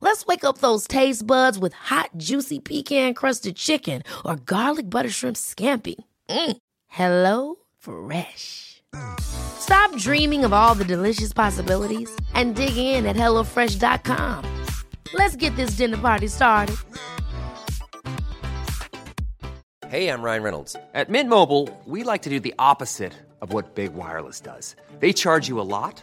Let's wake up those taste buds with hot, juicy pecan-crusted chicken or garlic butter shrimp scampi. Mm. Hello Fresh. Stop dreaming of all the delicious possibilities and dig in at HelloFresh.com. Let's get this dinner party started. Hey, I'm Ryan Reynolds. At Mint Mobile, we like to do the opposite of what Big Wireless does. They charge you a lot,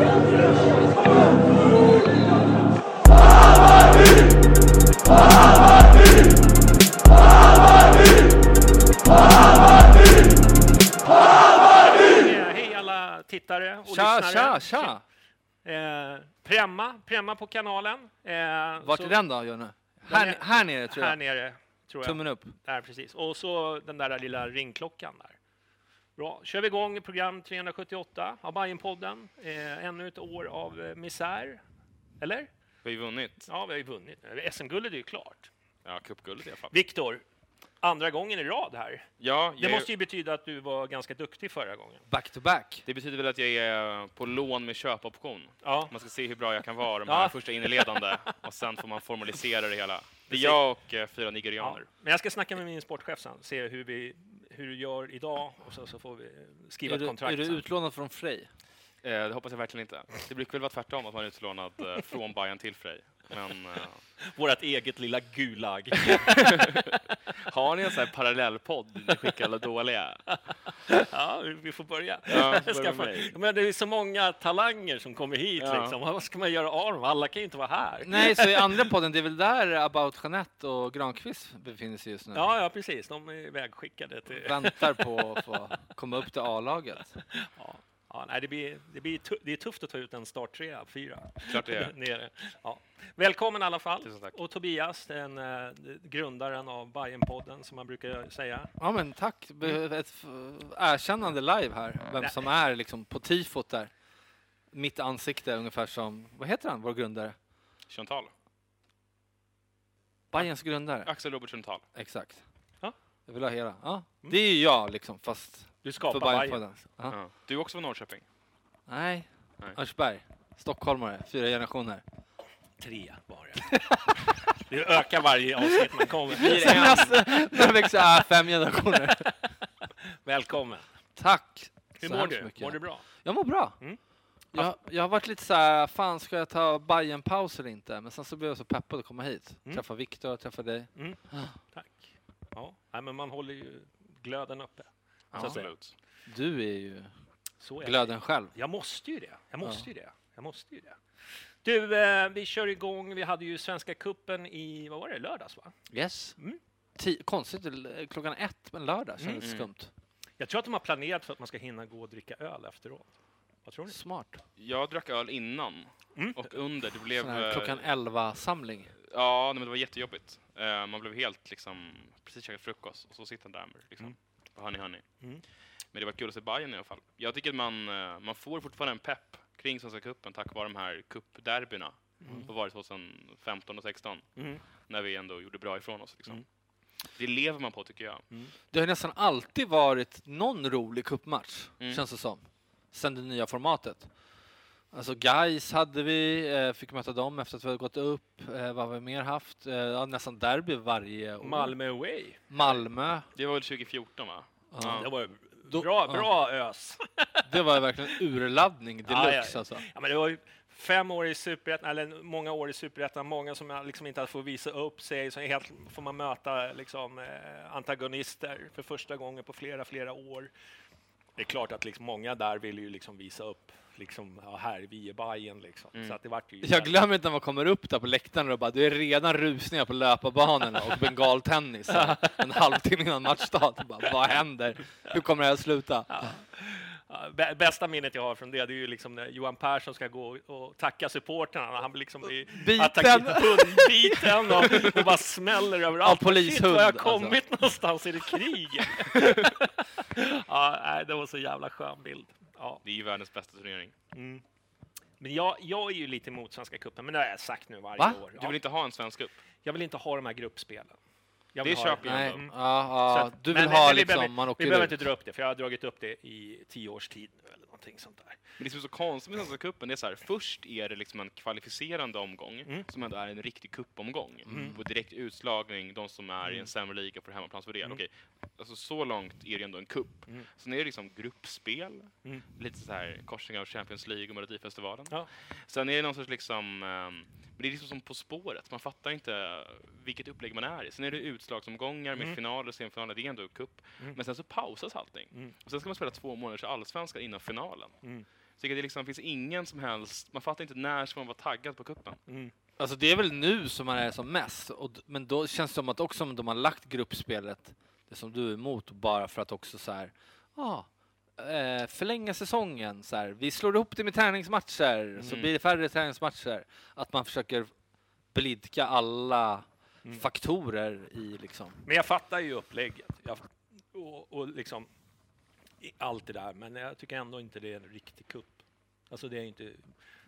Hej alla tittare och Tja, lyssnare. tja, tja! Eh, Premma, Premma på kanalen. Eh, Vart så- är den då, Jonne? Den Här, är- här nere tror Här jag. nere, tror jag. Tummen upp. Där, precis. Och så den där lilla ringklockan där. Bra. kör vi igång program 378 av Bajenpodden. Eh, ännu ett år av eh, misär. Eller? Vi har ju vunnit. Ja, vi har ju vunnit. SM-guldet är ju klart. Ja, cupguldet i alla fall. Viktor, andra gången i rad här. Ja, Det måste ju betyda att du var ganska duktig förra gången. Back to back. det betyder väl att jag är på lån med köpoption. Ja, Man ska se hur bra jag kan vara de Ja. här första inledande och sen får man formalisera det hela. Det är jag och eh, fyra ja. nigerianer. Men jag ska snacka med min sportchef sen, se hur vi hur du gör idag och så, så får vi skriva Är ett du, kontrakt är du utlånad från Frej? Eh, det hoppas jag verkligen inte. Det brukar väl vara tvärtom, att man är utlånad eh, från Bayern till Frej. Men eh, Vårt eget lilla Gulag. har ni en sån här parallellpodd ni skickar alla dåliga? ja, vi får börja. Ja, börja Skaffa- med mig. Men det är så många talanger som kommer hit. Ja. Liksom. Vad ska man göra av dem? Alla kan ju inte vara här. Nej, så i andra podden, det är väl där About Jeanette och Granqvist befinner sig just nu? Ja, ja, precis. De är vägskickade till... Väntar på att få komma upp till A-laget. Ja. Ja, nej, det, blir, det, blir det är tufft att ta ut en starttrea, fyra. Klart det är. Nere. Ja. Välkommen i alla fall. Och Tobias, den eh, grundaren av Bajenpodden som man brukar säga. Ja, men tack. Be- Ett f- erkännande live här, vem Nej. som är liksom på tifot där. Mitt ansikte ungefär som, vad heter han, vår grundare? Chantal. Bayerns grundare. Axel Robert Chantal. Exakt. Ja. Jag vill ha hela. Ja, det är ju jag liksom, fast Du skapar Bajen. Ja. Du är också från Norrköping? Nej, Nej. Örnsberg. Stockholmare, fyra generationer. Tre var det. Det ökar varje avsnitt man kommer. Sen nästa, när det växer, ah, fem generationer. Välkommen. Tack. Hur så mår du? mycket. Mår du bra? Jag mår bra. Mm. Jag, jag har varit lite så här, fan ska jag ta Bajen paus eller inte? Men sen så blev jag så peppad att komma hit. Mm. Träffa Viktor, träffa dig. Tack. Ja, nej, men man håller ju glöden uppe. Ja. Så att säga. Absolut. Du är ju Så är glöden själv. det. Jag måste ju det. Jag måste Ja. ju det. Jag måste ju det. Du, eh, vi kör igång. Vi hade ju Svenska kuppen i, vad var det, lördags va? Yes. Mm. Ti- konstigt, eh, klockan ett en lördag kändes Mm. skumt. Jag tror att de har planerat för att man ska hinna gå och dricka öl efteråt. Vad tror ni? Smart. Jag drack öl innan Mm. och under. Det blev... Sån här eh, klockan elva samling. Ja, nej, men det var jättejobbigt. Eh, man blev helt liksom, precis käkat frukost och så sitter man där med liksom, Mm. Honey honey. Mm. Men det var kul att se Bayern i alla fall. Jag tycker att man, eh, man får fortfarande en pepp kring Svenska cupen tack vare de här cupderbyna. Mm. Vad var det 2015 och 16 Mm. när vi ändå gjorde bra ifrån oss. Liksom. Mm. Det lever man på tycker jag. Det har nästan alltid varit någon rolig cupmatch, Mm. känns det som. Sen det nya formatet. Alltså Guys hade vi, eh, fick möta dem efter att vi hade gått upp. Eh, vad har vi mer haft? Eh, ja, nästan derby varje år. Malmö away. Malmö. Det var väl 2014 va? Ja. Det var Då- bra, ja. bra ös. Det var verkligen urladdning Ja, deluxe ja. alltså. Ja, men det var ju fem år i Superettan, eller många år i Superettan, många som liksom inte får visa upp sig, så helt får man möta liksom, antagonister för första gången på flera, flera år. Det är klart att liksom många där vill ju liksom visa upp, liksom, ja, här, vi är Bajen liksom. Mm. Så att det vart ju Jag glömmer inte när man kommer upp där på läktaren och bara, det är redan rusningar på löparbanorna och bengaltennis en halvtimme innan matchstart. Bara, vad händer? Hur kommer det här att sluta? Ja, bä- Bästa minnet jag har från det, det är ju liksom när Johan Persson ska gå och tacka supportrarna. Han blir liksom attackerad, hundbiten och, och bara smäller överallt. Ja, polishund, Shit, vad jag alltså. kommit någonstans? Är det krig? ja, nej, det var så jävla skön bild. Ja. Det är ju världens bästa turnering. Mm. Men jag, jag är ju lite emot Svenska cupen, men det har jag sagt nu varje Va? år. Du vill inte ha en svensk cup? jag vill inte ha de här gruppspelen. Jag Det vill ha köper jag Nej, ändå. Mm. du vill men- ha men vi liksom, behöver- man Vi åker behöver ut. inte dra upp det, för jag har dragit upp det i tio års tid nu eller någonting sånt där. Men det som är så konstigt med Svenska cupen, det är så här, först är det liksom en kvalificerande omgång, Mm. som ändå är en riktig cupomgång. Mm. På direkt utslagning, de som är i Mm. en sämre liga får hemmaplansfördel. Mm. Okej, alltså så långt är det ändå en cup. Mm. Sen är det liksom gruppspel, Mm. lite så här korsning av Champions League och Melodifestivalen. Ja. Sen är det någon sorts liksom, men det är liksom som På spåret, man fattar inte vilket upplägg man är i. Sen är det utslagsomgångar med Mm. finaler och semifinaler, det är ändå cup. Mm. Men sen så pausas allting. Mm. Och sen ska man spela två månaders allsvenska innan finalen. Så det liksom finns ingen som helst, man fattar inte när ska man vara taggad på kuppen. Mm. Alltså det är väl nu som man är som mest, och, men då känns det som att också om de har lagt gruppspelet, det som du är emot, bara för att också så här, ah, eh, förlänga säsongen, så här, vi slår ihop det med träningsmatcher, så Mm. blir det färre träningsmatcher. Att man försöker blidka alla Mm. faktorer i liksom. Men jag fattar ju upplägget. Jag, och, och liksom allt det där, men jag tycker ändå inte det är en riktig kupp. Alltså det är inte,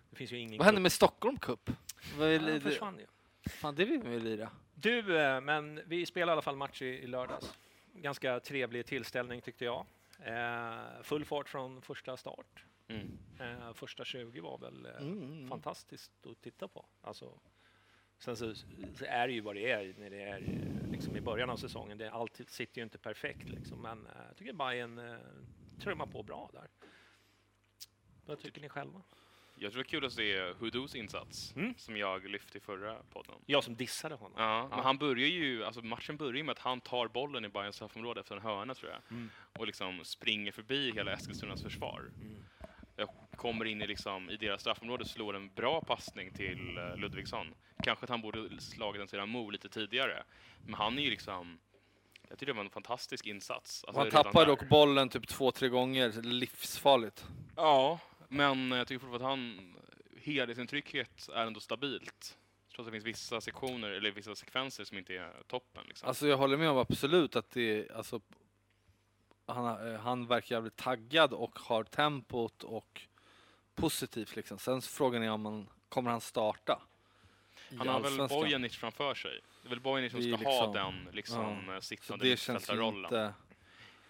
det finns ju ingen Vad hände med Stockholm Cup? Vad Ja, försvann ju. fan, det vill vi lira? Du, eh, men vi spelade i alla fall match i, i lördags. Ganska trevlig tillställning tyckte jag. Eh, full fart från första start. Mm. Eh, första 20 var väl eh, Mm, mm. fantastiskt att titta på. Alltså, sen så, så är det ju vad det är när det är liksom i början av säsongen. Det, allt sitter ju inte perfekt liksom, men eh, jag tycker Bayern eh, trummar på bra där. Vad tycker ni själva? Jag tror det är kul att se Hudus insats, Mm. som jag lyfte i förra podden. Jag som dissade honom. Ja, men Ja. han börjar ju, alltså matchen börjar med att han tar bollen i Bayerns straffområde efter en hörna tror jag. Mm. Och liksom springer förbi hela Eskilstunas försvar. Mm. Jag kommer in i, liksom, i deras straffområde och slår en bra passning till eh, Ludvigsson. Kanske att han borde slagit den till Mo lite tidigare. Men han är ju liksom, jag tycker det var en fantastisk insats. Alltså, Han där. dock bollen typ två, tre gånger, livsfarligt. Ja, men jag tycker fortfarande att han, helhetsintrycket är ändå stabilt. Trots att det finns vissa sektioner, eller vissa sekvenser som inte är toppen. Liksom. Alltså jag håller med om absolut att det alltså, han, eh, han verkar jävligt taggad och har tempot och positivt liksom. Sen frågan är om man, kommer han starta? han har väl? Bojanic framför sig. Det är väl Bojanic som ska är ha liksom- den liksom, ja. Så sittande det känns ju rollen. inte...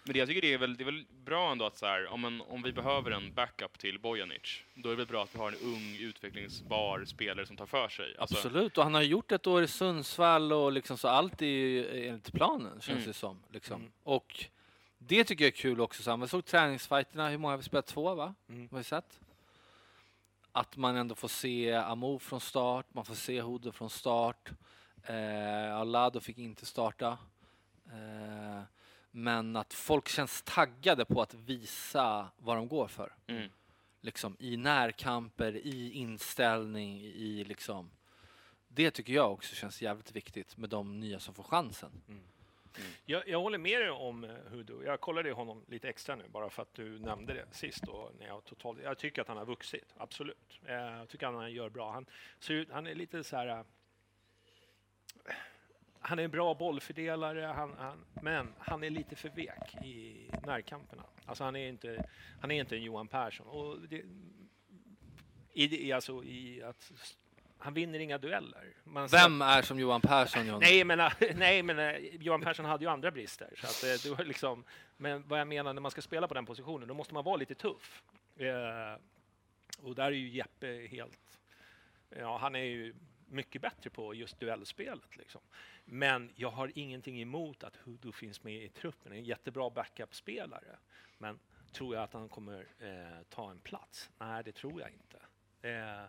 Men det, jag tycker det är, väl, det är väl bra ändå att så här, om, en, om vi behöver en backup till Bojanic, då är det väl bra att vi har en ung utvecklingsbar spelare som tar för sig. Alltså, Absolut, och han har gjort ett år i Sundsvall och liksom så allt är ju enligt planen känns Mm. det som. Liksom. Mm. Och det tycker jag är kul också. Så här, man såg träningsfighterna, hur många har vi spelat? Två va? Mm. Har vi sett? Att man ändå får se Amo från start, man får se Hodo från start. Eh, Alado fick inte starta. Eh, men att folk känns taggade på att visa vad de går för. mm. Liksom i närkamper, i inställning, i liksom... Det tycker jag också känns jävligt viktigt med de nya som får chansen. Mm. Jag, jag håller med dig om eh, Hudo. Jag kollade honom lite extra nu bara för att du nämnde det sist. Och när jag, totalt, jag tycker att han har vuxit, absolut. Eh, jag tycker att han gör bra. Han, så, han är lite så här... Eh, han är en bra bollfördelare, han, han, men han är lite för vek i närkamperna. Alltså han är inte, han är inte en Johan Persson. Och det- i, alltså i att, han vinner inga dueller. Man Vem är som Johan Persson, John? Nej, men, nej, men eh, Johan Persson hade ju andra brister. Så att, eh, det var liksom, men vad jag menar, när man ska spela på den positionen, då måste man vara lite tuff. Eh, och där är ju Jeppe helt... Ja, han är ju mycket bättre på just duellspelet. Liksom. Men jag har ingenting emot att Hudo finns med i truppen. En jättebra backup-spelare. Men tror jag att han kommer eh, ta en plats? Nej, det tror jag inte. Eh,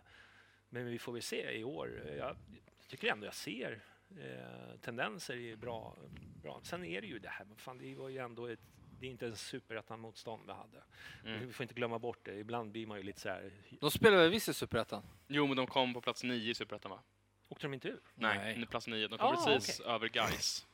men vi får väl se i år. Jag tycker ändå jag ser eh, tendenser i bra, bra. Sen är det ju det här, men fan, det var ju ändå ett det är inte en superettan-motstånd vi hade. Mm. Vi får inte glömma bort det. Ibland blir man ju lite så här... De spelar väl visst i Superettan? Jo, men de kom på plats nio i Superettan, va? Åkte de inte ur? Nej, Nej. plats nio. De kom Ah, precis över Gais,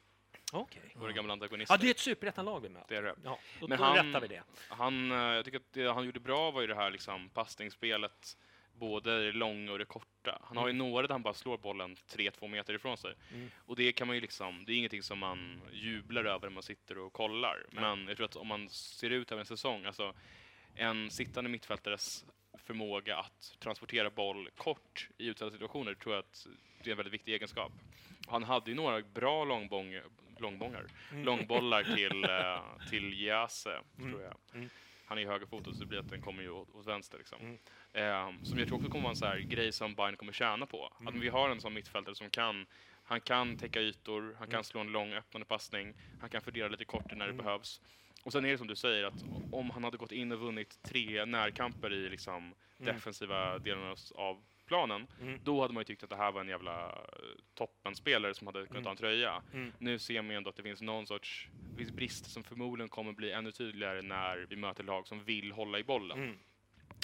Okej. våra gamla antagonister. Ja, det är ett superettan-lag vi möter. Det är det. Ja, då, Men då han- rättar vi det. Han, eh, jag tycker att det han gjorde bra var ju det här liksom, passningsspelet, både det långa och det korta. Han har ju några där han bara slår bollen 3-2 meter ifrån sig. Mm. Och det kan man ju liksom, det är ingenting som man jublar över när man sitter och kollar. Men jag tror att om man ser ut över en säsong, alltså en sittande mittfältares förmåga att transportera boll kort i utsatta situationer tror jag att det är en väldigt viktig egenskap. Han hade ju några bra långbång, långbångar, Mm. långbollar till, eh, till Jase, tror jag. Mm. Han är ju högerfotad så det blir att den kommer ju åt, åt vänster. Liksom. Eh, som jag tror också kommer vara en så här grej som Bayern kommer tjäna på. Mm. Att vi har en sån mittfältare som kan han kan täcka ytor, han kan Mm. slå en lång öppnande passning, han kan fördela lite kortare när det Mm. behövs. Och sen är det som du säger, att om han hade gått in och vunnit tre närkamper i liksom Mm. defensiva delarna av planen, Mm. då hade man ju tyckt att det här var en jävla eh, toppenspelare som hade kunnat ta en tröja. Nu ser man ju ändå att det finns någon sorts det finns brist som förmodligen kommer bli ännu tydligare när vi möter lag som vill hålla i bollen.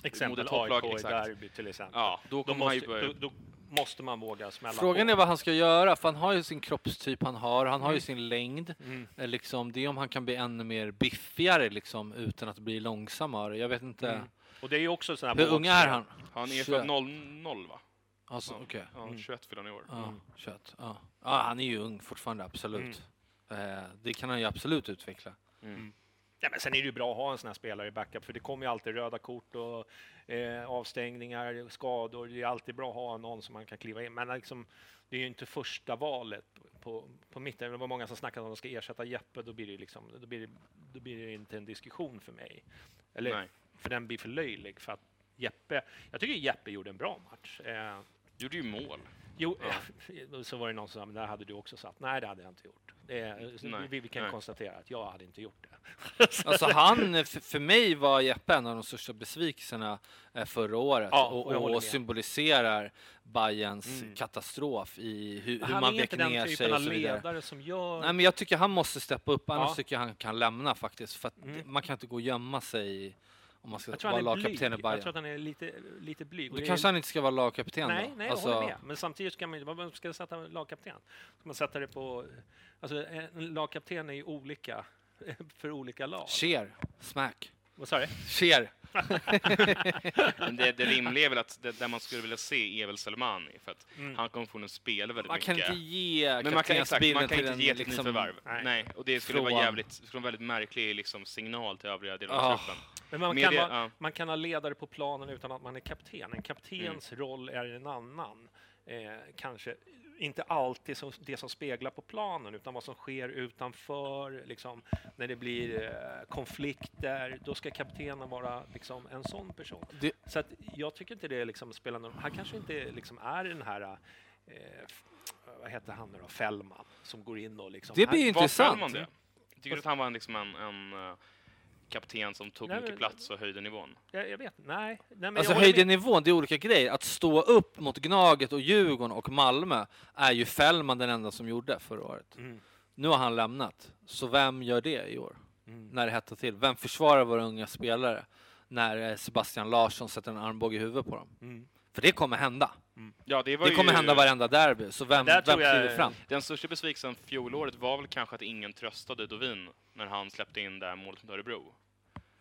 Mm. Exempel AIK i derby till exempel. Ja, då Då ju måste, då, då måste man våga smälla Frågan på. är vad han ska göra, för han har ju sin kroppstyp han har, han har ju Mm. sin längd. Mm. Eh, Liksom, det är om han kan bli ännu mer biffigare liksom, utan att bli långsammare. Jag vet inte. Mm. Och det är ju också sån här Hur ung är han? Han är född 00 va? Alltså, Ja. okej. Ja, Mm. 21 fyller han i år. Ja, kött. Ja. ja, han är ju ung fortfarande, absolut. Eh, det kan han ju absolut utveckla. Ja, men sen är det ju bra att ha en sån här spelare i backup, för det kommer ju alltid röda kort och eh, avstängningar, skador. Det är alltid bra att ha någon som man kan kliva in. Men liksom, det är ju inte första valet på, på mitten. Det var många som snackade om att de ska ersätta Jeppe, då blir det, liksom, då blir det, då blir det inte en diskussion för mig. Eller, Nej. för den blir för löjlig. För att Jeppe, jag tycker Jeppe gjorde en bra match. Eh, Gjorde ju mål. Jo, så var det någon som sa, men det här hade du också satt. Nej, det hade jag inte gjort. Är, så Nej, vi, vi kan nej. konstatera att jag hade inte gjort det. Alltså han, för, för mig var Jeppe en av de största besvikelserna eh, förra året Ja, och, och och symboliserar Bayerns Mm. katastrof i hur, hur man vek ner sig och så vidare. ledare som gör... Nej, men jag tycker han måste steppa upp, annars Ja. tycker jag han kan lämna faktiskt. För att Mm. man kan inte gå och gömma sig om man ska jag tror vara lagkapten i Jag tror Bayern. att han är lite, lite blyg. Då det kanske är... han inte ska vara lagkapten Nej, då? nej jag alltså, håller med. Men samtidigt ska man ju... Vad ska sätta lagkapten? Ska man sätta det på... Alltså, en lagkapten är ju olika för olika lag. Cher, smack. Vad sa du? Cher. Det, det rimliga är väl att det, där man skulle vilja se är väl Selmani, för att Mm. han kommer få en spela väldigt Man kan mycket. inte ge men man kan, exakt, man kan till inte ge ett liksom, nyförvärv. Nej. Nej. och det skulle vara Från- jävligt, det skulle vara en väldigt märklig liksom, signal till övriga delar av Ah. truppen. Men man kan, det- vara, ja. man kan ha ledare på planen utan att man är kapten. En kaptens roll är en annan. Eh, kanske inte alltid som, det som speglar på planen, utan vad som sker utanför. Liksom, när det blir eh, konflikter, då ska kaptenen vara liksom, en sån person. Det- Så att, jag tycker inte det liksom, spelar någon... Han kanske inte liksom, är den här... Eh, vad heter han nu då? Fällman, som går in och liksom... Det blir Var intressant. föll man det? Tycker du att han var en, liksom en, en eh, kapten som tog Nej, mycket men- plats och höjde nivån? jag, jag vet Nej. Nej men Alltså med. nivån, det är olika grejer. Att stå upp mot Gnaget och Djurgården och Malmö är ju Fällman den enda som gjorde förra året. Mm. Nu har han lämnat. Så vem gör det i år? Mm. När det hettar till? Vem försvarar våra unga spelare? När eh, Sebastian Larsson sätter en armbåge i huvudet på dem. Mm. För det kommer hända. Ja, det var Det kommer ju, hända varenda derby. Så vem, Där vem tror jag- kliver fram? Den största besvikelsen fjolåret var väl kanske att ingen tröstade Dovin när han släppte in det målet mot Örebro.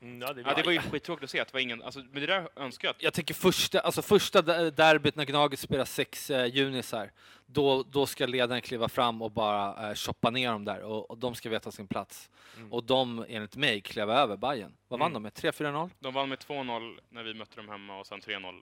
Mm, ja, det, Ja, det var ju skittråkigt att se att det var ingen, alltså, men det där önskar jag att Jag tänker första, alltså första de- derbyt när Gnaget spelar sex eh, junisar. Då, då ska ledaren kliva fram och bara eh, choppa ner dem där och, och de ska veta sin plats. Mm. Och de, enligt mig, klev över Bayern. Vad vann Mm. de med? 3-4-0? de vann med 2-0 när vi mötte dem hemma och sen 3-0 ja,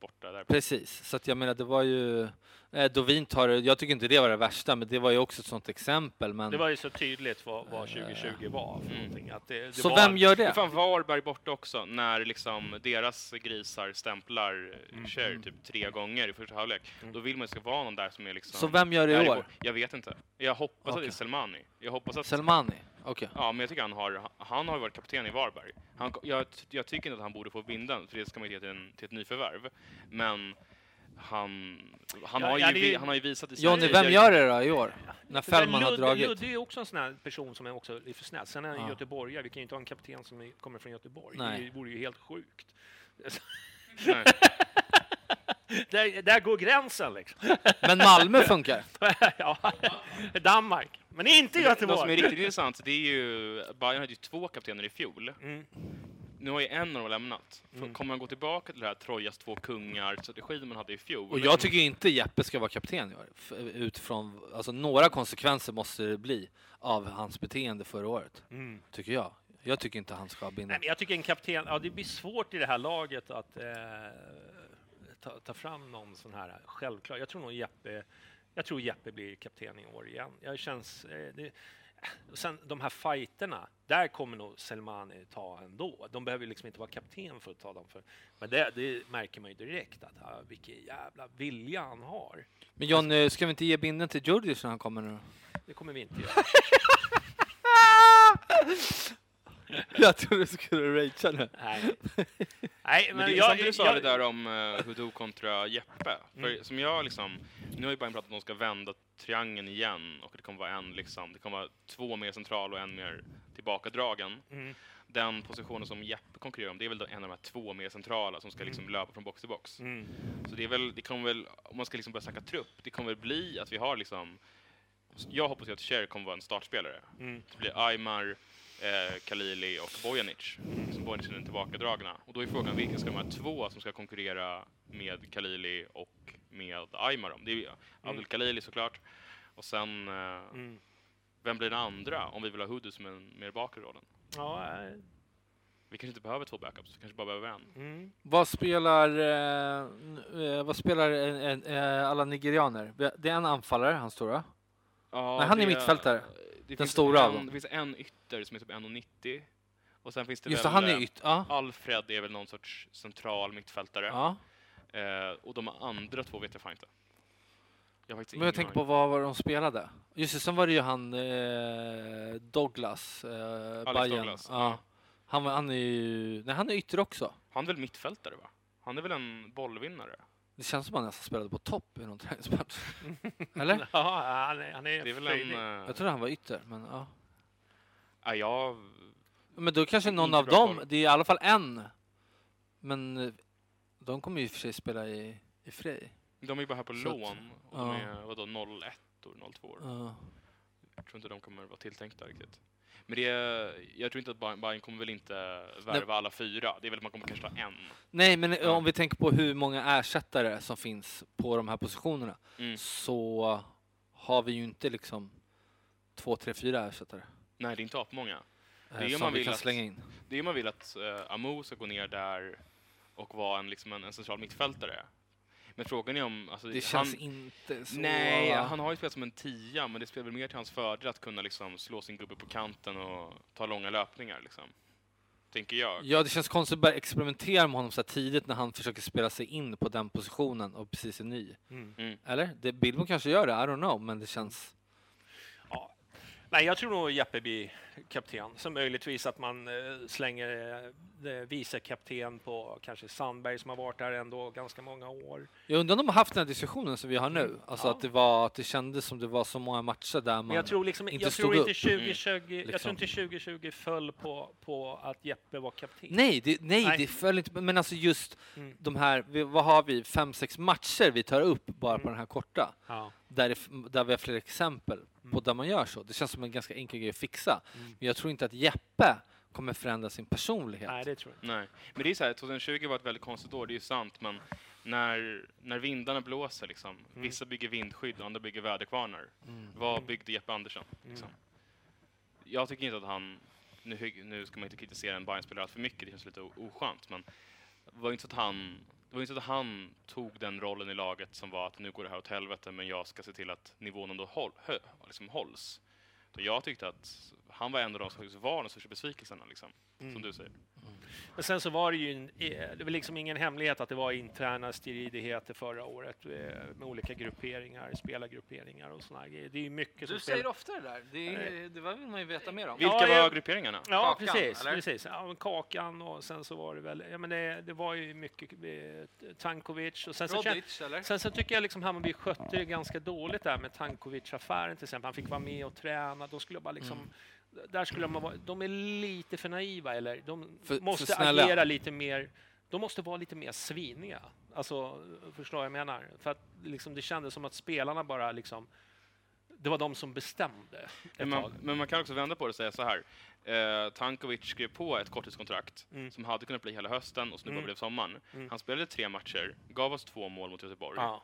borta där. Precis, så att jag menar det var ju... Eh, Dovin tar jag tycker inte det var det värsta, men det var ju också ett sånt exempel. Men, Det var ju så tydligt vad, vad 2020 var för Mm. Att det, det så var, vem gör Det fan Varberg borta också, när liksom deras grisar stämplar Mm. mm. typ tre gånger i första halvlek. Mm. Då vill man det ska vara någon där som är liksom... Så vem gör det i år? Jag vet inte. Jag hoppas att det är Selmani. Jag hoppas att... Selmani? Okej. Ja, men jag tycker han har, han har varit kapten i Varberg. Han, jag, jag tycker inte att han borde få bindeln, för det ska man ge till, en, till ett nyförvärv. Men han, han, Ja, har, ju, ja, är ju- han har ju visat i Johnny, vem gör det då i år? När Fällman har dragit? Ludde är också en sån här person som är också lite för snäll. Sen är han Ja. göteborgare. Vi kan ju inte ha en kapten som är, kommer från Göteborg. Nej. Det vore ju helt sjukt. Där, där går gränsen liksom. Men Malmö funkar. ja, Danmark. Men inte Något som är Göteborg. riktigt intressant, det är ju, Bayern hade ju två kaptener i fjol. Mm. Nu har ju en av dem lämnat. Mm. Kommer man gå tillbaka till det här Trojas två kungar-strategin man hade i fjol? Och jag tycker inte Jeppe ska vara kapten i år. F- Utifrån, alltså några konsekvenser måste det bli av hans beteende förra året. Mm. Tycker jag. Jag tycker inte han ska ha Nej, jag tycker en kapten, ja, det blir svårt i det här laget att eh, ta, ta fram någon sån här självklar. Jag tror nog Jeppe, jag tror Jeppe blir kapten i år igen. Jag känns, eh, det, sen de här fighterna, där kommer nog Selmani ta ändå. De behöver liksom inte vara kapten för att ta dem. För, men det, det märker man ju direkt att ah, vilken jävla vilja han har. Men John, ska vi inte ge bindeln till Djurdjic när han kommer nu? Det kommer vi inte göra. jag tror du skulle ragea nu. Nej, Nej Men men det är jag, det du sa jag, det där om uh, Hudo kontra Jeppe. För Mm. som jag liksom, nu har ju Bayern pratat om att de ska vända triangeln igen och det kommer vara en liksom, det kommer vara två mer central och en mer tillbakadragen. Mm. Den positionen som Jeppe konkurrerar om, det är väl då en av de här två mer centrala som ska liksom löpa från box till box. Mm. Så det är väl, det kommer väl, om man ska liksom börja snacka trupp, det kommer väl bli att vi har liksom, jag hoppas ju att Cher kommer vara en startspelare. Mm. Det blir Aymar, eh, Khalili och Bojanic. Som Bojanic är den tillbakadragna. Och då är frågan vilka ska de här två som ska konkurrera med Khalili och med Aymar om? Det är ju Abdul Khalili såklart. Och sen, eh, Mm. vem blir den andra om vi vill ha Hudu som en mer bakre rollen? Ja, eh, Vi kanske inte behöver två backups, vi kanske bara behöver en. mm. Vad spelar, eh, eh, vad spelar eh, alla nigerianer? Det är en anfallare, han stora. Ja, Nej, han är mittfältare. Den stora av en, dem. Det finns en ytter som är typ 1,90. Och sen finns det Just väl, han är eh, yt. Ja. Alfred är väl någon sorts central mittfältare. ja. Eh, och de andra två vet jag fan inte. Jag har faktiskt Men jag tänker på aning. vad var de spelade. Just det, sen var det ju han eh, Douglas, eh, Bayern. Douglas, Ja. ja. Han, var- han är ju, nej han är ytter också. Han är väl mittfältare va? Han är väl en bollvinnare? Det känns som att han nästan spelade på topp i någon träningsmatch. Eller? Ja, han är, han är, Det är väl en... eh, Jag tror han var ytter, men ja. Ja, jag... Men då kanske någon av dem, koll. det är i alla fall en. Men eh, de kommer ju i och för sig spela i, i Frej. De är ju bara här på Så att- lån. Och de ja. är vadå, 01 och 02 år. Ja. Jag tror inte de kommer vara tilltänkta riktigt. Men det jag tror inte att Bayern, kommer väl inte värva alla fyra. Det är väl att man kommer kanske ta en. Nej, men Ja. om vi tänker på hur många ersättare som finns på de här positionerna Mm. så har vi ju inte liksom två, tre, fyra ersättare. Nej, det är inte apmånga. eh, Det är om som man vi vill kan att- slänga in. Det är man vill att uh, Amo ska gå ner där och vara en, liksom en, en central mittfältare. Men frågan är om... Alltså, Det känns han, inte så... Nej, han har ju spelat som en tia, men det spelar väl mer till hans fördel att kunna liksom slå sin gubbe på kanten och ta långa löpningar. Liksom. Tänker jag. Ja, det känns konstigt att börja experimentera med honom så här tidigt när han försöker spela sig in på den positionen och precis är ny. Mm. Mm. Eller? Det, Billmo kanske gör det, I don't know, men det känns... Nej, jag tror nog Jeppe blir kapten. Så möjligtvis att man eh, slänger eh, vice kapten på kanske Sandberg som har varit där ändå ganska många år. Jag undrar om de har haft den här diskussionen som vi har nu. Mm, Alltså ja. att det var, att det kändes som det var så många matcher där man... Men jag tror, liksom, inte jag stod tror inte upp. 2020, jag liksom. tror inte 2020 föll på, på att Jeppe var kapten. Nej, det, nej, Nej. det föll inte Men alltså just Mm. de här, vad har vi, fem, sex matcher vi tar upp bara på Mm. den här korta. Ja. Där, det, där vi har fler exempel på Mm. där man gör så. Det känns som en ganska enkel grej att fixa. Mm. Men jag tror inte att Jeppe kommer förändra sin personlighet. Nej, det tror jag inte. Nej. Men det är så här, 2020 var ett väldigt konstigt år, det är ju sant, men när, när vindarna blåser liksom, vissa bygger vindskydd och andra bygger väderkvarnar. Mm. Vad byggde Jeppe Andersson? Liksom? Jag tycker inte att han, nu, nu ska man inte kritisera en Bayern-spelare för mycket, det känns lite oskönt, men det var ju inte så att han det var inte så att han tog den rollen i laget som var att nu går det här åt helvete men jag ska se till att nivån ändå håll, hö, liksom hålls. Så jag tyckte att han var en av de som var den största besvikelserna, liksom, som du säger. Men sen så var det ju, en, eh, det var liksom ingen hemlighet att det var interna stridigheter förra året eh, med olika grupperingar, spelargrupperingar och sådana grejer. Det är ju mycket Du som säger ofta det där. Det, är, det vill man ju veta mer om. Vilka Ja, jag- var grupperingarna? Ja, Kakan, precis. eller? precis. Ja, kakan och sen så var det väl, ja men det, det var ju mycket eh, Tankovic och sen så, Rodic, eller? sen så tycker jag liksom Hammarby skötte det ganska dåligt där med Tankovic-affären till exempel. Han fick vara med och träna. Då skulle jag bara liksom, Mm. Där skulle man vara, de är lite för naiva eller de För- för måste snälla. agera lite mer, de måste vara lite mer sviniga. Alltså, förstår jag menar? För att liksom, det kändes som att spelarna bara liksom, det var de som bestämde Men man, men man kan också vända på det och säga så här. Eh, Tankovic skrev på ett korttidskontrakt Mm. som hade kunnat bli hela hösten och som nu bara Mm. blev sommaren. Mm. Han spelade tre matcher, gav oss två mål mot Göteborg. Ja,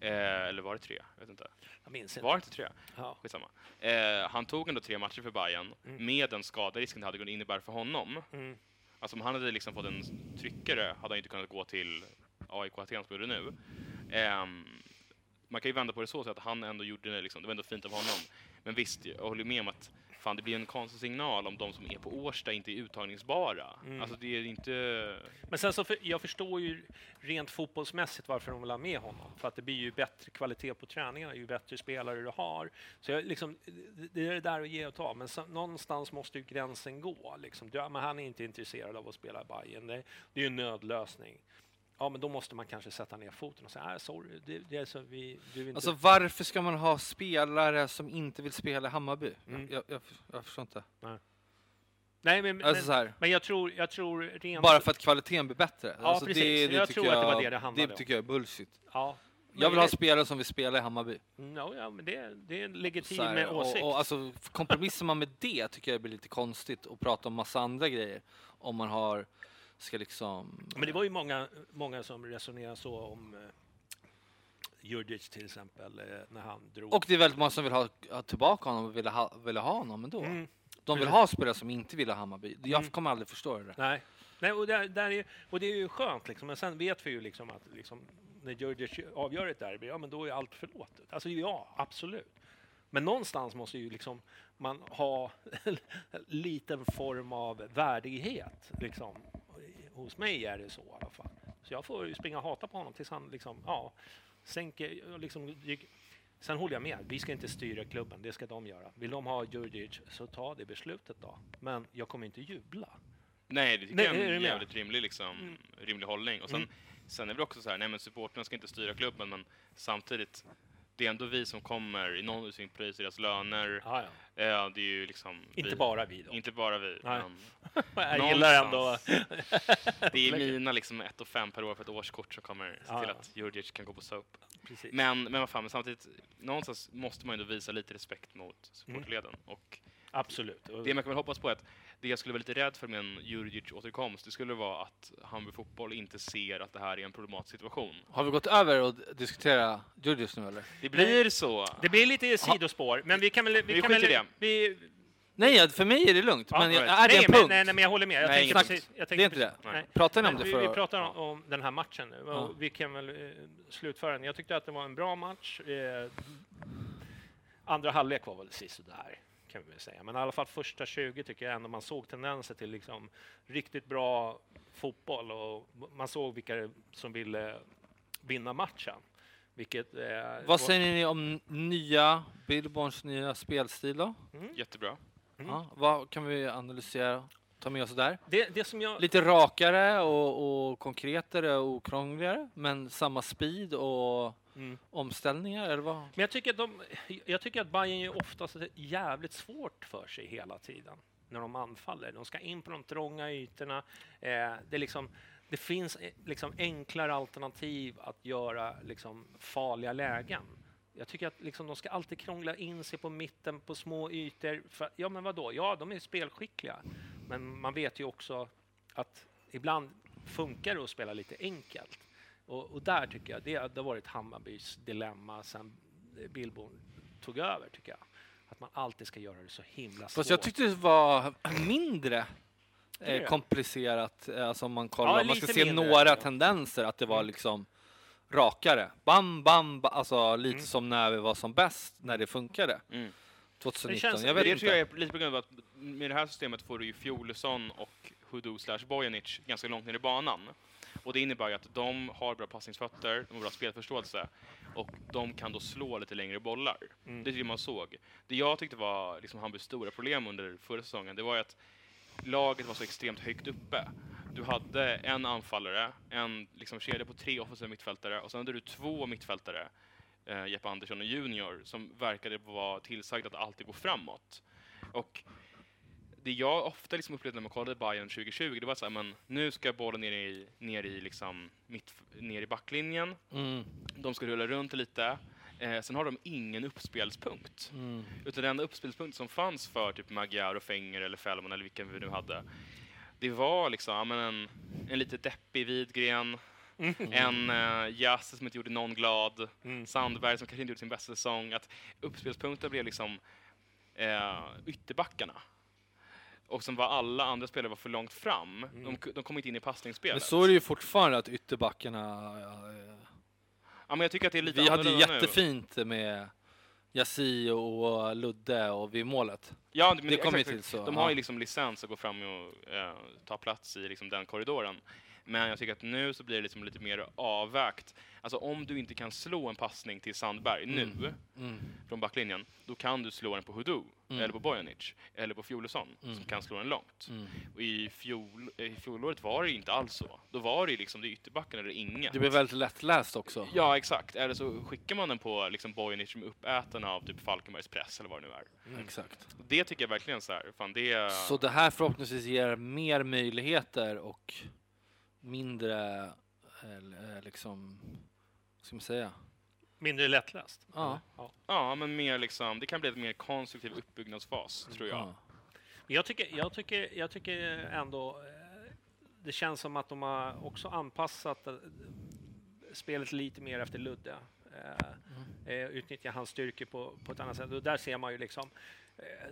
Eh, eller var det tre? Jag vet inte. jag minns inte. Var det tre? Ja. Skitsamma. Eh, han tog ändå tre matcher för Bayern Mm. med den skaderisken det hade kunnat innebära för honom. Mm. Alltså om han hade liksom fått en tryckare hade han inte kunnat gå till AIK Aten som gjorde nu. Ehm, man kan ju vända på det så, så att han ändå gjorde det, liksom, det var ändå fint av honom. Men visst, jag håller med om att fan, det blir en konstig signal om de som är på Årsta inte är uttagningsbara. Mm. Alltså det är inte... Men sen så, för, jag förstår ju rent fotbollsmässigt varför de vill ha med honom. För att det blir ju bättre kvalitet på träningarna ju bättre spelare du har. Så jag, liksom, det- är det där att ge och ta. Men så, någonstans måste ju gränsen gå. Liksom. Du, men han är inte intresserad av att spela i Bayern. Det, det är ju en nödlösning. Ja, men då måste man kanske sätta ner foten och säga, nej, sorry, det, det är så vi, du inte... Alltså varför ska man ha spelare som inte vill spela i Hammarby? Mm. Jag, jag, jag förstår inte. nej, men, Alltså men, men jag tror, jag tror rent... bara för att kvaliteten blir bättre? Ja, alltså precis. Jag tycker tror att det var det det handlade Det om. tycker jag är bullshit. Ja, Jag vill ha det- spelare som vill spela i Hammarby. No, ja, men det, det är en legitim här, åsikt. och, och alltså, kompromissar man med det tycker jag blir lite konstigt och prata om massa andra grejer. Om man har, ska liksom... Men det var ju många, många som resonerade så om eh, Djurdjic till exempel, eh, när han drog. Och det är väldigt många som vill ha, ha tillbaka honom och vill ha, vill ha honom ändå. Mm, De vill precis. ha spelare som inte vill ha Hammarby. Jag Mm. kommer aldrig förstå det där. nej, nej och, där, där är, och det är ju skönt liksom. Men sen vet vi ju liksom att liksom, när Djurdjic avgör ett derby, ja men då är allt förlåtet. Alltså ja, absolut. Men någonstans måste ju liksom man ha en liten form av värdighet. Liksom. Hos mig är det så i alla fall. Så jag får springa och hata på honom tills han liksom, ja, sänker, liksom, Sen håller jag med, vi ska inte styra klubben, det ska de göra. Vill de ha Djurdjic så ta det beslutet då. Men jag kommer inte jubla. Nej, det tycker Nej, jag är är en med? jävligt rimlig, liksom, Mm. rimlig hållning. Och sen, Mm. sen är det också så här, nej men supportrarna ska inte styra klubben, men samtidigt, det är ändå vi som kommer i någon utsträckning pröjsa deras löner. Ja, ja. Ja, det är ju liksom... Inte vi, bara vi då. Inte bara vi. Men jag gillar ändå... det är mina liksom ett och fem per år för ett årskort som kommer se Ja, till att Djurdjic kan gå på soap. Men, men vad fan, men samtidigt, någonstans måste man ju ändå visa lite respekt mot Mm. supportleden. Och Absolut. Och- det man kan väl hoppas på är att det jag skulle vara lite rädd för med en Djurdjic återkomst, det skulle vara att Hammarby Fotboll inte ser att det här är en problematisk situation. Har vi gått över och diskutera Djurdjic nu eller? Det blir så. Det blir lite sidospår, men vi kan väl... Vi, Vi kan väl det. vi, Nej, för mig är det lugnt. Ja, men jag, right. är det nej, en men, punkt? nej, nej, men jag håller med. Jag Nej, precis, jag Det tänker är inte det. Nej. Pratar ni om det vi, vi för pratar om, om den här matchen nu. och Ja. Vi kan väl eh, slutföra den. Jag tyckte att det var en bra match. Eh, andra halvlek var väl sisådär, kan vi väl säga. Men i alla fall första 20 tycker jag ändå man såg tendenser till liksom riktigt bra fotboll och man såg vilka som ville vinna matchen. Vilket, eh, Vad säger ni om nya Billborns nya spelstil då? Jättebra. Mm. Ja, vad kan vi analysera, ta med oss där? det, det som jag... Lite rakare och, och konkretare och okrångligare, men samma speed och Mm. omställningar, eller vad? Men jag tycker, att de, jag tycker att Bayern ju oftast jävligt svårt för sig hela tiden när de anfaller. De ska in på de trånga ytorna. Eh, det, liksom, det finns eh, liksom enklare alternativ att göra liksom farliga lägen. Jag tycker att liksom de ska alltid krångla in sig på mitten på små ytor. För, ja, men vadå? Ja, de är spelskickliga. Men man vet ju också att ibland funkar det att spela lite enkelt. Och, och där tycker jag det, det har varit Hammarbys dilemma sen Billborn tog över, tycker jag. Att man alltid ska göra det så himla svårt. Fast jag tyckte det var mindre eh, komplicerat, eh, alltså om man kollar, Ja, man ska se mindre, några ja. tendenser, att det var Mm. liksom rakare. Bam, bam, ba, alltså lite Mm. som när vi var som bäst, när det funkade. Mm. 2019. känns- jag vet det inte. tror jag är lite på grund av att med det här systemet får du ju Fjolesson och Hudu slash Bojanic ganska långt ner i banan. Och det innebär ju att de har bra passningsfötter, de har bra spelförståelse och de kan då slå lite längre bollar. Mm. Det är det man såg. Det jag tyckte var liksom Hammarbys stora problem under förra säsongen, det var ju att laget var så extremt högt uppe. Du hade en anfallare, en liksom kedja på tre offensiva mittfältare och sen hade du två mittfältare, eh, Jeppe Andersson och Junior, som verkade vara tillsagda att alltid gå framåt. Och det jag ofta liksom upplevde när man kollade Bayern 2020, det var så här, men nu ska bollen ner i, ner i, liksom, mitt, ner i backlinjen, Mm. de ska rulla runt lite. Eh, sen har de ingen uppspelspunkt. Mm. Utan den enda uppspelspunkt som fanns för typ Magyar och Fenger eller Fällman eller vilken vi nu hade, det var liksom men en, en lite deppig Widgren, en uh, Jasse som inte gjorde någon glad, Mm. Sandberg som kanske inte gjorde sin bästa säsong. Att uppspelspunkten blev liksom eh, ytterbackarna. Och som var alla andra spelare var för långt fram. De, de kom inte in i passningsspelet. Men så är det ju fortfarande att ytterbackarna... ja, ja, men jag tycker att det är lite Vi hade ju annorlunda nu. jättefint med Yassi och Ludde och vid målet. Ja, men Det kommer ju exakt, till så, De ja. har ju liksom licens att gå fram och eh, ta plats i liksom den korridoren. Men jag tycker att nu så blir det liksom lite mer avvägt. Alltså om du inte kan slå en passning till Sandberg nu Mm. från backlinjen, då kan du slå den på Hudu, Mm. eller på Bojanic, eller på Fjolesson Mm. som kan slå den långt. Mm. Och i, fjol, i fjolåret var det inte alls så. Då var det liksom det ytterbacken eller inget. Det blir väldigt lättläst också. Ja, exakt. Eller så skickar man den på liksom Bojanic som är uppäten av typ Falkenbergs press eller vad det nu är. Exakt. Det tycker jag verkligen så här, fan det... Så det här förhoppningsvis ger mer möjligheter och mindre, eh, liksom, vad ska man säga? Mindre lättläst. Ja. ja. Ja, men mer liksom, det kan bli en mer konstruktiv uppbyggnadsfas, tror jag. Ja. Men jag tycker, jag tycker, jag tycker ändå eh, det känns som att de har också anpassat eh, spelet lite mer efter Ludde. Mm. utnyttja hans styrkor på, på ett annat sätt. Och där ser man ju liksom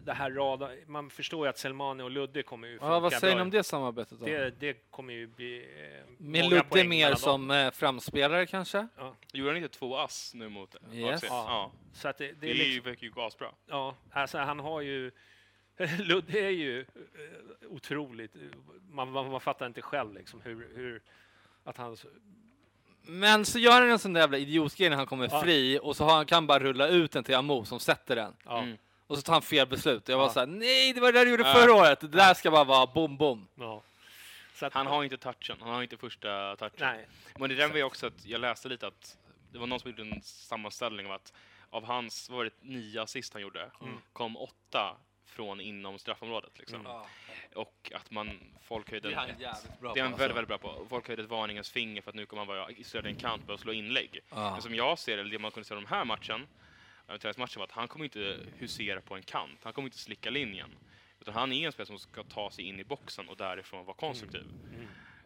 det här rada, man förstår ju att Selmani och Ludde kommer ju Ja, vad funka säger ni om det samarbetet då? Det, det kommer ju bli eh, Med Ludde mer som eh, framspelare kanske? Ja, Gjorde han inte två ass nu mot Yes. Ja. Ja. så att det, det Det är liksom, verkar ju asbra. ja, alltså han har ju Ludde är ju eh, otroligt, man, man, man fattar inte själv liksom hur, hur att han Men så gör han en sån där jävla idiotgrej när han kommer Ja. fri och så har han, kan bara rulla ut den till Amo som sätter den. Ja, Mm. Och så tar han fel beslut. Jag var Ja. så här: nej det var det där du gjorde Ja. förra året. Det där ska bara vara bom bom. ja. Så att, Han har inte touchen, han har inte första touchen. Nej. Men det där var ju också att jag läste lite att det var någon som gjorde en sammanställning av att av hans, vad var det, nio assist han gjorde, Mm. kom åtta från inom straffområdet. Liksom. Och att man, folk höjde... ett- jävligt bra det är han väldigt, väldigt bra på. Folk höjde ett varningens finger för att nu kommer han vara isolerad i en kant och slå inlägg. Ja. Men som jag ser det, eller det man kunde se av den här matchen, träningsmatchen var att han kommer inte husera på en kant. Han kommer inte slicka linjen. Utan han är en spelare som ska ta sig in i boxen och därifrån vara konstruktiv.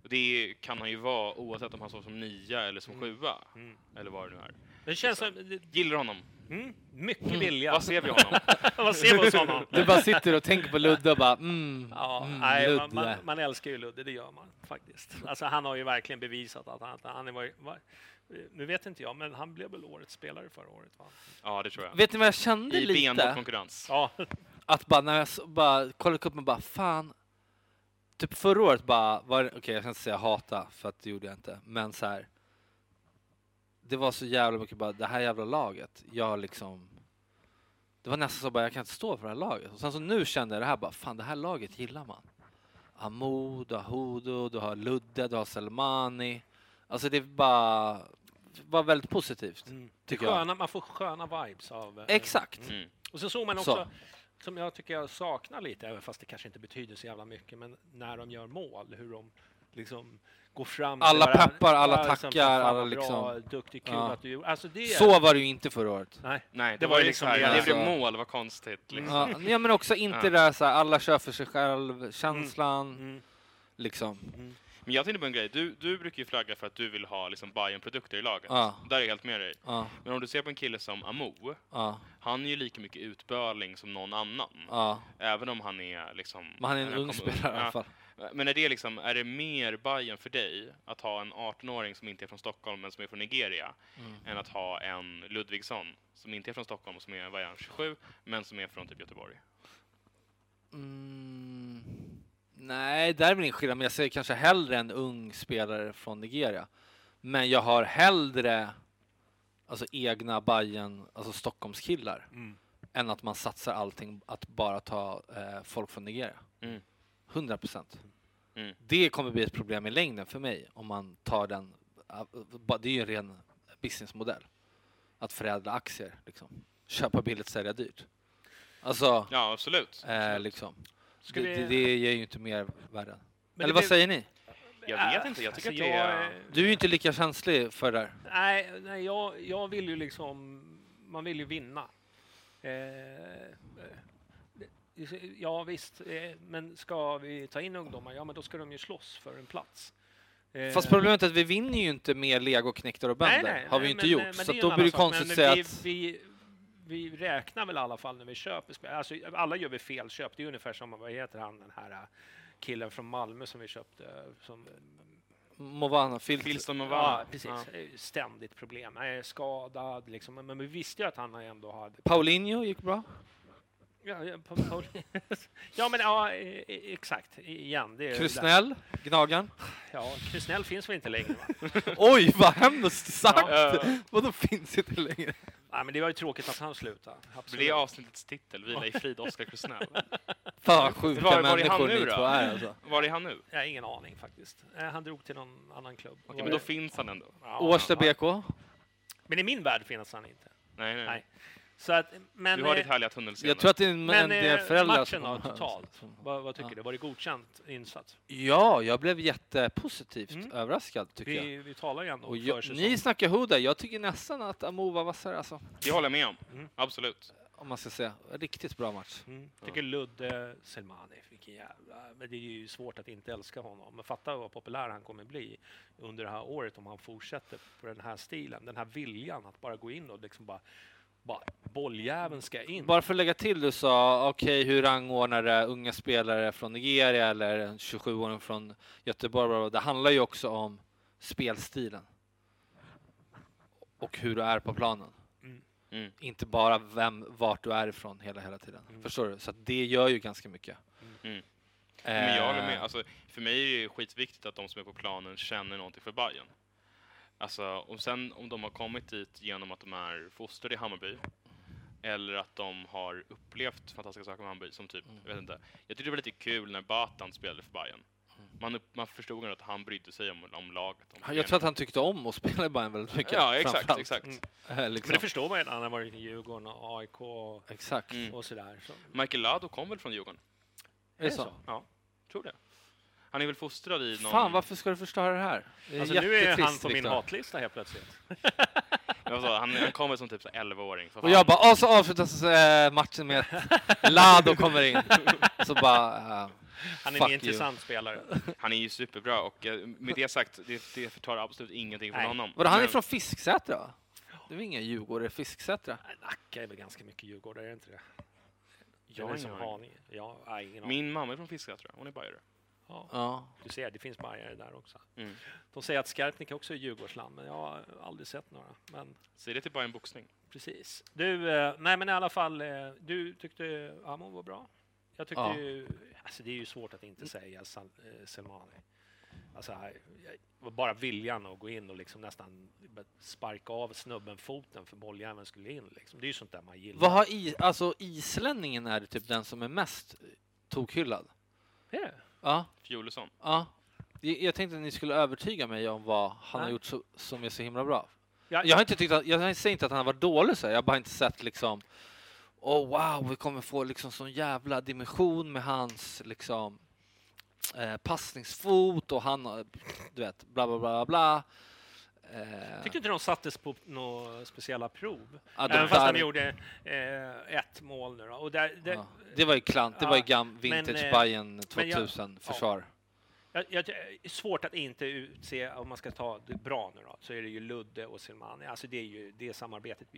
Och Det kan han ju vara oavsett om han står som nia eller som sjua. Mm. Eller vad det nu är. Det känns som, det- Gillar honom. mm, mycket vilja. Vad ser vi honom? Vad ser vi hos honom? Du bara sitter och tänker på Ludde och bara mm, Ja, mm nej, Ludde. man, man, man älskar ju Ludde, det gör man faktiskt. Alltså, han har ju verkligen bevisat att han, att han är, var, var, nu vet inte jag, men han blev väl årets spelare förra året? Va? Ja, det tror jag. Vet ni vad jag kände I benhård lite? konkurrens. Ja, Att bara när jag så, bara kollade cupen bara fan. Typ förra året bara okej jag ska inte säga hata för att det gjorde jag inte. Men så här. Det var så jävla mycket bara det här jävla laget. Jag liksom. Det var nästan så bara jag kan inte stå för det här laget. Och sen så nu kände jag det här bara fan det här laget gillar man. Amo, du har Hudo, du har Ludde, du har Selmani. Alltså det är bara var väldigt positivt. det Tycker jag. sköna, man får sköna vibes av... eh, Exakt. Mm. Och så såg man Så. också, som jag tycker jag saknar lite, även fast det kanske inte betyder så jävla mycket, men när de gör mål, hur de liksom går fram Alla varandra. peppar, alla Ja, liksom, tackar, fan alla liksom- Bra, duktig, kul Ja. att du. Alltså det... Så var det ju inte förra året. Nej. Nej, det, Det var var ju liksom liksom, det, det alltså. blev mål, vad konstigt. Liksom. Ja, men också inte Ja. det där så här, alla kör för sig själv, känslan, Mm. liksom. Men jag tänkte på en grej, du, du brukar ju flagga för att du vill ha liksom bayern produkter i laget. Ja. Där är jag helt med dig. Ja, Men om du ser på en kille som Amo, ja, han är ju lika mycket utbörling som någon annan. Även om han är liksom... Men han är en ung spelare i alla fall. Men är det liksom, är det mer Bayern för dig att ha en 18-åring som inte är från Stockholm men som är från Nigeria Mm. än att ha en Ludvigsson som inte är från Stockholm som är, vad är han, 27 men som är från typ Göteborg? Mm. Nej, där är väl ingen skillnad, men jag säger kanske hellre en ung spelare från Nigeria. Men jag har hellre alltså egna Bayern, alltså Stockholmskillar, Mm. än att man satsar allting att bara ta eh, folk från Nigeria. Mm. 100 procent. Mm. Det kommer bli ett problem i längden för mig om man tar den. ba- Det är ju en ren businessmodell. Att förädla aktier, liksom. Köpa billigt, sälja dyrt. Alltså, Ja, absolut. eh, absolut. liksom. Ska Det, vi- det, det ger ju inte mer värde. Men Eller det vad blir- säger ni? Jag vet inte, jag tycker Alltså, att det jag, är... Du är ju inte lika känslig för det där. Nej, nej jag, jag vill ju liksom... Man vill ju vinna. Eh, eh, ja, visst. Eh, men ska vi ta in ungdomar, ja men då ska de ju slåss för en plats. Eh, Fast problemet är att vi vinner ju inte med legoknektar och bönder. nej, nej, har vi nej, ju inte men- gjort. men så då blir det konstigt att säga vi, att... vi, vi räknar väl i alla fall när vi köper spel. Alltså, alla gör vi felköp. Det är ungefär som, vad heter han, den här eh, killen från Malmö som vi köpte. Som, Movana. Filston och Ja, precis. Ja. Ständigt problem. Han är skadad, liksom. men vi visste ju att han ändå hade... Paulinho gick bra. Ja, ja, ja men ja, e- e- exakt. Igen. Det är Krusnell, Gnagaren. Ja, Krusnell finns väl inte längre? Va? Oj, vad hemskt sagt! Ja. Vadå finns inte längre? Nej, men det var ju tråkigt att han slutade. Absolut. Blir avsnittets titel Vila i frid, Oskar Krusnell. Fan vad sjuka Var- var är han människor nu ni då? två är alltså. Var är han nu? Jag har ingen aning faktiskt. Eh, Han drog till någon annan klubb. Okej, men då finns han ändå. Ja, Årsta ja. BK. Men i min värld finns han inte. Nej, nej. Nej. Så att, men, Du har eh, ditt härliga tunnelseende. Jag tror att det är en, Men en del eh, föräldrar matchen som har- totalt? Vad, vad tycker Ja. du? Var det godkänt insats? Ja, jag blev jättepositivt Mm. överraskad tycker jag. Vi, vi talar ju ändå Och om jag, ni snackar Huda, jag tycker nästan att Amo var vassare alltså. Det håller jag med om. Mm. Absolut. Om man ska säga. Riktigt bra match. Mm. Tycker Ludde Selmani, vilken jävla... Men det är ju svårt att inte älska honom. Men fatta vad populär han kommer bli under det här året om han fortsätter på den här stilen. Den här viljan att bara gå in och liksom bara... bara bolljäveln ska in. Bara för att lägga till, du sa okej, hur rangordnar det unga spelare från Nigeria eller en 27-åring från Göteborg? bla, bla, bla. Det handlar ju också om spelstilen. Och hur du är på planen. Mm. Inte bara vem, vart du är ifrån hela, hela tiden. Mm. Förstår du? Så att det gör ju ganska mycket. Mm. Men jag håller med. Eh, Alltså, för mig är det skitviktigt att de som är på planen känner någonting för Bayern. Alltså, och sen om de har kommit dit genom att de är fostrade i Hammarby eller att de har upplevt fantastiska saker med Hammarby, som typ, jag vet inte. Jag tyckte det var lite kul när Batan spelade för Bayern. Man, upp, man förstod att han brydde sig om, om laget. Om Jag tror att han tyckte om att spela i Bayern väldigt mycket. Ja, exakt, exakt. Mm. Men liksom. det förstår man ju när han har varit i Djurgården och AIK och, Exakt. Mm. och sådär. Så. Michael Lado kom väl från Djurgården? Är det så? Ja. Tror det. Han är väl fostrad i någon... Fan, varför ska du förstöra det här? Det är Alltså, nu är han på min hatlista helt plötsligt. Sa, han, han kom väl som typ så 11-åring. för Och jag bara, och så avslutas eh, matchen med att Lado kommer in. Så bara, eh, Han är en you. intressant spelare. Han är ju superbra och eh, med det sagt, det, det förtar absolut ingenting från Nej. honom. vadå, han är Men- från Fisksätra? Det är väl inga djurgårdare, Fisksätra? Nacka är väl ganska mycket Djurgårdare, är det inte det? Jag har ingen aning. Min mamma är från Fisksätra, hon är bajare. Ja, Ja. du ser, det finns bajare där också. Mm. De säger att Skarpnäck också är Djurgårdsland, men jag har aldrig sett några. Men Säg det till Bayern Boxning. precis. Du, eh, nej men i alla fall, eh, du tyckte Amo var bra. Jag tyckte Ja. ju, alltså det är ju svårt att inte säga Sal, eh, Selmani. Alltså, bara viljan att gå in och liksom nästan sparka av snubben foten för bolljäveln skulle in. Liksom. Det är ju sånt där man gillar. Vad har i, alltså islänningen är typ den som är mest tokhyllad? Är det? Ja, Fjolesson. ja. Jag tänkte att ni skulle övertyga mig om vad han har Nej. gjort så, som är så himla bra. Ja, Jag har inte tyckt att, jag säger inte att han har varit dålig så här. jag har bara inte sett liksom Oh wow, vi kommer få liksom sån jävla dimension med hans liksom eh, passningsfot och han har, du vet, bla bla bla bla. Eh, Tyckte inte de sattes på några speciella prov? ja, de Även fast där- de gjorde eh, ett mål nu. Och där, det, ja, det var ju klant, det var ju gam, vintage eh, Bayern men jag- 2000 försvar. jag, jag, det är svårt att inte utse, om man ska ta det bra nu då, så är det ju Ludde och Selmani. Alltså det, är ju, det samarbetet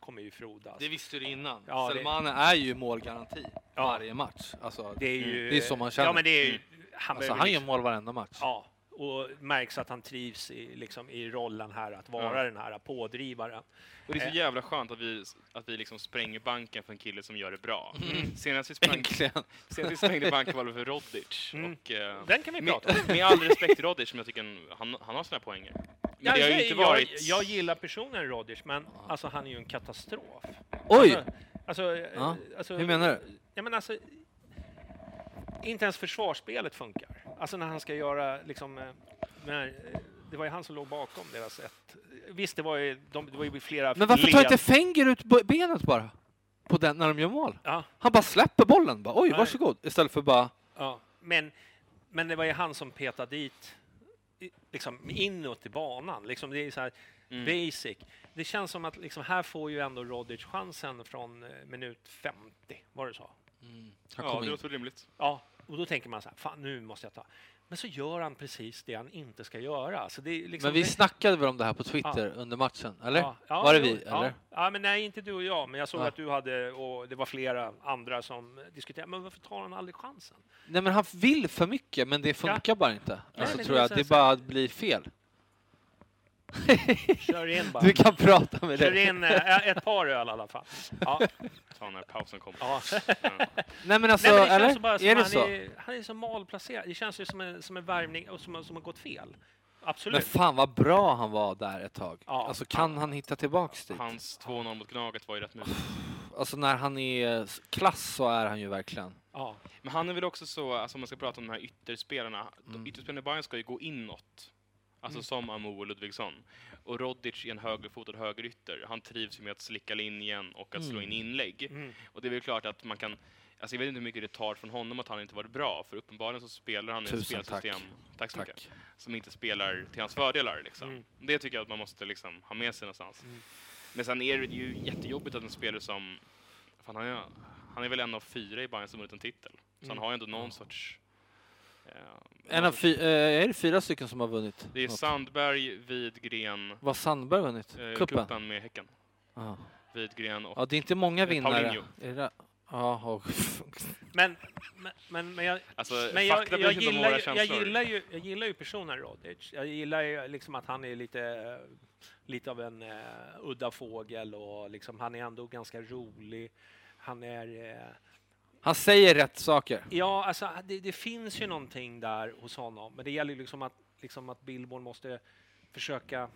kommer ju frodas. Det visste du innan. Ja, Selmane är ju målgaranti Ja. varje match. Alltså, Det är ju... Det är så man känner. Ja, men det är ju... Han, alltså, han gör mål varenda match. Ja, och märks att han trivs i, liksom, i rollen här att vara Ja. den här pådrivaren. Och det är Eh. så jävla skönt att vi, att vi liksom spränger banken för en kille som gör det bra. Senast vi, sprang, senast vi sprängde banken var det för Rodic. Mm. Och, eh, Den kan vi med, prata om. med all respekt till Rodic, som jag tycker han, han har sina poänger. Men Ja, det har ju jag, inte varit... jag, jag gillar personen Rodgers, men alltså, han är ju en katastrof. Oj! Alltså, alltså, eh, Ja, alltså, hur menar du? Ja, men alltså, inte ens försvarsspelet funkar. Alltså när han ska göra liksom... eh, När, eh, det var ju han som låg bakom deras ett. Visst, det var ju, de, det var ju flera Men varför tar led- inte Fenger ut benet bara? På den, när de gör mål? Ja, Han bara släpper bollen. Bara, Oj, Nej. varsågod. Istället för bara... ja. Men, men det var ju han som petade dit liksom inåt i banan. Liksom, det är så här Mm. basic. Det känns som att liksom, här får ju ändå Rodic chansen från eh, minut 50, var det så? Han Ja, det låter rimligt. Ja, och då tänker man så här, fan nu måste jag ta. Men så gör han precis det han inte ska göra. Är liksom Men vi det- snackade väl om det här på Twitter under matchen, eller? Ja, ja, Var det vi, ja. eller? Ja, men nej, inte du och jag, men jag såg Ja. att du hade, och det var flera andra som diskuterade, men varför tar han aldrig chansen? Nej, men han vill för mycket, men det funkar bara inte. Alltså, men tror det är jag det här- bara blir fel. Kör in bara. Du kan prata med Kör det. in eh, ett par öl i alla fall. Ja, Ta när pausen kommer. ja. Nej, men alltså, Nej, men det eller? känns bara som Är det han, så? är, han är så malplacerad. Det känns ju som en, som en värvning och som, som har gått fel. Men Absolut. fan vad bra han var där ett tag. Ja. Alltså kan han hitta tillbaks dit? Hans 2-0 mot Gnaget var ju rätt mysigt. Alltså när han är s- klass så är han ju verkligen. Ja. Men han är väl också så, alltså om man ska prata om de här ytterspelarna, Mm. mm. ytterspelarna i Bayern ska ju gå inåt. Alltså Mm. som Amo och Ludvigsson. Och Rodic är en högerfotad högerytter. Han trivs ju med att slicka linjen och att slå in inlägg. Mm. Och det är väl klart att man kan Alltså jag vet inte hur mycket det tar från honom att han inte varit bra, för uppenbarligen så spelar han i ett spelsystem tack. så Tack. mycket, som inte spelar till hans fördelar. Liksom. Mm. Det tycker jag att man måste liksom ha med sig någonstans. Mm. Men sen är det ju jättejobbigt att en spelare som... Fan, han, är, han är väl en av fyra i Bayern som vunnit en titel. Så Mm. han har ju ändå någon sorts... En av fy, eh, är det fyra stycken som har vunnit? Det är något? Sandberg, Widgren, Vad har Sandberg vunnit? eh, Kuppen? kuppen med Häcken. Ja. Widgren och... ja, det är inte många Eh, vinnare. Paulinho. Är det? Ja, och Men, men, men, men jag, Alltså, Men jag, jag, om gillar ju, jag, gillar ju, jag gillar ju personen Rodic. Jag gillar ju liksom att han är lite, eh, lite av en uh, udda fågel och liksom, han är ändå ganska rolig. Han är... eh, han säger rätt saker. ja, alltså det, det finns ju någonting där hos honom, men det gäller ju liksom att, liksom att Billborn måste försöka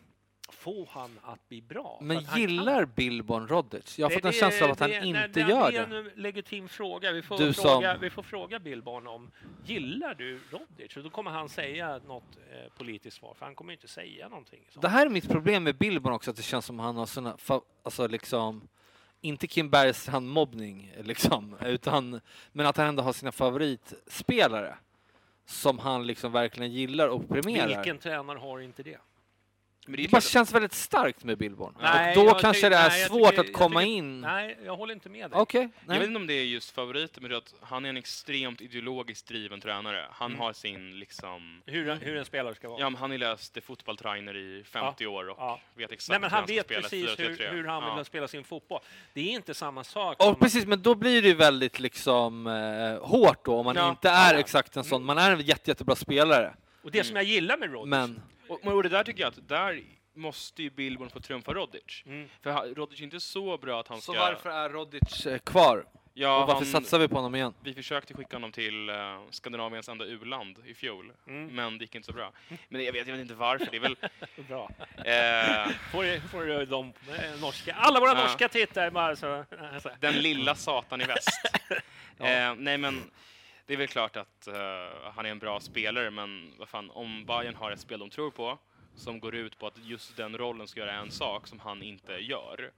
få han att bli bra. Men att han kan- gillar Billborn Rodic? Jag har Det- fått en det- känsla av att han inte det, gör det. är det. en legitim fråga. Vi får, Du fråga, som- vi får fråga Billborn om, gillar du Rodic? Och då kommer han säga något eh, politiskt svar, för han kommer inte säga någonting. sånt. Det här är mitt problem med Billborn också, att det känns som han har såna, alltså liksom, inte Kim Bergstrand-mobbning, liksom, utan, men att han ändå har sina favoritspelare som han liksom verkligen gillar och premierar. Vilken tränare har inte det? Men det Det är bara känns väldigt starkt med Billborn. Nej, och då jag kanske det är nej, jag svårt tycker- att jag komma tycker- in. Nej, jag håller inte med dig. Okej, jag vet inte om det är just favoriter, men det är att han är en extremt ideologiskt driven tränare. Han Mm. har sin liksom... Hur, hur en spelare ska vara. Ja, men han har läst fotbollstrainer i 50 år och Ja. vet exakt Nej, men hur han ska vet precis 4-3-3. hur, hur han vill ja. spela sin fotboll. Det är inte samma sak. Och som precis, men då blir det väldigt liksom eh, hårt då om man Ja. inte är Ja. exakt en sån. Man är en jätte, jättebra spelare, och det som jag gillar med Rodic, men Och, och det där tycker jag att där måste ju Billborn få trumfa Rodic. Mm. För Rodic är inte så bra att han Så ska... varför är Rodic eh, kvar? Ja, och varför han, satsar vi på honom igen? Vi försökte skicka honom till uh, Skandinaviens enda u-land i fjol, Mm. men det gick inte så bra. Men jag vet, jag vet inte varför. Det är väl... Bra. eh, Får, får du de eh, norska, alla våra Ja. norska tittare bara så... så. den lilla satan i väst. eh, nej, men det är väl klart att eh, han är en bra spelare, men vad fan, om Bayern har ett spel de tror på, som går ut på att just den rollen ska göra en sak som han inte gör,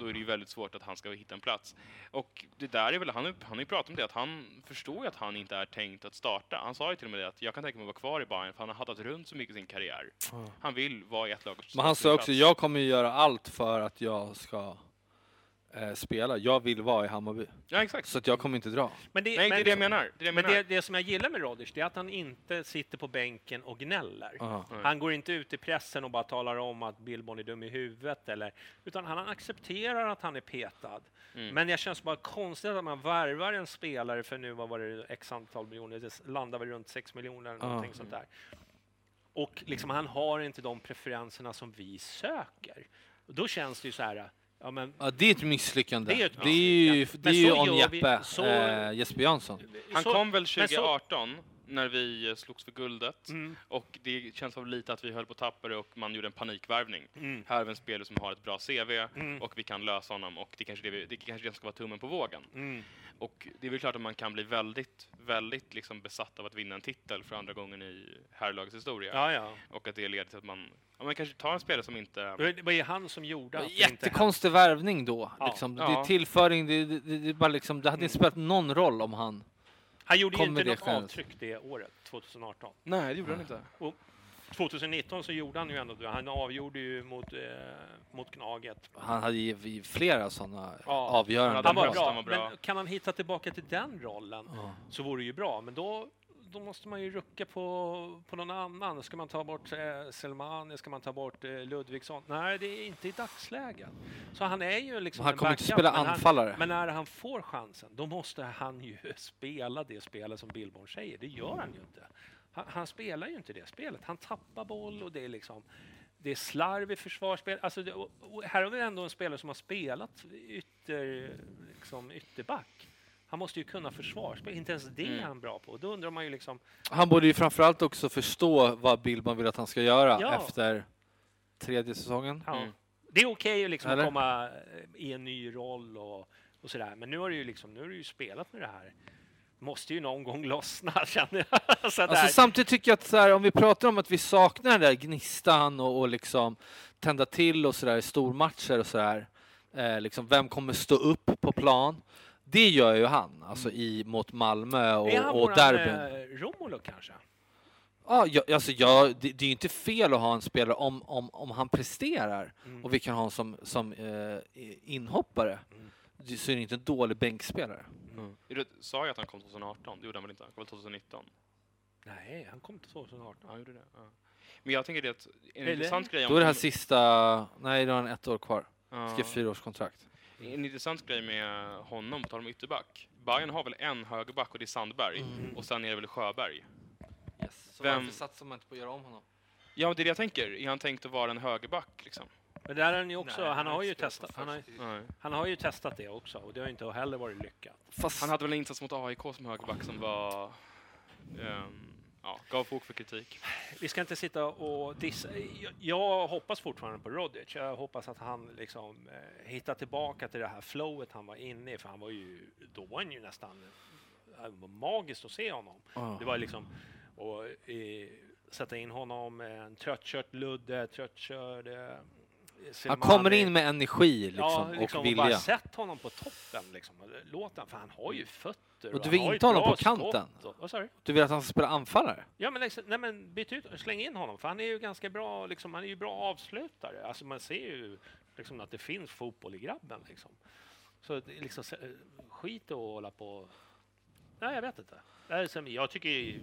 då är det ju väldigt svårt att han ska hitta en plats. Och det där är väl, han, har- han har ju pratat om det, att han förstår ju att han inte är tänkt att starta. Han sa ju till och med det att jag kan tänka mig att vara kvar i Bayern för han har hattat runt så mycket i sin karriär. Han vill vara i ett lag Men han sa också, jag kommer ju göra allt för att jag ska eh, spela. Jag vill vara i Hammarby. Ja, exakt. Så att jag kommer inte dra. Men det, Nej, det men, är det jag menar. Det är det jag Men menar. det, det som jag gillar med Rodic, det är att han inte sitter på bänken och gnäller. Nej. Han går inte ut i pressen och bara talar om att Billborn är dum i huvudet, eller, utan han accepterar att han är petad. Mm. Men jag känns bara konstigt att man värvar en spelare för nu, vad var det, x antal miljoner, det landar väl runt 6 miljoner eller någonting sånt där. och liksom, han har inte de preferenserna som vi söker. Och då känns det ju så här, ja men Ja, det är ett misslyckande. Det är ett det är ju, misslyckande. det är ju on gör vi- Jeppe, så- eh, Jesper Jansson. Han så- kom väl men så- 2018 när vi eh, slogs för guldet Mm. och det känns väl lite att vi höll på att tappa det och man gjorde en panikvärvning. Mm. Här har vi en spelare som har ett bra CV Mm. och vi kan lösa honom och det kanske det, vi, det kanske det ska vara tummen på vågen. Mm. Och det är väl klart att man kan bli väldigt, väldigt liksom besatt av att vinna en titel för andra gången i herrlagets historia. Ja, ja. Och att det leder till att man, ja, man kanske tar en spelare som inte... Det var ju han som gjorde att det Jättekonstig värvning då. Ja. Liksom. Det Ja. är tillföring, det, det, det, det, är bara liksom, det hade inte spelat någon roll om han... Han gjorde ju inte det något avtryck det året, 2018. Nej, det gjorde han inte. 2019 så gjorde han ju ändå det. Han avgjorde ju mot, eh, mot Gnaget. Han hade ju flera sådana Ja. avgörande Han var bra, bra, han var bra. men kan han hitta tillbaka till den rollen Ja. så vore det ju bra. Men då, då måste man ju rucka på, på någon annan. Ska man ta bort eh, Selmani? Ska man ta bort eh, Ludvigsson? Nej, det är inte i dagsläget. Så han är ju liksom Han kommer inte backup, spela men anfallare. Han, men när han får chansen, då måste han ju spela det spelet som Billborn säger. Det gör han ju inte. Han, han spelar ju inte det spelet. Han tappar boll och det är liksom det är slarv i försvarsspel. Alltså det, här har vi ändå en spelare som har spelat ytter, liksom ytterback. Han måste ju kunna försvarsspel. Inte ens det är Mm. han bra på. Då undrar man ju liksom... Han borde ju framförallt också förstå vad Billman vill att han ska göra Ja. efter tredje säsongen. Ja, Mm. Det är okej att liksom Eller? komma eh, i en ny roll och, och sådär. Men nu har du ju liksom, nu har du ju spelat med det här. Måste ju någon gång lossna känner jag. Så Alltså, där. samtidigt tycker jag att så här, om vi pratar om att vi saknar den där gnistan och, och liksom tända till och sådär i stormatcher och sådär. Eh, liksom, vem kommer stå upp på plan? Det gör ju han, alltså i, mot Malmö och, är han och derbyn. eh, Romulo kanske? Ja, jag, alltså jag, det, det är ju inte fel att ha en spelare om, om, om han presterar Mm. och vi kan ha honom som, som eh, inhoppare. Mm. Det- Så är det inte en dålig bänkspelare. Mm. Du sa ju att han kom 2018, det gjorde han väl inte? Han kom väl 2019? Nej, han kom till 2018. Ja, han gjorde det. Ja. Men jag tänker det att en Eller- intressant grej om... Då är det här sista, nej då har han ett år kvar. Ja. Skrev fyraårskontrakt. En intressant grej med honom, på tal om ytterback. Bayern har väl en högerback och det är Sandberg. Mm. Och sen är det väl Sjöberg. Yes. Så Vem- varför satsar man inte på att göra om honom? Ja, det är det jag tänker. Är han tänkt att vara en högerback liksom? Men där är han ju också, Nej, han har ju testat. Han har, han har ju testat det också och det har inte heller varit lyckat. Fast Han hade väl en insats mot AIK som högerback som var... ehm, ja, gav fog för kritik. Vi ska inte sitta och dissa. Jag, jag hoppas fortfarande på Rodic. Jag hoppas att han liksom eh, hittar tillbaka till det här flowet han var inne i, för han var ju, då var han ju nästan, det var magiskt att se honom. Ja. Det var liksom, och eh, sätta in honom, eh, en tröttkört Ludde, tröttkörd eh, han kommer in med energi liksom, ja, liksom, och och bara vilja. sätt honom på toppen. Liksom. Låt han, för han har ju fötter. Och du vill inte ett honom på kanten? Och, sa du? Vill att han ska spela anfallare? Ja, men, nej, men byt ut, släng in honom, för han är ju ganska bra, liksom, han är ju bra avslutare. Alltså man ser ju liksom, att det finns fotboll i grabben. Liksom. Så det är liksom, skit och hålla på... Nej, jag vet inte. Jag tycker ju-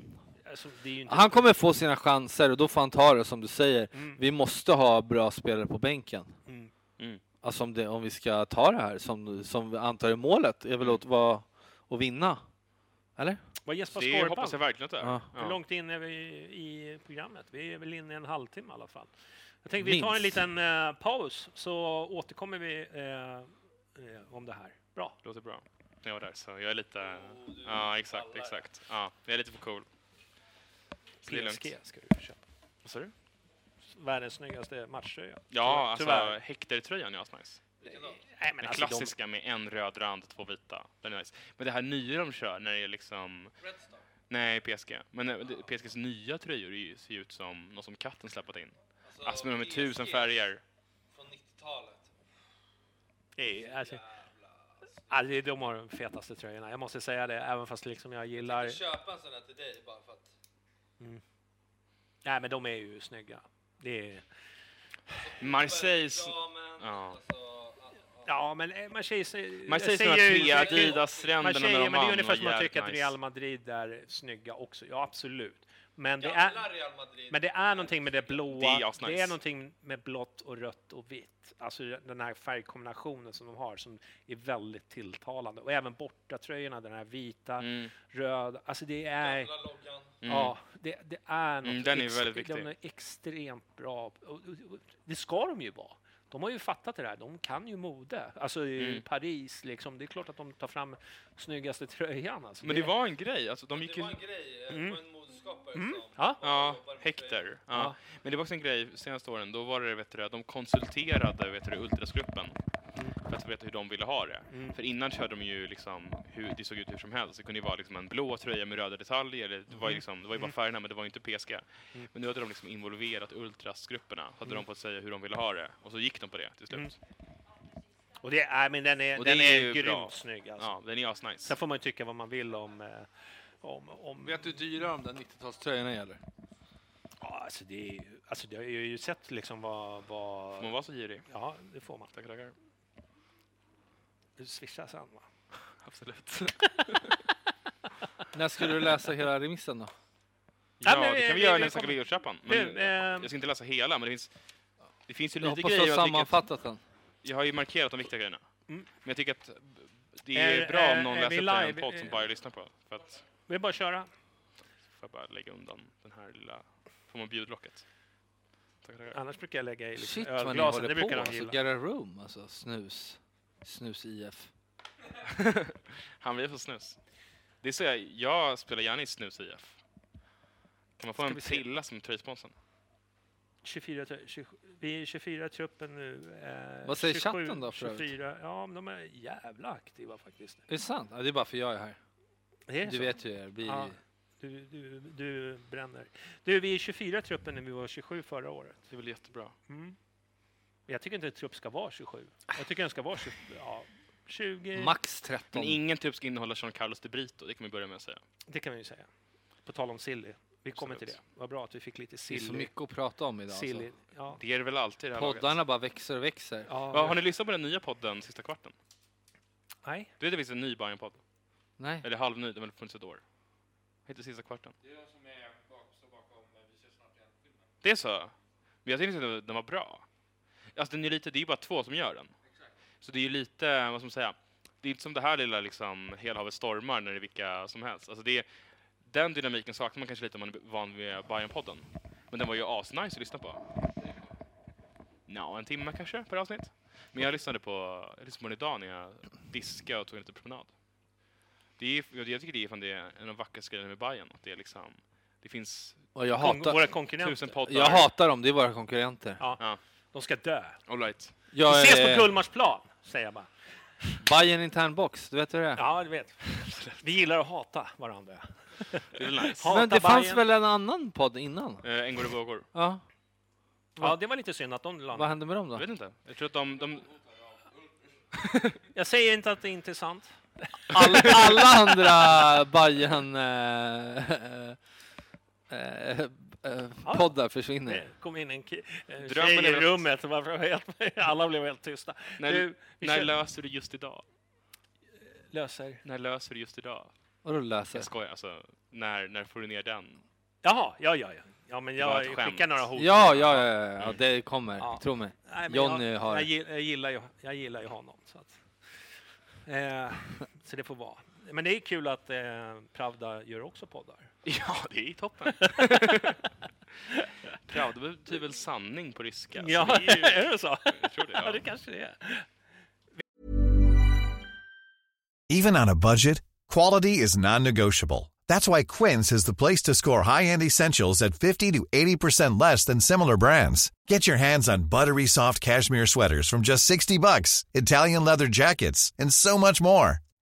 alltså, det är ju inte... Han kommer få sina chanser och då får han ta det som du säger. Mm. Vi måste ha bra spelare på bänken. Mm. Mm. Alltså om, det, om vi ska ta det här som, som vi antar är målet, är väl att, vara, att vinna? Eller? Vad Jesper Det Skorpan? hoppas jag verkligen att det är. Ja. Hur långt in är vi i programmet? Vi är väl inne i en halvtimme i alla fall. Jag tänkte vi tar en Minst. liten eh, paus så återkommer vi eh, eh, om det här. Bra. Låter bra. Jag var där, så jag är lite... Ja, exakt, exakt. Ja, jag är lite för cool. Så det är lugnt. PSG ska du köpa. Vad sa du? Världens snyggaste matchtröja. Ja, alltså Tyvärr. Hector-tröjan är asnice. Nej, men Den alltså, de, klassiska med en röd rand, två vita. Den är nice. Men det här nya de kör när det är liksom... Nej, PSG. Men eh, det- PSGs nya tröjor ser ju ut som något som katten släppt in. Alltså med de med tusen färger. Från 90-talet. Nej, alltså, alltså, de har de fetaste tröjorna. Jag måste säga det, även fast liksom jag gillar... köpa en sån här till dig bara för att... Nej, men de är ju snygga. Det är... Marseilles... Ja, men Ja. Ja, men man säger... sig- Man säger jag såna tre när säger, de men det är ungefär som man tycker att Real nice. Madrid är snygga också. Ja, absolut. Men det är, men det är någonting med det blåa. Det är asnice. det är någonting med blått och rött och vitt. Alltså den här färgkombinationen som de har som är väldigt tilltalande. Och även bortatröjorna, den här vita, Mm. röda. Alltså det är... Mm. Ja, det, det är något Mm, den är väldigt viktig. De är extremt bra. Och- och- och Det ska de ju vara. De har ju fattat det där. De kan ju mode. Alltså i Mm. Paris, liksom. det är klart att de tar fram snyggaste tröjan. Alltså. Men det var en grej, alltså de gick ju... grej, Mm. en modeskapare Mm. Ja. Ja, Hector. Ja. Ja. Men det var också en grej senaste åren, då var det, vet du, de konsulterade vet du, Ultrasgruppen för att veta hur de ville ha det. Mm. För innan körde de ju liksom hur det såg ut hur som helst. Det kunde ju vara liksom en blå tröja med röda detaljer, eller det var ju, liksom, det var ju bara färgerna men det var ju inte PSG. Mm. Men nu hade de liksom involverat Ultrasgrupperna, så hade de fått säga hur de ville ha det. Och så gick de på det till slut. Mm. Och det är, men den är, Och det den är är, ju grymt bra. snygg. Alltså. Ja, den är asnice. Sen får man ju tycka vad man vill om... eh, om, om Vet du hur dyra de där 90-talströjorna gäller? ja, alltså det, är, ju- alltså det har ju sett liksom vad... vad Får man vara så girig? ja, det får man. Tackar, tackar. Du swishar sen va? Absolut. När ska du läsa hela remissen då? Ja, men det vi- kan vi vi- göra vi nästa kommer- Galeotrappan. Du, Men ehm, jag ska inte läsa hela, men det finns, det finns ju Jag lite hoppas du har jag tycker att, sammanfattat den. Jag har ju markerat de viktiga grejerna. Mm. Men jag tycker att det är, Är- bra är- om någon är läser vi upp en live? podd som bara lyssnar på. För att Vi bara köra. får jag bara lägga undan den här lilla... Får man bjudlocket? Tackar, tackar. Annars brukar jag lägga i liksom Shit vad ni ölglasen. Det håller brukar på. de Alltså, gilla. get a room, alltså snus. Snus IF. Han blir för snus. Det är så jag, jag spelar gärna i snus IF. Kan man få Ska en vi se. prilla som tröjsponsorn? 24, tru- 27 vi är 24 i truppen nu. Eh, Vad säger chatten då, för övrigt? 24, ja, men de är jävla aktiva faktiskt. Är det sant? Ja, det är bara för jag är här. Det är Du så. vet ju, det blir... Ja. Du, du, du bränner. Du, vi är 24 i truppen när vi var 27 förra året. Det är väl jättebra. Mm. Jag tycker inte att trupp ska vara 27. Jag tycker den ska vara 20, ja, 20. Max 13. Men ingen typ ska innehålla Jean Carlos de Brito, det kan vi börja med att säga. Det kan vi ju säga. På tal om silly. Vi kommer till det. Vad bra att vi fick lite det är silly. så mycket att prata om idag. silly. Alltså. Ja. Det är det väl alltid i det här laget. Poddarna bara växer och växer. Ja, Ja, har ni lyssnat på den nya podden Sista kvarten? Nej. Du vet att det finns en ny Bajen-podd? Nej. Eller halvny, den har väl funnits ett år. Heter Sista kvarten. Det är så? Men jag tyckte att den var bra. Alltså den är lite, det är ju bara två som gör den. Så det är ju lite, vad ska man säga, det är inte som det här lilla liksom, hela havet stormar när det är vilka som helst. Alltså det är, den dynamiken saknar man kanske lite om man är van vid Bajen-podden. Men den var ju asnice att lyssna på. Nå, en timme kanske per avsnitt. Men jag lyssnade på, jag lyssnade på den idag när jag diskade och tog en liten promenad. Det är, jag tycker det är, fan det är en av de vackraste grejerna med Bajen. Att det är liksom, det finns Och jag hatar, Våra konkurrenter. jag hatar dem, det är våra konkurrenter. Ja, Ja, de ska dö. all right. Jag Vi ses på är Gullmarsplan, säger jag bara. Bayern intern box, du vet hur det är? Ja, du vet. Vi gillar att hata varandra. Det är väl nice. Hata Men det fanns Bayern. väl en annan podd innan? Eh, en går det vågor. Ja, Ja, det var lite synd att de vad landade. hände med dem Jag då? vet inte. Jag tror att de, de Jag säger inte att det inte är sant. Alla, alla andra Bayern eh, eh, eh, poddar försvinner. Det kom in en, en Drömmen tjej i väl- rummet. och var helt, alla blev helt tysta. när, Du, vi när kör- löser du just idag? löser... När löser du just idag? Vadå läser? Jag skojar, alltså. När, när får du ner den? Jaha, ja, ja, ja. Ja, men Det var jag ett skämt. skickar några hot. Ja, ja, ja, ja, ja, det kommer. Ja. Tro mig. Nej, men Johnny jag, har- jag, gill- jag, gillar ju, jag gillar ju honom. Så, att, eh, så det får vara. Men det är kul att eh, Pravda gör också poddar. Ja, det är toppen. Pravda betyder väl sanning på ryska? så ja, det är, ju, är det så? jag tror det. Ja, Ja. det kanske det är. Even on a budget, quality is non-negotiable. That's why Quince is the place to score high-end essentials at 50 to 80% less than similar brands. Get your hands on buttery soft cashmere sweaters from just 60 bucks, Italian leather jackets, and so much more.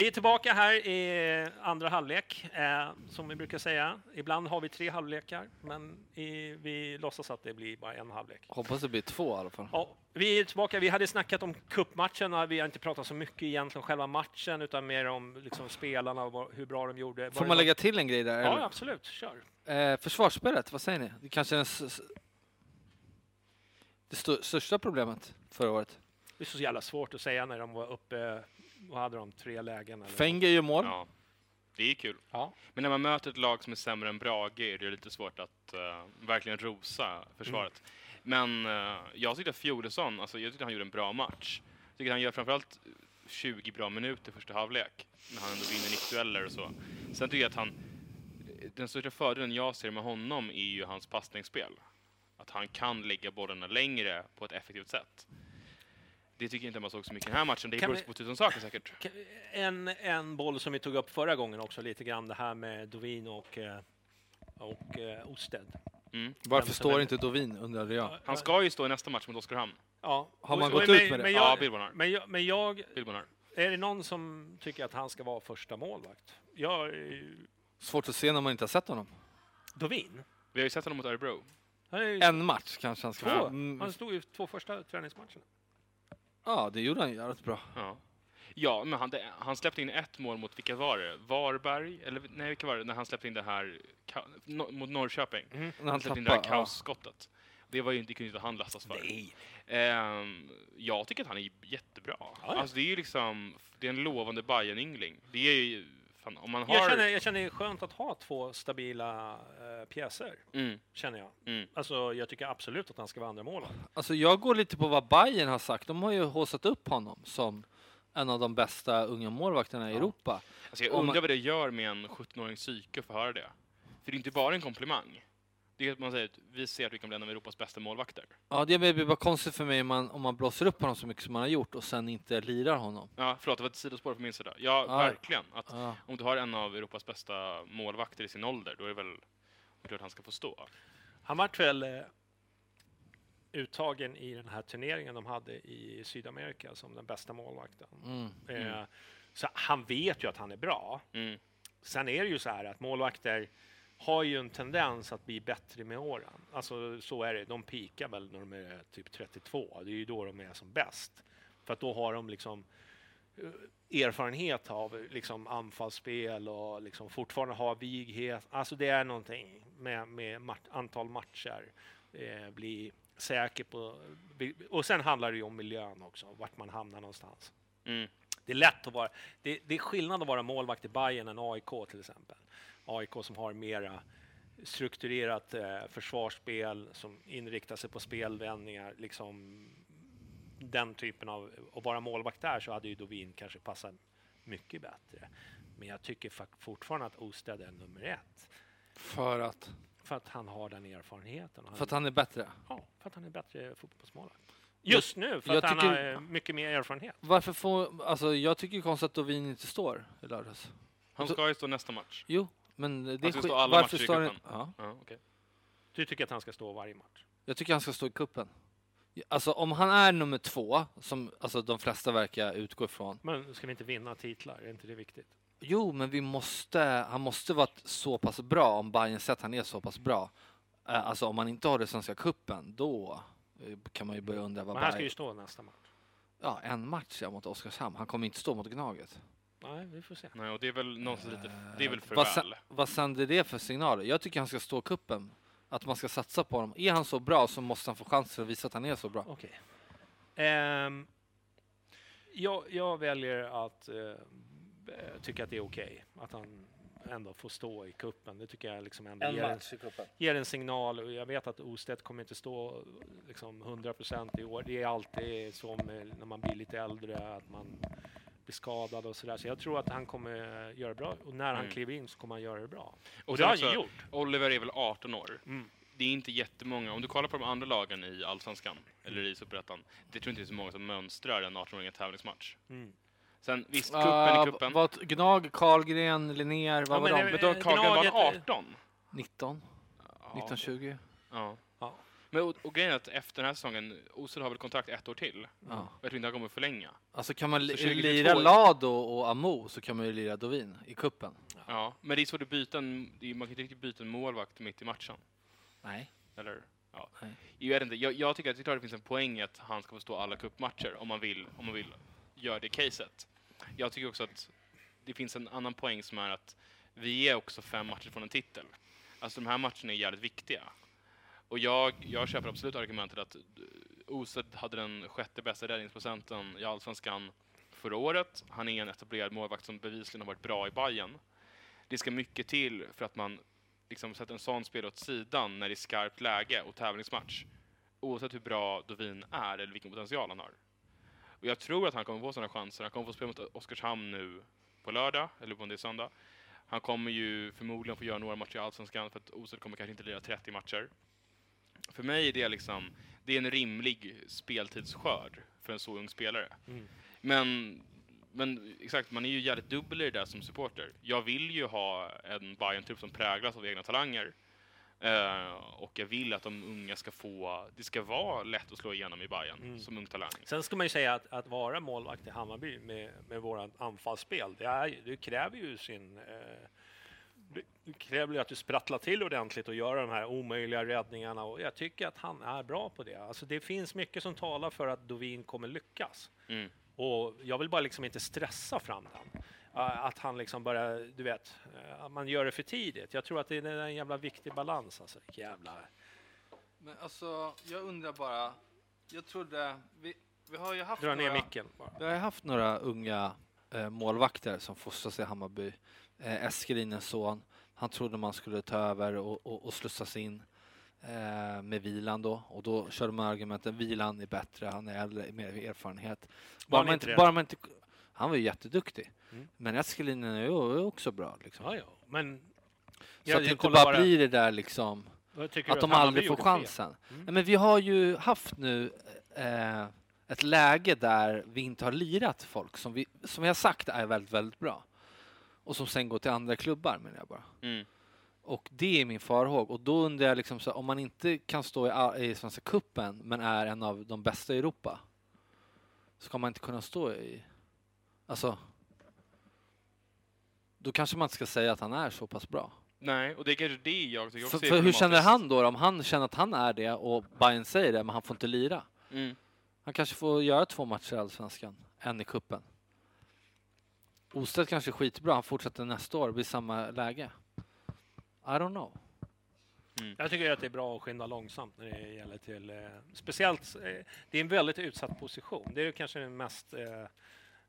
Vi är tillbaka här i andra halvlek, eh, som vi brukar säga. Ibland har vi tre halvlekar, men i, vi låtsas att det blir bara en halvlek. Hoppas det blir två i alla fall. Ja, vi är tillbaka. Vi hade snackat om cupmatcherna. Vi har inte pratat så mycket egentligen om själva matchen, utan mer om liksom, spelarna och hur bra de gjorde. Får man lägga till en grej där? eller? Ja, absolut. Kör. Eh, försvarsspelet, vad säger ni? Det kanske är det största problemet förra året. Det är så jävla svårt att säga när de var uppe. Vad hade de? Tre lägen? Eller? Fenger gör mål. Ja, det är kul. Ja. Men när man möter ett lag som är sämre än Brage är det lite svårt att eh, verkligen rosa försvaret. Men eh, jag tyckte att Fjolesson, alltså jag tyckte han gjorde en bra match. Jag tycker han gör framförallt 20 bra minuter första halvlek, när han ändå vinner nickdueller och så. Sen tycker jag att han, den största fördelen jag ser med honom är ju hans passningsspel. Att han kan lägga bollarna längre på ett effektivt sätt. Det tycker jag inte man såg så mycket i den här matchen. Det Kan beror på tusen saker säkert. En, en boll som vi tog upp förra gången också lite grann, det här med Dovin och, eh, och eh, Osted. Mm. Varför står är- inte Dovin, undrade jag. Han ska ju stå i nästa match mot Oskarshamn. Ja. Har man Och- gått och- ut men- med det? Men Ja, jag, Billborn har. men jag, men jag, är det någon som tycker att han ska vara första målvakt? Jag, eh, Svårt att se när man inte har sett honom. Dovin? Vi har ju sett honom mot Örebro. En match kanske han ska få. Mm, Han stod ju två första träningsmatcherna. Ja, det gjorde han jävligt bra. Ja. Ja, men han, det, han släppte in ett mål mot, vilka var det? Varberg? Eller nej, vilka var det? När han släppte in det här ka, no, mot Norrköping. När Han han släppte in det här. Ja. kaosskottet. Det var ju inte, det kunde inte han lastas för. Nej. Ehm, jag tycker att han är jättebra. ja. Alltså det är ju liksom, det är en lovande bayern yngling Det är ju, fan, om man har... Jag känner, jag känner det är skönt att ha två stabila eh, pjäser, Mm, känner jag. mm. Alltså, jag tycker absolut att han ska vara andra målvakt. Alltså jag går lite på vad Bayern har sagt. De har ju håsat upp honom som en av de bästa unga målvakterna i. Europa. Alltså jag Om man- undrar vad det gör med en 17-åring psyke att få höra det. För det är inte bara en komplimang. Det är att man säger att vi ser att vi kan bli en av Europas bästa målvakter. Ja, det blir bara konstigt för mig om man, om man blåser upp honom så mycket som man har gjort och sen inte lirar honom. Ja, förlåt, det var ett sidospår från min sida. Ja, Ja. verkligen. Att Ja. om du har en av Europas bästa målvakter i sin ålder, då är det väl klart att han ska få stå. Han vart väl eh, uttagen i den här turneringen de hade i Sydamerika som den bästa målvakten. Mm. Eh, så han vet ju att han är bra. Mm. Sen är det ju så här att målvakter har ju en tendens att bli bättre med åren. Alltså så är det. De pikar väl när de är typ 32. Det är ju då de är som bäst. För att då har de liksom eh, erfarenhet av liksom anfallsspel och liksom fortfarande har vighet. Alltså det är någonting med, med mat- antal matcher. Eh, bli säker på... Och sen handlar det ju om miljön också, vart man hamnar någonstans. Mm. Det är lätt att vara... Det, det är skillnad att vara målvakt i Bayern än AIK till exempel. AIK som har mera strukturerat eh, försvarsspel som inriktar sig på spelvändningar. Liksom den typen av... Att vara målvakt där så hade ju Dovin kanske passat mycket bättre. Men jag tycker fortfarande att Osted är nummer ett. För att, För att han har den erfarenheten. och för att han är bättre. Ja, för att han är bättre fotbollsmålvakt. Just nu, för jag att han tycker- har eh, mycket mer erfarenhet. Varför får, alltså jag tycker konstigt att Dovin inte står i lördags. Han ska ju stå nästa match. Jo, men det är ska skit- stå alla varför matcher i står han- cupen. Ja, Ja, okej. Du tycker att han ska stå varje match? jag tycker han ska stå i kuppen. Alltså om han är nummer två, som alltså, de flesta verkar utgå ifrån. Men ska vi inte vinna titlar? Är inte det viktigt? Jo, men vi måste, han måste vara så pass bra om Bayern sett han är så pass bra. Eh, Alltså om man inte har det svenska kuppen, då eh, kan man ju börja undra vad Men han ska ju stå nästa match. ja, en match ja, mot Oskarshamn. Han kommer inte stå mot Gnaget. Nej, vi får se. Nej, och det är väl någonstans lite, det är väl för vad, väl. sen- vad sänder det för signaler? Jag tycker han ska stå i kuppen. Att man ska satsa på honom. Är han så bra så måste han få chansen att visa att han är så bra. Okej. Ehm, jag, jag väljer att eh, tycka att det är okej att han ändå får stå i kuppen. Det tycker jag liksom ändå ger, i kuppen. ger en signal. Och jag vet att Ostedt kommer inte stå liksom 100 procent i år. Det är alltid så med, när man blir lite äldre att man blir skadad och sådär. Så jag tror att han kommer göra det bra. Och när han Mm. kliver in så kommer han göra det bra. Och det har han ju gjort. Oliver är väl 18 år. Mm. Det är inte jättemånga. Om du kollar på de andra lagen i Allsvenskan, eller i Superettan, det tror jag inte det är så många som mönstrar en 18-åring i en tävlingsmatch. Mm. Sen visst, kuppen i kuppen. Vad, Gnag, Karlgren, Linnér, vad Ja, var men de? det- Men då Carlgren var Gnaget- 18. 19? Ja. 1920? Ja. Ja. Men och, och grejen är att efter den här säsongen, Osel har väl kontrakt ett år till. Ja. Och jag tror inte han kommer förlänga. Alltså kan man li- Så 2022 lira Lado och Amo så kan man ju lira Dovin i kuppen. Ja. Men det är svårt att byta en, det är, man kan inte riktigt byta en målvakt mitt i matchen. Nej. Eller? Ja. Nej. Jag vet inte. Jag, jag tycker att det, är klart det finns en poäng i att han ska få stå alla cupmatcher om man vill, om man vill göra det caset. Jag tycker också att det finns en annan poäng som är att vi är också fem matcher från en titel. Alltså de här matcherna är jävligt viktiga. Och jag, jag köper absolut argumentet att eh, Osed hade den sjätte bästa räddningsprocenten i Allsvenskan förra året. Han är en etablerad målvakt som bevisligen har varit bra i Bayern. Det ska mycket till för att man liksom sätter en sån spel åt sidan när det är skarpt läge och tävlingsmatch. Oavsett hur bra Dovin är eller vilken potential han har. Och jag tror att han kommer få sådana chanser. Han kommer få spela mot Oskarshamn nu på lördag, eller på en del söndag. Han kommer ju förmodligen få göra några matcher i Allsvenskan för att Osed kommer kanske inte lira 30 matcher. För mig är det liksom, det är en rimlig speltidsskörd för en så ung spelare. Mm. Men, men exakt, man är ju jävligt dubbel i det där som supporter. Jag vill ju ha en bayern trupp som präglas av egna talanger. Eh, och jag vill att de unga ska få, det ska vara lätt att slå igenom i Bayern Mm. som ung talang. Sen ska man ju säga att, att vara målvakt i Hammarby med, med våran anfallsspel, det, är, det kräver ju sin... Eh, det- kräver ju att du sprattlar till ordentligt och gör de här omöjliga räddningarna och jag tycker att han är bra på det. Alltså det finns mycket som talar för att Dovin kommer lyckas. Mm. Och jag vill bara liksom inte stressa fram den. Att han liksom börjar, du vet, att man gör det för tidigt. Jag tror att det är en jävla viktig balans alltså. Jävla... Men alltså, jag undrar bara. Jag trodde, vi, vi har ju haft Dra ner några, micken bara. Vi har haft några unga eh, målvakter som fostras i Hammarby. Eh, Eskelinens son, han trodde man skulle ta över och, och, och slussas in eh, med Vilan då. Och då körde man argumenten Vilan är bättre, han är äldre, mer erfarenhet. Var han man inte bara man inte, han var ju jätteduktig. Mm. Men Eskelinen är ju också bra. Liksom. Ja, ja, men... Så att det jag inte kollar bara blir det där liksom att de aldrig får chansen. Mm. Nej, men vi har ju haft nu eh, ett läge där vi inte har lirat folk som vi, som vi har sagt är väldigt, väldigt bra. Och som sen går till andra klubbar menar jag bara. Mm. Och det är min farhåg. Och då undrar jag liksom så, här, om man inte kan stå i, i Svenska Cupen men är en av de bästa i Europa. Ska man inte kunna stå i... Alltså... Då kanske man inte ska säga att han är så pass bra. Nej, och det är kanske det jag tycker också För, för hur känner han då? Om han känner att han är det och Bayern säger det, men han får inte lira. Mm. Han kanske får göra två matcher i Allsvenskan, en i kuppen. Ostedt kanske är skitbra, han fortsätter nästa år, blir samma läge. I don't know. Jag tycker att det är bra att skynda långsamt när det gäller till... Eh, speciellt, eh, det är en väldigt utsatt position. Det är kanske den mest eh,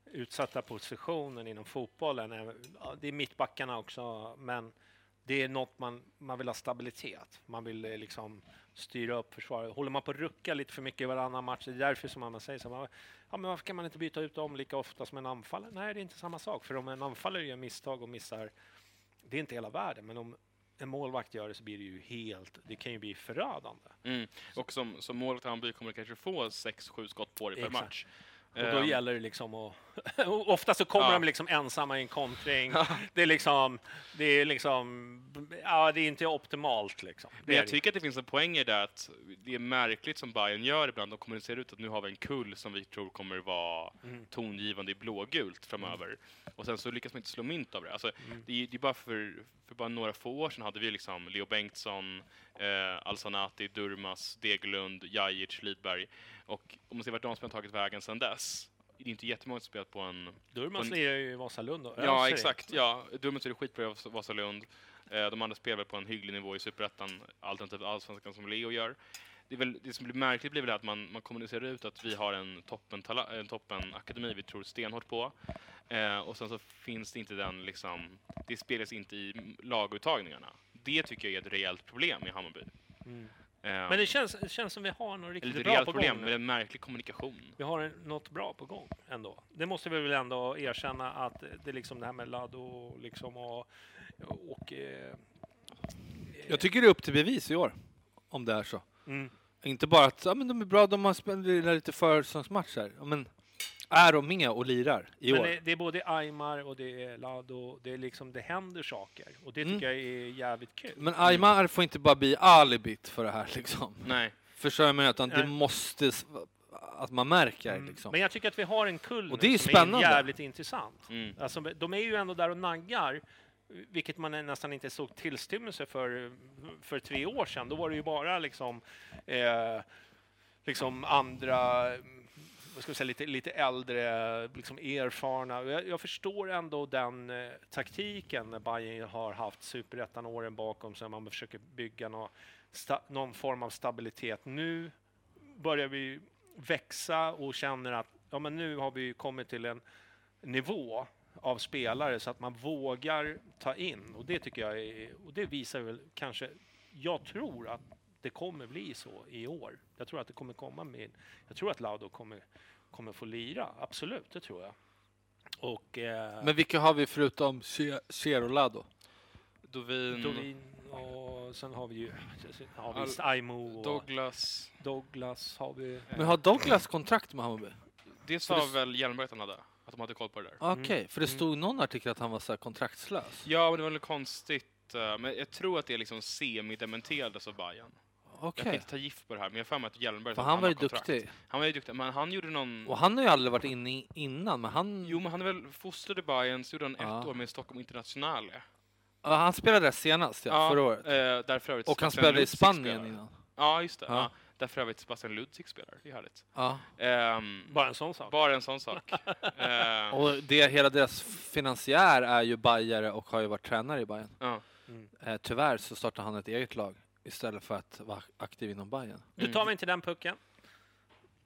utsatta positionen inom fotbollen. Eh, Det är mittbackarna också, men det är något man, man vill ha stabilitet. Man vill eh, liksom styra upp försvaret. Håller man på att rucka lite för mycket i varannan match, det är därför som man säger så här, ja, men varför kan man inte byta ut dem lika ofta som en anfallare? Nej, det är inte samma sak, för om en anfallare gör misstag och missar, det är inte hela världen, men om en målvakt gör det så blir det ju helt, det kan ju bli förödande. Mm. Och som, som målet Hammarby kommer du kanske få 6-7 skott på dig per match. Och då Ehm, gäller det liksom att... ofta så kommer Ja. de liksom ensamma i en kontring. Det är liksom... Det är liksom... Ja, det är inte optimalt liksom. Men jag tycker att det finns en poäng i det att det är märkligt som Bayern gör ibland. De kommunicerar ut att nu har vi en kull som vi tror kommer vara Mm. tongivande i blågult framöver. Och sen så lyckas man inte slå mynt av det. Alltså, Mm. det, är, det är bara för, för bara några få år sedan hade vi liksom Leo Bengtsson, eh, Alsanati, Durmas, Degerlund, Jajic, Lidberg. Och om man ser vart de spelarna tagit vägen sedan dess, det är inte jättemånga som spelat på en... Durmaz en- lirar ju i Vasalund. och Ja, öser. exakt. Ja, Durmas är skitbra i Vas- Vasalund. Eh, de andra spelar på en hygglig nivå i Superettan, alternativt Allsvenskan som Leo gör. Det, är väl, det som blir märkligt blir väl att man, man kommunicerar ut att vi har en toppen, tala- en toppen akademi vi tror stenhårt på. Eh, och sen så finns det inte den liksom, det spelas inte i laguttagningarna. Det tycker jag är ett rejält problem i Hammarby. Mm. Eh, Men det känns, det känns som vi har något riktigt bra på problem gång. en märklig kommunikation. Vi har något bra på gång ändå. Det måste vi väl ändå erkänna att det är liksom det här med Lado liksom och, och eh, Jag tycker det är upp till bevis i år, om det är så. mm. Inte bara att ja, men de är bra, de har spelat lite försäsongsmatcher. Men är de med och lirar i Men år? det, det är både Aymar och det är Lado. Det, är liksom, det händer saker och det Mm. tycker jag är jävligt kul. Men Aymar får inte bara bli alibit för det här liksom. Nej. Förstår jag mig? Utan det Nej. måste, s- att man märker Mm. liksom. Men jag tycker att vi har en kull Och det är som spännande. är jävligt intressant. Mm. Alltså, de är ju ändå där och naggar, vilket man nästan inte såg tillstymmelse för, för tre år sedan. Då var det ju bara liksom, eh, liksom andra, vad ska säga, lite, lite äldre, liksom erfarna. Jag, jag förstår ändå den eh, taktiken när Bayern har haft superettan-åren bakom sig. Man försöker bygga nå, sta, någon form av stabilitet. Nu börjar vi växa och känner att ja, men nu har vi kommit till en nivå av spelare så att man vågar ta in. Och det tycker jag är, och det visar väl kanske, jag tror att det kommer bli så i år. Jag tror att det kommer komma med, jag tror att Laudo kommer, kommer få lira, absolut, det tror jag. Och eh, Men vilka har vi förutom Cher och Lado? Dovin, Dolin och sen har vi ju har vi Al- Aimo och Douglas. Douglas har vi. Men har Douglas kontrakt med Hammarby? Det sa väl Hjelmberg att han hade? Att de hade koll på det där? Okej, för det stod någon artikel att han var så här kontraktslös. Ja, men det var väl konstigt. eh, Men jag tror att det är liksom semi-dementerades av Bayern. Jag kan inte ta gift på det här, men jag har för mig att Hjelmberg För att han var ju duktig. Han var ju duktig, men han gjorde någon... Och han har ju aldrig varit inne i- innan, men han... Jo, men han är väl fostrad i Bayern, så gjorde han Ja. ett år med Stockholm Internationale. Ja, han spelade där senast, ja, förra året. Eh, där för övrigt Och han spelade i Spanien spelar. innan. Ja, just det. Ja. Ja. Där för övrigt Sebastian Ludzic spelar. Det är härligt. Ja. Ehm, Bara en sån sak. bara en sån sak. Ehm, Och det, hela deras finansiär är ju bajare och har ju varit tränare i Bayern. ja. Eh, tyvärr så startar han ett eget lag istället för att vara aktiv inom Bayern. Nu tar vi inte den pucken,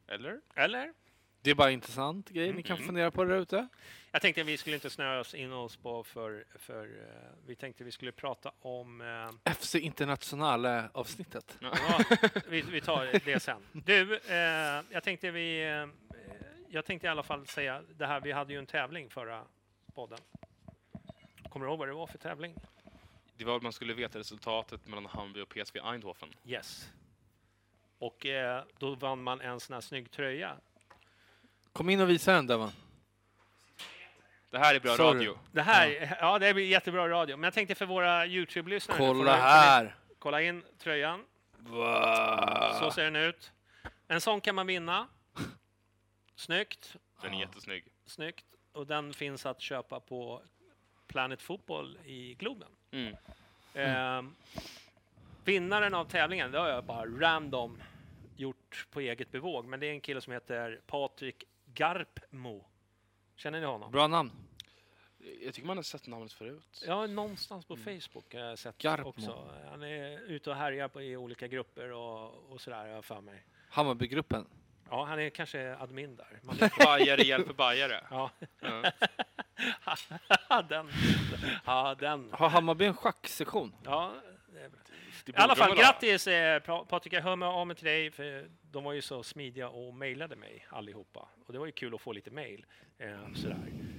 Eller? eller? Det är bara en intressant grej ni kan Mm. fundera på där ute. Jag tänkte att vi skulle inte snöa oss in oss på för, för eh, vi tänkte vi skulle prata om eh, FC Internationale avsnittet. Ja, vi, vi tar det sen. Du, eh, jag tänkte vi... Eh, jag tänkte i alla fall säga det här, vi hade ju en tävling förra podden. Kommer du ihåg vad det var för tävling? Det var att man skulle veta resultatet mellan Hammarby och PSV Eindhoven. Yes. Och eh, då vann man en sån här snygg tröja. Kom in och visa den Devan. Det här är bra Sorry. radio. Det här, ja. det blir jättebra radio. Men jag tänkte för våra Youtube-lyssnare. får Kolla ni- här! Kolla in tröjan. Så ser den ut. En sån kan man vinna. Snyggt. Den är jättesnygg. Snyggt. Och den finns att köpa på Planet Fotboll i Globen. Mm. Ehm, vinnaren av tävlingen, det har jag bara random gjort på eget bevåg, men det är en kille som heter Patrik Garpmo. Känner ni honom? Bra namn. Jag tycker man har sett namnet förut. Ja, någonstans på Facebook har jag sett Garpmo. också. Han är ute och härjar på, i olika grupper och, och sådär, jag för mig. Hammarbygruppen. Ja, han är kanske admin där. Bajare hjälper bajare. ja. Ja. den. Ja, den. Har Hammarby en schacksektion? Ja, det. Det I alla fall, grattis eh, Pa- Patrik, jag hör mig av mig till dig, för de var ju så smidiga och mejlade mig allihopa. Och det var ju kul att få lite mejl. Eh, sådär.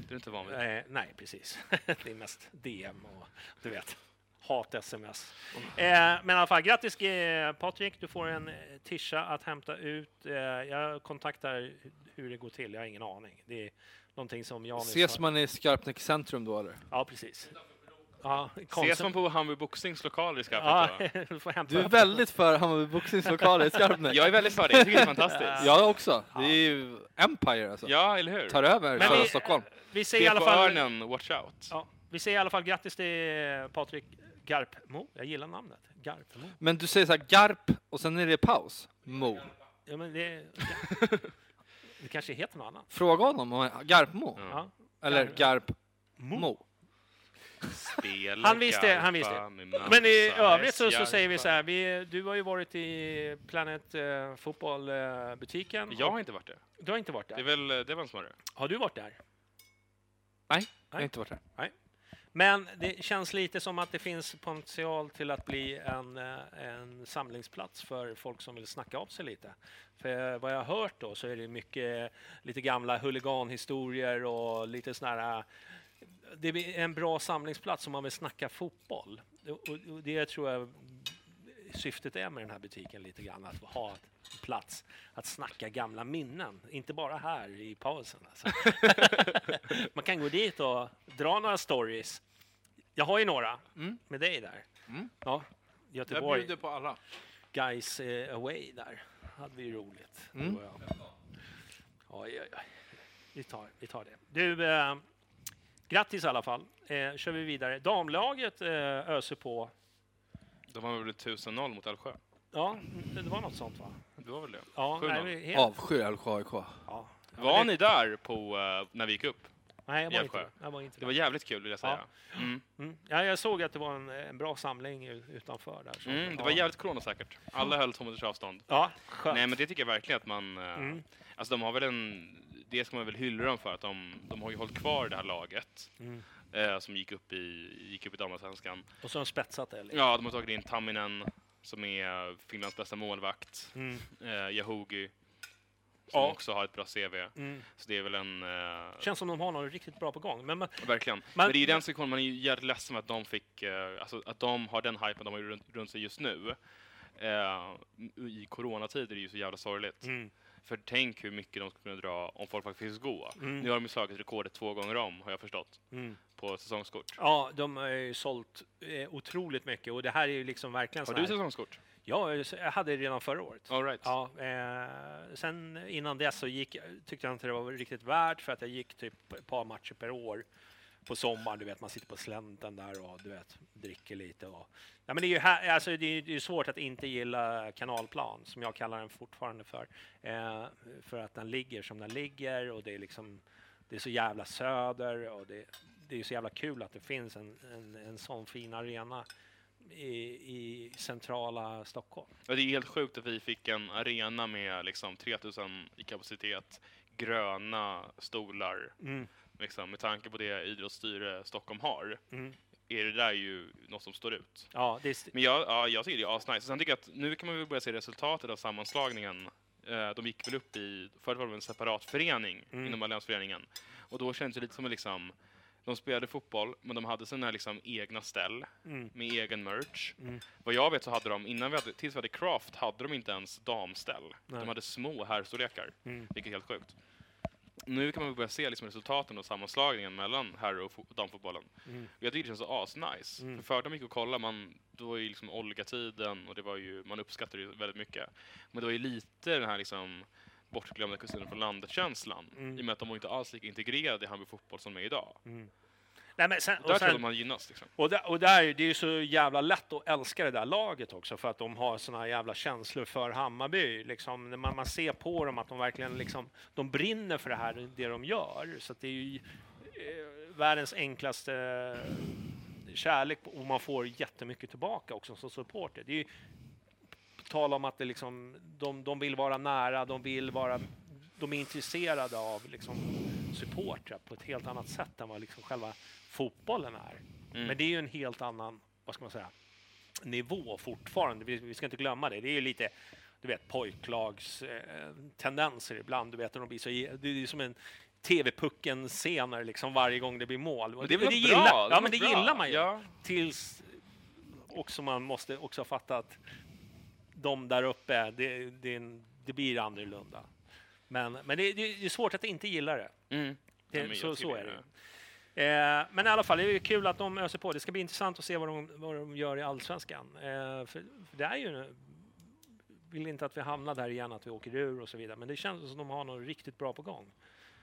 Det är inte van vid. Eh, nej, precis. det är mest DM och du vet, hat-sms. Eh, men i alla fall, grattis eh, Patrik, du får en eh, tisha att hämta ut. Eh, jag kontaktar hur det går till, jag har ingen aning. Det är någonting som Janis Ses har- man i Skarpnäck centrum då eller? Ja, precis. Ja, Ses man på Hammarby Boxings lokaler i Ja, Skarpnäck då? du är väldigt för Hammarby boxningslokaler i Skarpnäck. Jag är väldigt för det, jag tycker det är fantastiskt. Jag också. Det är ju Empire alltså. Ja, eller hur? Tar över Men vi- Stockholm. Vi säger i alla fall... Örnen, watch out. Ja, vi säger i alla fall grattis till Patrik Garpmo. Jag gillar namnet. Garpmo. Men du säger så här Garp och sen är det paus. Mo. Ja, men det, det kanske heter något annat. Fråga honom om Garpmo. Ja. Eller Garp Mo. Mo. Spela Han visste- han visste. Men i övrigt så, så säger vi så här, vi, du har ju varit i Planet eh, Fotboll-butiken. Jag har inte varit det. Du har inte varit Det där. är väl det var en smörre. Har du varit där? Nej, jag har inte varit där. Men det känns lite som att det finns potential till att bli en, eh, en samlingsplats för folk som vill snacka av sig lite. För vad jag har hört då så är det mycket lite gamla huliganhistorier och lite sådana här... Det är en bra samlingsplats om man vill snacka fotboll. Och det tror jag syftet är med den här butiken lite grann, att ha en plats att snacka gamla minnen. Inte bara här i pausen. Alltså. Man kan gå dit och dra några stories. Jag har ju några Mm. med dig där. Mm. Ja, Jag Göteborg, bjuder på alla. guys eh, away där. hade vi roligt. Mm. Jag. Oj, oj, oj. Vi tar, vi tar det. Du, eh, grattis i alla fall. Eh, kör vi vidare. Damlaget eh, öser på. De var väl 1000-0 mot Älvsjö? Ja, det var något sånt va? Det var väl det? Ja, 7-0. nej, vi- helt, Avskyr Älvsjö AIK. ja. Var ni där på eh, när vi gick upp? Nej, jag var, inte, Älvsjö? jag var inte Det där. var jävligt kul vill jag säga. Mm. Mm. Ja, jag såg att det var en, en bra samling u- utanför där. så- Mm, det ja. var jävligt coronasäkert. Alla höll två meters avstånd. Ja, skönt. Nej men det tycker jag verkligen att man... eh, Mm. Alltså de har väl en... Det ska man väl hylla dem för, att de, de har ju hållit kvar det här laget. Mm. Eh, som gick upp i, gick upp i damallsvenskan. Och så har de spetsat det. Eller? Ja, de har tagit in Tamminen, som är Finlands bästa målvakt. Mm. Eh, Yahogi, som Ja. också har ett bra CV. Mm. Så det är väl en... Eh, Känns som de har något riktigt bra på gång. Men, men Verkligen. Men- Men, det är ju den sektionen man är jävligt ledsen att de fick, eh, alltså att de har den hypen de har runt, runt sig just nu. Eh, I coronatider är det ju så jävla sorgligt. mm. För tänk hur mycket de skulle kunna dra om folk faktiskt fick gå. Mm. Nu har de ju slagit rekordet två gånger om, har jag förstått, Mm. på säsongskort. Ja, de har ju sålt eh, otroligt mycket och det här är ju liksom verkligen Har du här. säsongskort? Ja, jag hade det redan förra året. All right. Ja, eh, sen innan dess så gick, tyckte jag inte det var riktigt värt för att jag gick typ ett par matcher per år på sommaren. Du vet, man sitter på slänten där och du vet, dricker lite. Och, ja, men det är ju här, alltså, det är, det är svårt att inte gilla kanalplan, som jag kallar den fortfarande för. Eh, för att den ligger som den ligger och det är liksom det är så jävla söder och det, det är så jävla kul att det finns en, en, en sån fin arena i, i centrala Stockholm. Ja, det är helt sjukt att vi fick en arena med liksom 3000 i kapacitet, gröna stolar, Mm. Liksom, med tanke på det idrottsstyre Stockholm har. Mm. Är det där ju något som står ut. Ja, det Men jag, ja, jag tycker det är asnice. Sen tycker jag att nu kan man väl börja se resultatet av sammanslagningen. Eh, de gick väl upp i, förut var det en separat förening Mm. inom Alliansföreningen. Och då kändes det lite som en liksom, de spelade fotboll, men de hade sina liksom egna ställ Mm. med egen merch. Mm. Vad jag vet så hade de, innan vi hade, tills vi hade Craft, hade de inte ens damställ. Nej. De hade små herrstorlekar, Mm. vilket är helt sjukt. Nu kan man börja se liksom resultaten av sammanslagningen mellan herr och fo- damfotbollen. Mm. Och jag tycker det känns så asnice. Mm. För förr de gick och kolla, man, då var ju liksom Olga-tiden och det var ju, man uppskattade det väldigt mycket. Men det var ju lite den här liksom bortglömda kusinen från landet-känslan. Mm. I och med att de var inte alls lika integrerade i Hammarby fotboll som de är idag. Nej, men sen, Där och, att man gynnas. Liksom. och, där, och där, det är ju så jävla lätt att älska det där laget också för att de har såna jävla känslor för Hammarby. Liksom, när man, man ser på dem att de verkligen liksom, de brinner för det här, det de gör. Så det är ju eh, världens enklaste kärlek och man får jättemycket tillbaka också som supporter. Det är ju på tal om att det liksom, de, de vill vara nära, de vill vara de är intresserade av liksom, supportrar på ett helt annat sätt än vad liksom själva fotbollen är. Mm. Men det är ju en helt annan, vad ska man säga, nivå fortfarande. Vi, vi ska inte glömma det. Det är ju lite, du vet, pojklags eh, tendenser ibland. Du vet, de blir så, det är som en TV-pucken-scener liksom varje gång det blir mål. Men det Och bra? gillar, Det är ja, men det bra? gillar man ju. Ja. Tills också man måste också fatta att de där uppe, det, det, det blir annorlunda. Men, men det, det är svårt att inte gilla det. Mm. det Ja, så, så är det. det. Eh, men i alla fall, det är kul att de öser på. Det ska bli intressant att se vad de, vad de gör i allsvenskan. Eh, för, för det är ju... Vill inte att vi hamnar där igen, att vi åker ur och så vidare. Men det känns som att de har något riktigt bra på gång.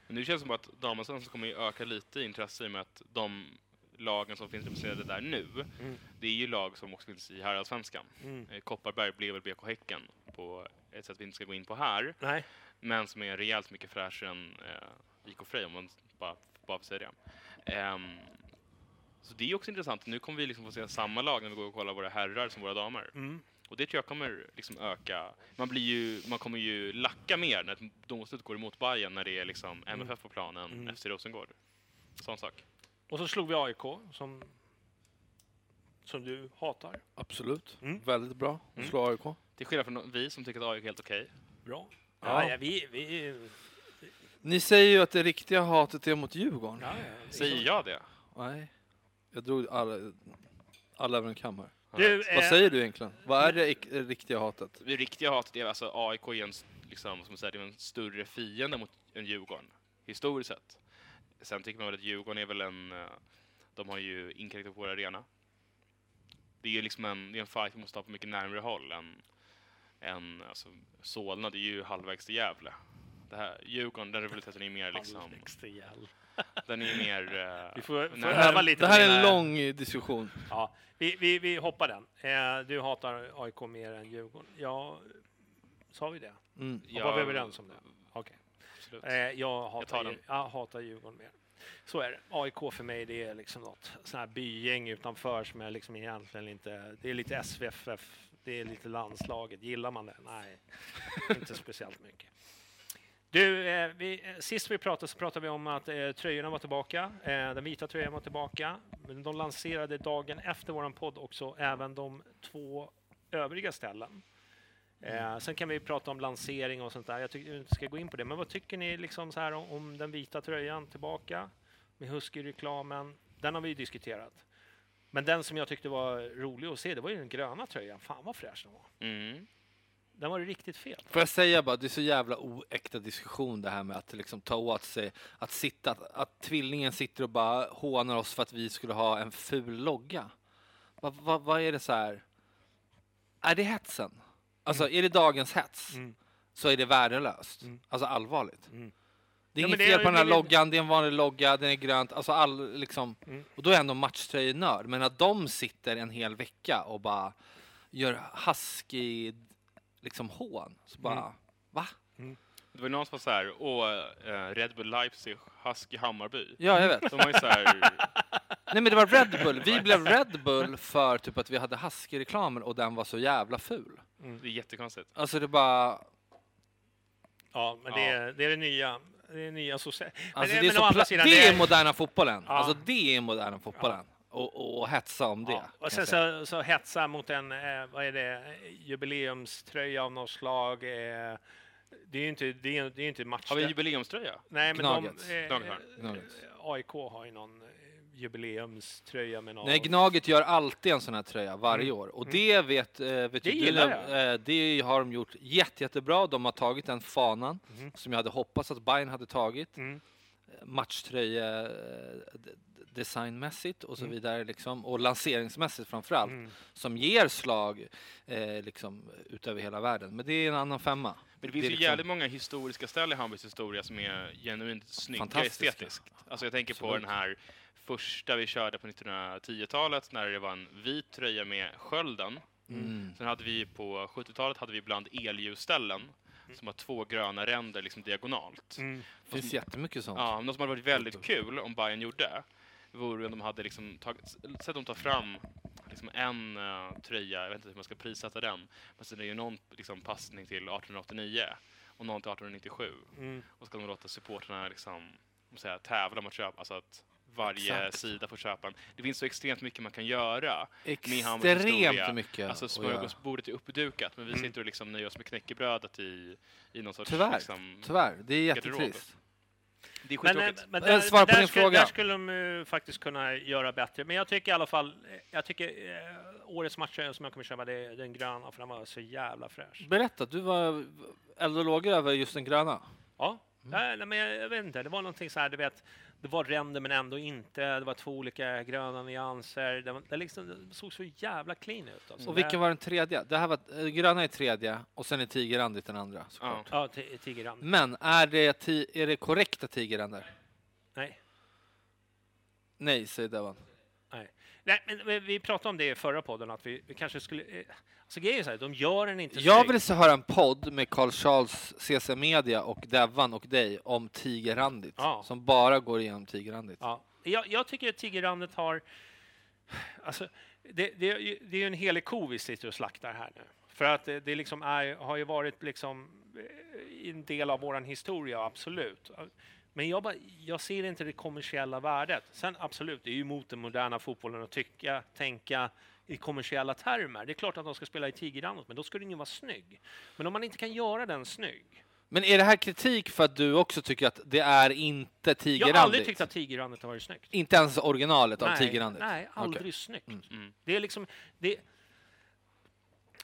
Men nu känns det som att damallsvenskan kommer ju öka lite i intresse i och med att de lagen som finns representerade där nu, Mm. det är ju lag som också finns i herrallsvenskan. Mm. Eh, Kopparberg blev väl BK Häcken på ett sätt vi inte ska gå in på här, Nej. Men som är rejält mycket fräschare än eh, IK Frej om man bara, bara får säga det. Ehm, så det är också intressant. Nu kommer vi liksom få se samma lag när vi går och kollar våra herrar som våra damer. Mm. Och det tror jag kommer liksom öka. Man, blir ju, man kommer ju lacka mer när ett domslut går emot Bayern när det är liksom MFF på planen Mm. FC Rosengård. Sån sak. Och så slog vi AIK som, som du hatar. Absolut. Mm. Väldigt bra. Mm. Slå AIK. Till skillnad från vi som tycker att AIK är helt okej. Bra. Ja. Ja, vi, vi, Ni säger ju att det riktiga hatet är mot Djurgården. ja, ja, Säger jag det? Nej. Jag drog alla, alla över en kam här. Du, Vad eh, säger du egentligen? Vad är det ik- riktiga hatet? Det riktiga hatet är alltså AIK är en, liksom, som säger, det är en större fiende mot en Djurgården. Historiskt sett. Sen tycker man väl att Djurgården är väl en... eh, De har ju inkräktat på vår arena. Det är ju liksom en, det är en fight vi måste ha på mycket närmare håll än, än alltså, Solna, det är ju halvvägs till Gävle. Det här, Djurgården, den rivaliteten är mer liksom... Halvvägs ihjäl. Den är mer... eh, Vi får, får öva lite det här är en lång diskussion. Ja, vi, vi, vi hoppar den. Eh, du hatar AIK mer än Djurgården. Ja, sa vi det? Mm. Ja, var vi överens om det? Okej. Absolut. Eh, jag, hatar. Djur- jag hatar Djurgården mer. Så är det. AIK för mig det är liksom något sån här bygäng utanför som jag liksom egentligen inte... Det är lite SVFF, det är lite landslaget. Gillar man det? Nej, inte speciellt mycket. Du, eh, vi, eh, sist vi pratade så pratade vi om att eh, tröjorna var tillbaka. Eh, den vita tröjan var tillbaka. Men de lanserade dagen efter våran podd också även de två övriga ställen. Eh, sen kan vi prata om lansering och sånt där. Jag tycker inte ska gå in på det. Men vad tycker ni liksom så här om, om den vita tröjan tillbaka med Husky-reklamen? Den har vi diskuterat. Men den som jag tyckte var rolig att se, det var ju den gröna tröjan. Fan vad fräsch den var. Mm. Den var ju riktigt fel. Får jag säga bara, det är så jävla oäkta diskussion det här med att liksom ta åt sig, att sitta, att, att tvillingen sitter och bara hånar oss för att vi skulle ha en ful logga. Vad va, vad är det så här? Är det hetsen? Alltså är det dagens hets Mm. så är det värdelöst. Mm. Alltså allvarligt. Mm. Det är Ja, inget fel på den här loggan, det är en vanlig logga, den är grönt, alltså all liksom. Mm. Och då är jag ändå matchtröjenörd, men att de sitter en hel vecka och bara gör husky liksom hån, så bara, Mm. va? Det var någon som var så här, åh, eh, Red Bull Leipzig, Husky Hammarby. Ja, jag vet. De har ju så här, Nej men det var Red Bull, vi blev Red Bull för typ att vi hade husky-reklamen och den var så jävla ful. det är jättekonstigt. Alltså det bara, Ja, men Ja. Det, är, det är det nya. Det är nya alltså men det är, men pla- sidan, det är moderna fotbollen. Ja. Alltså det är moderna fotbollen. Och, och, och hetsa om det. Ja. Och sen så, så hetsa mot en, eh, vad är det, jubileumströja av något slag. Eh, det är ju inte, det är, det är inte match. Har vi jubileumströja? Nej, men de, eh, har. eh. AIK har ju någon jubileumströja med någon... Nej, Gnaget gör alltid en sån här tröja varje Mm. år. Och det vet, eh, vet Det gillar eh, det har de gjort jätte, jättebra. De har tagit den fanan Mhm. som jag hade hoppats att Bayern hade tagit. Mm. matchtröja eh, d- d- designmässigt och så Mm. vidare liksom. och lanseringsmässigt framförallt Mm. som ger slag eh, liksom utöver hela världen. Men det är en annan femma. Men det finns är ju liksom- jävligt många historiska ställen i Hammarbys historia som är genuint snygga estetiskt. Alltså jag tänker på Absolut. den här första vi körde på 1910-talet när det var en vit tröja med skölden. Mm. Sen hade vi på 70-talet hade vi ibland elljusställen som har två gröna ränder liksom diagonalt. Mm. Det finns jättemycket sånt. Ja, något som hade varit väldigt kul om Bayern gjorde vore om de hade liksom tagit, sett att de tar fram liksom en uh, tröja, jag vet inte hur man ska prissätta den, men så det är ju någon liksom, passning till 1889 och någon till 1897 Mm. och så ska de låta supportrarna liksom, säga, tävla om att köpa, alltså att varje Exakt. sida får köpa en. Det finns så extremt mycket man kan göra. Med historia. Extremt mycket Alltså att göra. smörgåsbordet är uppdukat, men vi Mm. sitter och liksom nöjer oss med knäckebrödet i, i någon sorts... Tyvärr, Liksom, tyvärr. Det är jättetrist. det är Men, eh, skittråkigt. men Eh, där, svar på där, din skulle, fråga. där skulle de ju faktiskt kunna göra bättre. Men jag tycker i alla fall, eh, jag tycker eh, årets matcher som jag kommer köpa, det är den gröna, för den var så jävla fräsch. Berätta, du var eld och lågor över just den gröna. Ja, Mm. nej, nej, men jag, jag vet inte, det var någonting så här, du vet, det var ränder men ändå inte, det var två olika gröna nyanser, det, var, det, liksom, det såg så jävla clean ut. Alltså. Och vilken var den tredje? Det här var, eh, gröna är tredje och sen är tigerrandigt den andra såklart. Ja, ti- tigerrand. Men är det, ti- är det korrekta tigerränder? Nej. Nej, säger Devan. Nej, men, vi pratade om det i förra podden, att vi, vi kanske skulle... eh, Alltså grejen är så här, de gör den inte Jag vill så höra en podd med Carl Charles, CC Media och Devan och dig om Tigerrandit. Ja. Som bara går igenom Tigerrandit. Ja. Jag, jag tycker att Tigerrandet har... Alltså, det, det, det är ju en helig ko vi sitter och slaktar här nu. För att det, det liksom är, har ju varit liksom eh, en del av vår historia, absolut. Men jag, bara, jag ser inte det kommersiella värdet. Sen absolut, det är ju mot den moderna fotbollen att tycka, tänka i kommersiella termer. Det är klart att de ska spela i Tigerrandet, men då ska den ju vara snygg. Men om man inte kan göra den snygg. Men är det här kritik för att du också tycker att det är inte Jag har aldrig tyckt att Tigerrandet har varit snyggt. Inte ens originalet av nej, Tigerrandit? Nej, aldrig Okej. snyggt. Mm. Det är liksom... Det,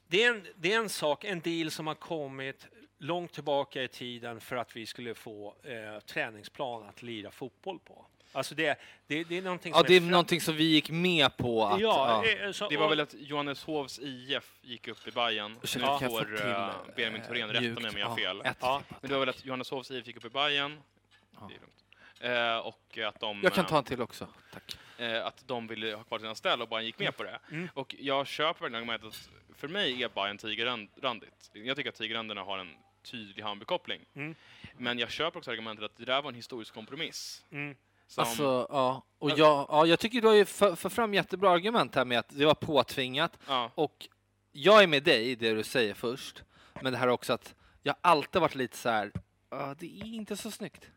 det, är en, det är en sak, en deal som har kommit långt tillbaka i tiden för att vi skulle få eh, träningsplan att lira fotboll på. Alltså det, det, det är någonting Ja, som det är fram- någonting som vi gick med på att... Ja, ja. eh, så, Det var väl att Johanneshovs IF gick upp i Bayern. Ursäkta, Nu kan jag få får till, uh, Benjamin eh, Thorén rätta mig om jag har Ja, fel. Ja. Men det var väl att Johanneshovs IF gick upp i Bayern. Ja. Det är lugnt. Eh, och att de, Jag kan eh, ta en till också, tack. eh, att de ville ha kvar sina ställ och Bayern gick med på det. Mm. Och jag köper verkligen argumentet att för mig är Bayern tigerrandigt. Jag tycker att tigerränderna har en tydlig Hammarby-koppling. Mm. Men jag köper också argumentet att det där var en historisk kompromiss. Mm. Som, Alltså, ja. Och jag, ja, jag tycker du har ju för, för fram jättebra argument här med att det var påtvingat. ja, Och jag är med dig i det du säger först. Men det här också att jag har alltid varit lite så här. "Ja, det är inte så snyggt.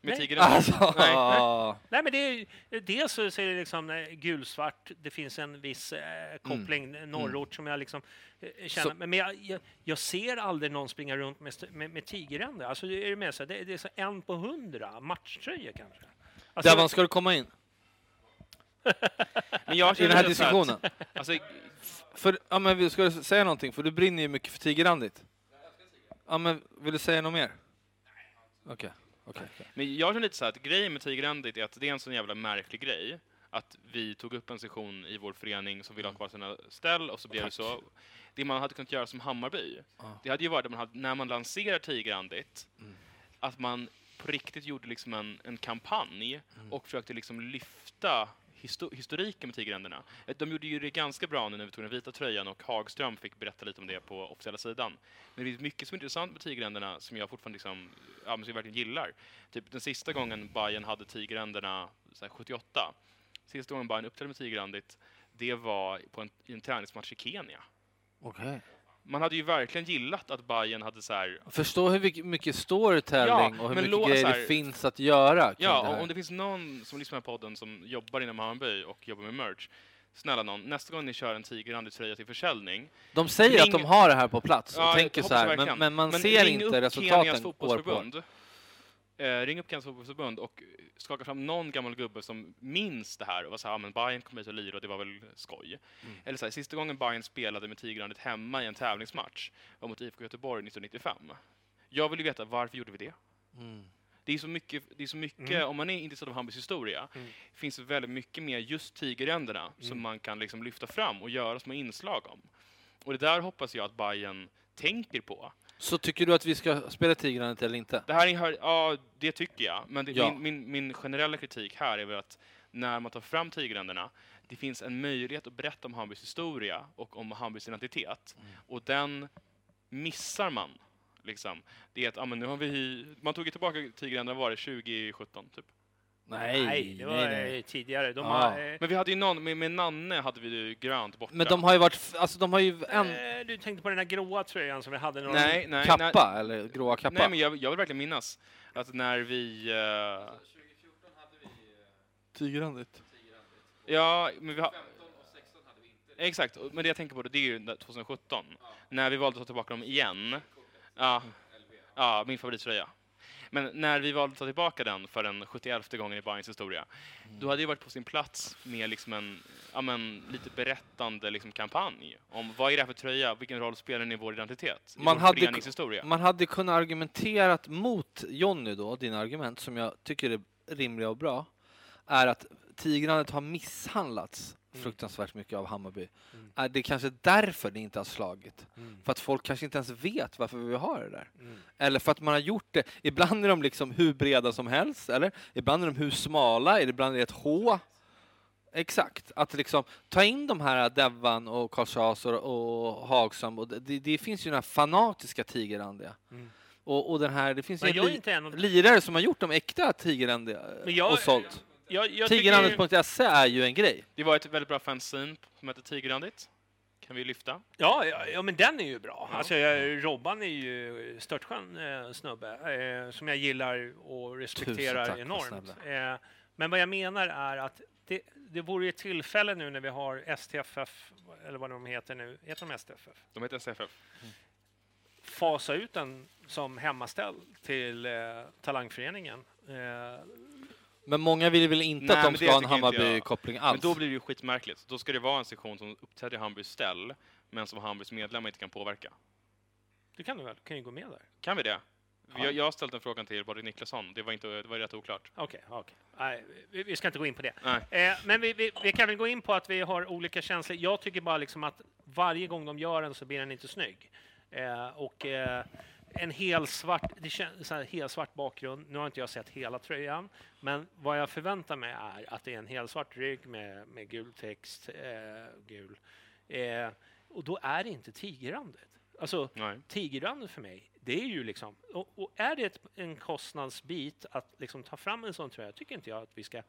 Med Nej. tigerränder. Alltså, Nej. Nej, men det är, dels så är det liksom eh, gulsvart, det finns en viss eh, koppling eh, norrort som jag liksom eh, känner. Så- Men, men jag, jag, jag ser aldrig någon springa runt med, med, med tigeränder. Alltså är det med så det, det är så en på hundra, matchtröja kanske. Alltså, Devan, ska du komma in Men jag i den här diskussionen? Alltså, För, ja, men vi- ska du säga någonting? För du brinner ju mycket för Tigerrandit. Ja, men vill du säga något mer? Okej, okej. Okej. Men jag känner lite så här att grejen med Tigerrandigt är att det är en sån jävla märklig grej. Att vi tog upp en session i vår förening som ville ha kvar sina ställ och så blev det så. Det man hade kunnat göra som Hammarby, Ja. det hade ju varit att man hade, när man lanserar Tigerrandigt, Mm. att man på riktigt gjorde liksom en, en kampanj Mm. och försökte liksom lyfta historiken med Tigeränderna. Eh, de gjorde ju det ganska bra nu när vi tog den vita tröjan och Hagström fick berätta lite om det på officiella sidan. Men det finns mycket som är intressant med Tigeränderna som jag fortfarande liksom, ja, men som jag verkligen gillar. Typ den sista gången Bayern hade Tigeränderna, så här 78, sista gången Bayern uppträdde med Tigerrandigt, det var på en, i en träningsmatch i Kenya. Okej. Man hade ju verkligen gillat att Bayern hade så här, Förstå hur mycket- storytelling Ja, och hur mycket lå- grejer här- det finns att göra Ja, det om det finns någon som lyssnar på podden som jobbar inom Hammarby och jobbar med merch, snälla någon, nästa gång ni kör en Tigerrandig tröja till försäljning, De säger Ring- att de har det här på plats och Ja, tänker så här, men, men man Men ser ring inte upp Kenias resultaten år på år. fotbollsförbund. Eh, ring upp Kenias fotbollsförbund och skaka fram någon gammal gubbe som minns det här och var så här, ah, men Bayern kom hit och lirade och det var väl skoj. Mm. Eller så här, sista gången Bayern spelade med Tigerrandet hemma i en tävlingsmatch var mot IFK Göteborg 1995. Jag vill ju veta varför gjorde vi det? Mm. Det är så mycket, det är så mycket Mm. om man är intresserad av Hammarbys historia, Mm. finns det väldigt mycket med just Tigerränderna som Mm. man kan liksom lyfta fram och göra små inslag om. Och det där hoppas jag att Bayern tänker på. Så tycker du att vi ska spela Tigerrandit eller inte? Det här är, ja, det tycker jag. Men det, Ja. min, min, min generella kritik här är väl att när man tar fram Tigerränderna, det finns en möjlighet att berätta om Hammarbys historia och om Hammarbys identitet. Mm. Och den missar man. Liksom. Det är att, ja, men nu har vi, man tog ju tillbaka Tigerränderna, var det 2017 typ? Nej, det var nej, nej. eh, tidigare. De Ja. har, eh, Men vi hade ju någon, med, med Nanne hade vi ju grönt borta. Men de har ju varit, alltså de har ju en eh, du tänkte på den här gråa tröjan som vi hade några nej, nej, kappa, nej, eller gråa kappa. nej, men jag, jag vill verkligen minnas att när vi... eh, Tigerrandit. ja, men vi har... Exakt, och- men det jag tänker på det är ju 2017. När vi valde att ta tillbaka dem igen. Ja, ja min favorittröja. Men när vi valde att ta tillbaka den för den 71 gången i Bayerns historia, då hade det varit på sin plats med liksom en ja, men, lite berättande liksom, kampanj om vad är det här för tröja, vilken roll spelar den i vår identitet, i Man vår hade- föreningshistoria. Man hade kunnat argumenterat mot Jonny då, dina argument, som jag tycker är rimliga och bra, är att Tigrandet har misshandlats fruktansvärt mycket av Hammarby. Mm. Är det kanske därför det inte har slagit? Mm. För att folk kanske inte ens vet varför vi har det där. Mm. Eller för att man har gjort det. Ibland är de liksom hur breda som helst, eller? Ibland är de hur smala, ibland är det ett H. Exakt, att liksom ta in de här Devan och Karl Schasor och Hagström. Och det, det finns ju den här fanatiska tigerrandiga. Mm. Och, och den här, det finns Men ju är li, inte en lirare som har gjort de äkta tigerrandiga jag- och sålt. Jag, jag Tigerrandet.se är ju en grej. Det var ett väldigt bra fanzine som heter Tigerrandigt. Kan vi lyfta? ja, ja, ja, men den är ju bra. Alltså, jag, Robban är ju störtskön eh, snubbe eh, som jag gillar och respekterar tack, enormt. Eh, men vad jag menar är att det, det vore ju ett tillfälle nu när vi har STFF, eller vad de heter nu, heter de STFF? De heter SFF. Fasa ut den som hemmaställ till eh, Talangföreningen. Eh, Men många vill väl inte Nej, att de men ska ha en. Hammarby-koppling Men alls? då blir det ju skitmärkligt. Då ska det vara en sektion som uppträder i Hammarbys ställ, men som Hammarbys medlemmar inte kan påverka. det kan du väl? Kan ju gå med där. Kan vi det? Ja. Jag, jag har ställt den frågan till Patrik Niklasson. Det var, inte, det var rätt oklart. Okej, okej. Nej, vi, vi ska inte gå in på det. Nej. Eh, men vi, vi, vi kan väl gå in på att vi har olika känslor. Jag tycker bara liksom att varje gång de gör den så blir den inte snygg. Eh, och eh, en hel svart, det känns, här, bakgrund. Nu har inte jag sett hela tröjan, men vad jag förväntar mig är att det är en hel svart rygg med, med gul text, eh, gul. Eh, och då är det inte tigerrandet. Alltså, Nej. tigerrandet för mig, det är ju liksom... Och, och är det ett, en kostnadsbit att liksom ta fram en sån tröja, tycker inte jag att vi ska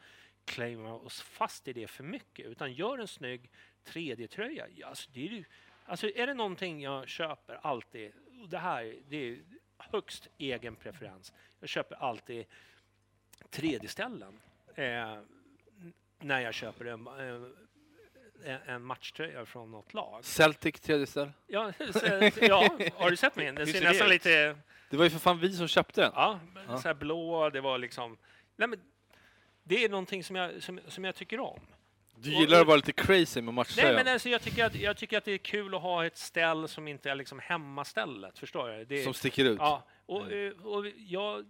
claima oss fast i det för mycket, utan gör en snygg 3D-tröja. Ja, Alltså, det är, ju, alltså, är det någonting jag köper alltid, det här det är högst egen preferens, jag köper alltid 3D-ställen eh, när jag köper en, eh, en, matchtröja från något lag. Celtic tredje ställ. Ja, så, ja, har du sett min? Den ser nästan lite... Det var ju för fan vi som köpte den. Ja, Ja. så blå, det var liksom... Nej, men det är någonting som jag, som, som jag tycker om. Du gillar att vara lite crazy med Nej, matchtröjan. men alltså, jag, tycker att, jag tycker att det är kul att ha ett ställ som inte är liksom hemmastället. Förstår du? Det, Som sticker ut. ja, och, eh, och jag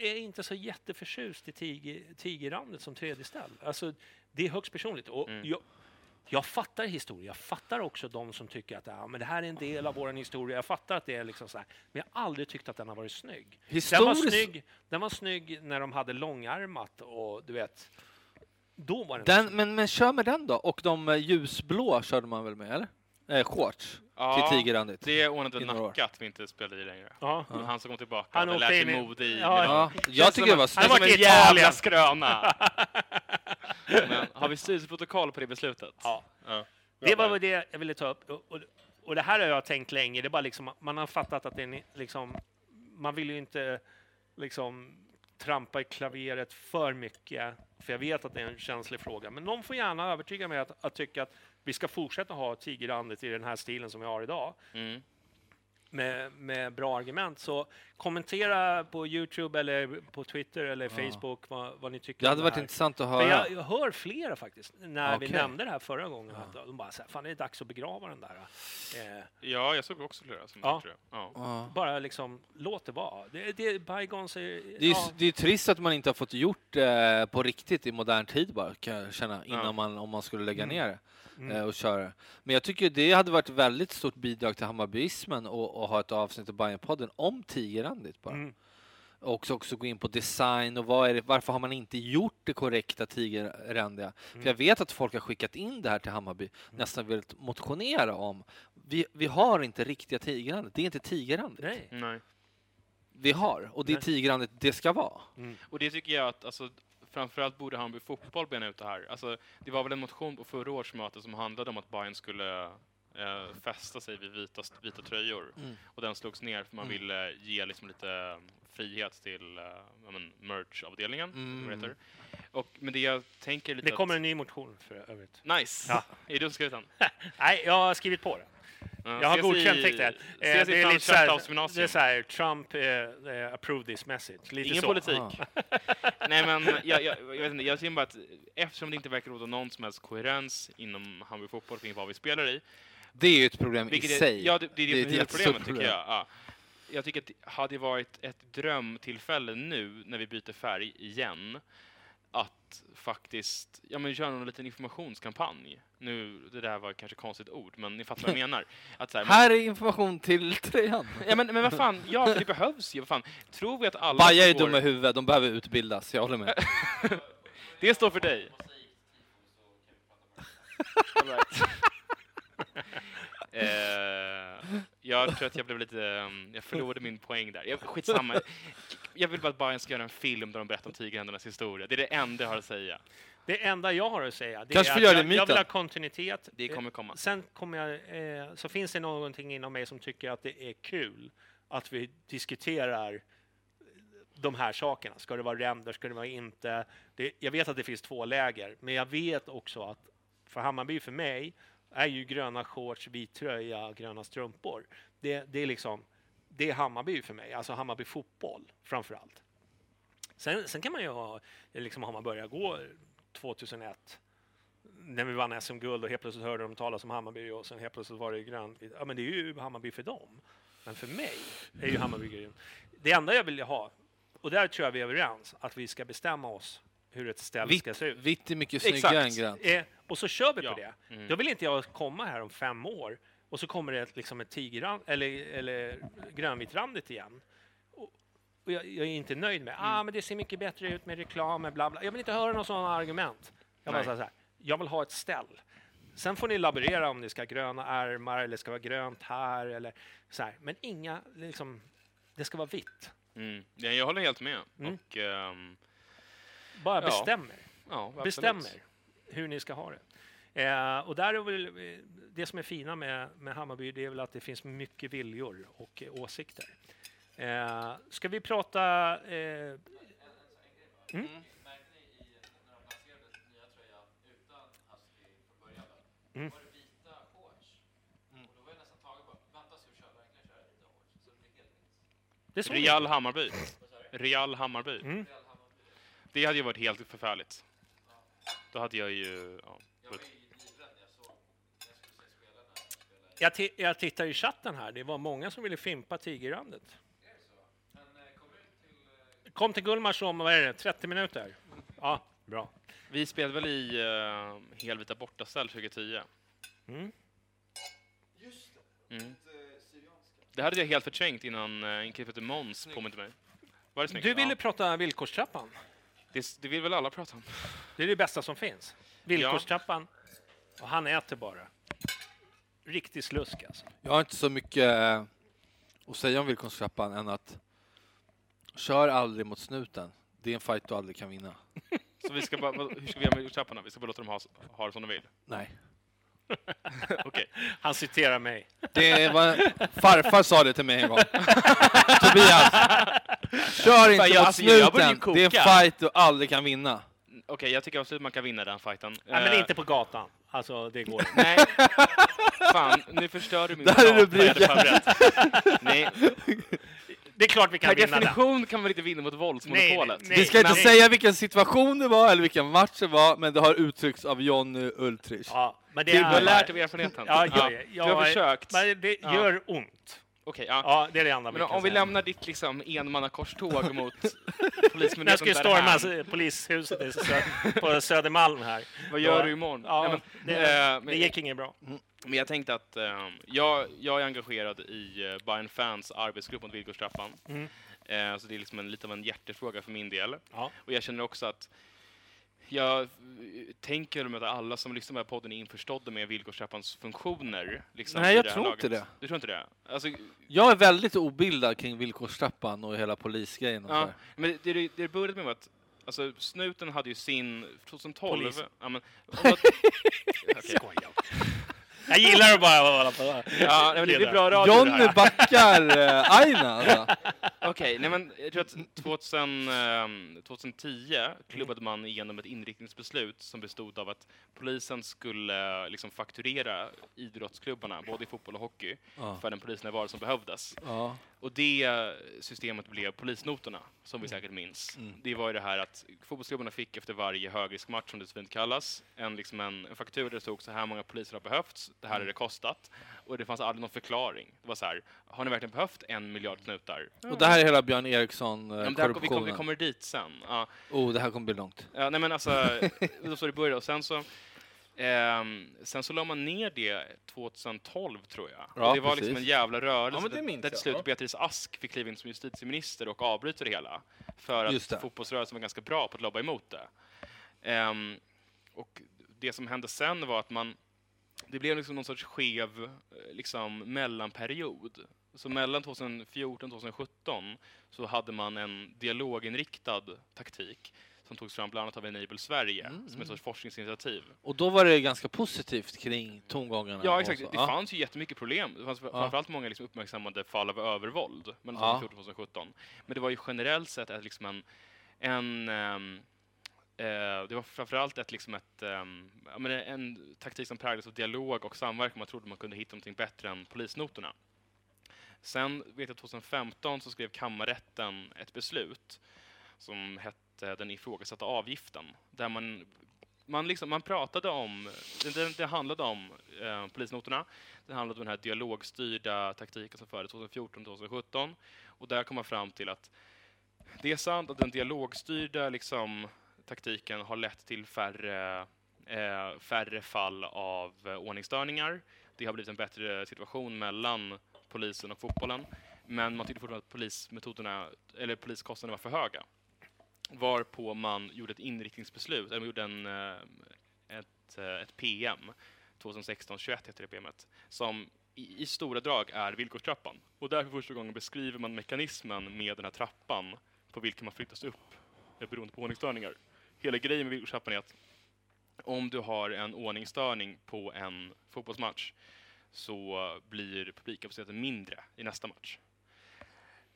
är inte så jätteförtjust i tiger, tigerrandet som tredje ställ. Alltså, det är högst personligt. Och Mm. jag, jag fattar historia. Jag fattar också de som tycker att ja, men det här är en del av vår historia. Jag fattar att det är liksom så här. Men jag har aldrig tyckt att den har varit snygg. Den var, Historiskt- snygg, den var snygg när de hade långärmat och du vet. Då var den, Den, men, men kör med den då. Och de eh, ljusblå körde man väl med, eller? Eh, shorts Ja, till tigerrandigt. Det ordnade. Nacka att vi inte spelade i längre. Ja. Men Han som kom tillbaka Han lärt in sig i- mode i Ja, Ja, jag tycker det var en- Han snyggt. var en i jävla Italien. skröna. Men har vi styrelseprotokoll på det beslutet? Ja. Ja. Det var väl det jag ville ta upp. Och, och, och det här har jag tänkt länge. Det är bara liksom, man har fattat att det är liksom, man vill ju inte liksom trampa i klaveret för mycket, för jag vet att det är en känslig fråga. Men någon får gärna övertyga mig att, att tycka att vi ska fortsätta ha tigerandet i den här stilen som vi har idag. Mm med, med bra argument. Så kommentera på Youtube eller på Twitter eller Facebook vad, vad ni tycker Det hade om varit intressant att höra. jag, jag hör flera faktiskt, när vi Okej. nämnde det här förra gången, att de bara så här, fan det är dags att begrava den där. Eh, Ja, jag såg också flera som Ja. det. Ja. Ja. bara liksom, låt det vara. Det, det, bygons är... Det är, ja, det är trist att man inte har fått gjort eh, på riktigt i modern tid bara, kan jag känna, innan Ja. man, om man skulle lägga Mm. ner det Mm. eh, och köra. Men jag tycker det hade varit ett väldigt stort bidrag till Hammarbyismen och, och ha ett avsnitt av Bajenpodden om tigerrandigt bara. Mm. Och också, också gå in på design och vad är det, varför har man inte gjort det korrekta tigerrandiga? Mm. För jag vet att folk har skickat in det här till Hammarby, nästan velat motionera om. Vi, vi har inte riktiga tigerrandet, det är inte tigerrandigt. Nej. Nej. Vi har, och det är Nej. tigerrandet det ska vara. Och det tycker jag att alltså, framförallt borde Hammarby fotboll bena ut det här. Alltså, det var väl en motion på förra års möte som handlade om att Bayern skulle eh, fästa sig vid vita, vita tröjor. Mm. Och den slogs ner för man Mm. ville ge liksom lite eh, frihet till eh, men, merch-avdelningen. Mm. heter. Och, men det jag tänker lite Det kommer att, en ny motion för övrigt. Nice! Ja. Är du skrivit den? Nej, jag har skrivit på det. Ja, Jag har godkänt texten. Eh, det, är lite så Franschaft här, House det är Gymnasium. så här, Trump eh, eh, approved this message. Lite Ingen så. politik. Ah. Nej men jag, jag, jag vet inte, jag tycker bara att eftersom det inte verkar råda någon som helst koherens inom Hammarby fotboll kring vad vi spelar i. Det är ju ett problem i sig. Ja, det, det är det, Det är ett huvudproblemet tycker jag. Ja. Jag tycker att det hade varit ett drömtillfälle nu när vi byter färg igen att faktiskt ja, men köra någon liten informationskampanj. Nu, det där var kanske konstigt ord, men ni fattar vad jag menar. Att så här, men, Här är information till tröjan. ja, men, men vad fan, ja, det behövs ju. Vad fan. Tror vi att alla Baja som är går- dumma i huvudet, de behöver utbildas, jag håller med. Det står för dig. Eh, jag tror att jag blev lite... Um, jag förlorade min poäng där. Jag, skitsamma. Jag vill bara att Bayern ska göra en film där de berättar om Tigerhändernas historia. det är det enda jag har att säga. Det enda jag har att säga det Kanske är att jag, jag vill ha kontinuitet. Det kommer komma. Sen kommer jag, eh, så finns det någonting inom mig som tycker att det är kul att vi diskuterar de här sakerna. Ska det vara ränder, ska det vara inte? Det, jag vet att det finns två läger, men jag vet också att för Hammarby, för mig, är ju gröna shorts, vit tröja, gröna strumpor. Det, det är liksom, det är Hammarby för mig, alltså Hammarby fotboll framför allt. Sen, sen kan man ju ha, liksom har man börjat gå 2001 när vi vann SM-guld och helt plötsligt hörde de talas om Hammarby och sen helt plötsligt var det grönt. Ja, men det är ju Hammarby för dem. Men för mig är ju Hammarby grönt. Det enda jag vill ha, och där tror jag vi är överens, att vi ska bestämma oss hur ett ställ Vitt, ska se ut. vitt är mycket Exakt. snyggare än grönt. Eh, och så kör vi Ja. på det. Mm. Då vill inte jag komma här om fem år och så kommer det liksom ett tigerrand eller, eller grönvitrandigt igen. Och, och jag, jag är inte nöjd med ah, men det ser mycket bättre ut med reklam, med bla bla. Jag vill inte höra några sådana argument. Jag, bara så här, jag vill ha ett ställ. Sen får ni laborera om det ska ha gröna ärmar eller ska vara grönt här eller så här. Men inga, liksom, det ska vara vitt. Mm. Ja, jag håller helt med. Mm. Och, ehm, Bara Ja. bestämmer. ja, bestämmer hur ni ska ha det. Eh, och där är väl eh, det som är fina med, med Hammarby, det är väl att det finns mycket viljor och eh, åsikter. Eh, ska vi prata... Eh, mm? Mm. Det Real Hammarby. Real Hammarby. Mm. Det hade ju varit helt förfärligt. Då hade jag ju... Ja, Jag, jag tittar i chatten här, det var många som ville fimpa Tigerrandet. Kom till Gullmars om, vad är det, 30 minuter? Ja, bra. Vi spelade väl i uh, helvita bortaställ 2010? Mm. Mm. Det hade jag helt förträngt innan uh, klippet till Måns påminde mig. Var det snyggt? Du ville Ja. prata villkorstrappan. Det, det vill väl alla prata om? Det är det bästa som finns. Villkorstrappan. Och han äter bara. Riktig slusk alltså. Jag har inte så mycket eh, att säga om villkorstrappan än att kör aldrig mot snuten. Det är en fight du aldrig kan vinna. Så vi ska bara, hur ska vi göra med trapporna? Vi ska bara låta dem ha, ha det som de vill? Nej. Okej. Han citerar mig. Det var, farfar sa det till mig en gång. Tobias, kör inte jag- mot alltså, snuten. Det är en fight du aldrig kan vinna. Okej, jag tycker absolut man kan vinna den fighten. Nej, men Eh, inte på gatan. Alltså, det går inte. Nej. Fan, nu förstör du min Där är plan, rubriken. vad jag hade förberett. Nej, Det är klart vi kan per vinna den. definition kan man inte vinna mot våldsmonopolet. Nej, nej, Vi ska inte nej. säga vilken situation det var eller vilken match det var, men det har uttryckts av Jonny Ultrich. Ja, men det Du är... har lärt av erfarenheten. Ja, ja, Du ja, har försökt. Men det Ja. gör ont. Okej, ja. Ja, det är det enda Men vi kan om vi säga. lämnar ditt liksom enmannakorståg mot När jag Polismyndigheten skulle därhän, storma s- polishuset i Sö- på Södermalm här. vad gör Då- du imorgon? Ja, Nej, men, det, eh, men- det gick inget bra. Men jag tänkte att ehm, jag, jag är engagerad i uh, Bayern Fans arbetsgrupp mot villkorstrappan. Mm. Eh, så det är liksom en, lite av en hjärtefråga för min del. Ja. Och jag känner också att jag eh, tänker mig att alla som lyssnar på den här podden är införstådda med villkorstrappans funktioner. Liksom, Nej, i jag det här tror laget. inte det. Du tror inte det? Alltså, Jag är väldigt obildad kring villkorstrappan och hela polisgrejen. Och så ja, här. men det, det, det började med att Alltså, snuten hade ju sin 2012... Polis. Ja, men, om man- Okej. Skojar. Jag gillar att bara hålla på. Ja, nej, men det blir bra radio det Johnny här. backar eh, Aina alltså. Okej, nej men jag tror att 2000, ehm, 2010 klubbade man igenom ett inriktningsbeslut som bestod av att polisen skulle eh, liksom fakturera idrottsklubbarna, både i fotboll och hockey, Ja. för den polisnärvaro som behövdes. Ja. Och det systemet blev polisnotorna, som vi säkert minns. Mm. Det var ju det här att fotbollsklubbarna fick efter varje högriskmatch, som det så fint kallas, en, liksom en, en faktura där det stod så här många poliser har behövts, det här är det kostat. Och det fanns aldrig någon förklaring. Det var så här, har ni verkligen behövt en miljard knutar? Och det här är hela Björn Ja, men det här, vi, kommer, vi Eriksson-korruptionen. kommer dit sen. Ja, Oh, det här kommer bli långt. ja, nej men alltså, var så det började. Och sen så, ehm, sen så la man ner det 2012 tror jag. Ja, det var precis. liksom en jävla rörelse. Ja, men det där- minns där till slut. Beatrice Ask fick kliva in som justitieminister och avbryta det hela. För Just att det. fotbollsrörelsen var ganska bra på att lobba emot det. Ehm, och det som hände sen var att man, det blev liksom någon sorts skev eh, liksom, mellanperiod. Så mellan 2014 och 2017 så hade man en dialoginriktad taktik som togs fram bland annat av Enable Sverige Mm, som mm. ett sorts forskningsinitiativ. Och då var det ganska positivt kring tongångarna. Ja, exakt. Det Ja. fanns ju jättemycket problem. Det fanns framförallt många liksom uppmärksammade fall av övervåld mellan Ja. 2014 och 2017. Men det var ju generellt sett ett, liksom en, en ehm, eh, det var framförallt ett, liksom ett, ehm, ja, men en taktik som präglades av dialog och samverkan. Man trodde man kunde hitta någonting bättre än polisnoterna. Sen vet jag 2015 så skrev kammarrätten ett beslut som hette den ifrågasatta avgiften. Där man, man, liksom, man pratade om, det, det, det handlade om eh, polisnoterna, det handlade om den här dialogstyrda taktiken som fördes 2014-2017 och där kom man fram till att det är sant att den dialogstyrda liksom, taktiken har lett till färre, eh, färre fall av eh, ordningsstörningar. Det har blivit en bättre situation mellan polisen och fotbollen. Men man tyckte fortfarande att polismetoderna, eller poliskostnaderna var för höga. Varpå man gjorde ett inriktningsbeslut, eller man gjorde en, eh, ett, eh, ett PM, 2016-21 heter det PMet, som i, i stora drag är villkorstrappan. Och där för första gången beskriver man mekanismen med den här trappan på vilken man flyttas upp eh, beroende på ordningsstörningar. Hela grejen med villkorstrappan är att om du har en ordningsstörning på en fotbollsmatch så blir publikkapaciteten mindre i nästa match.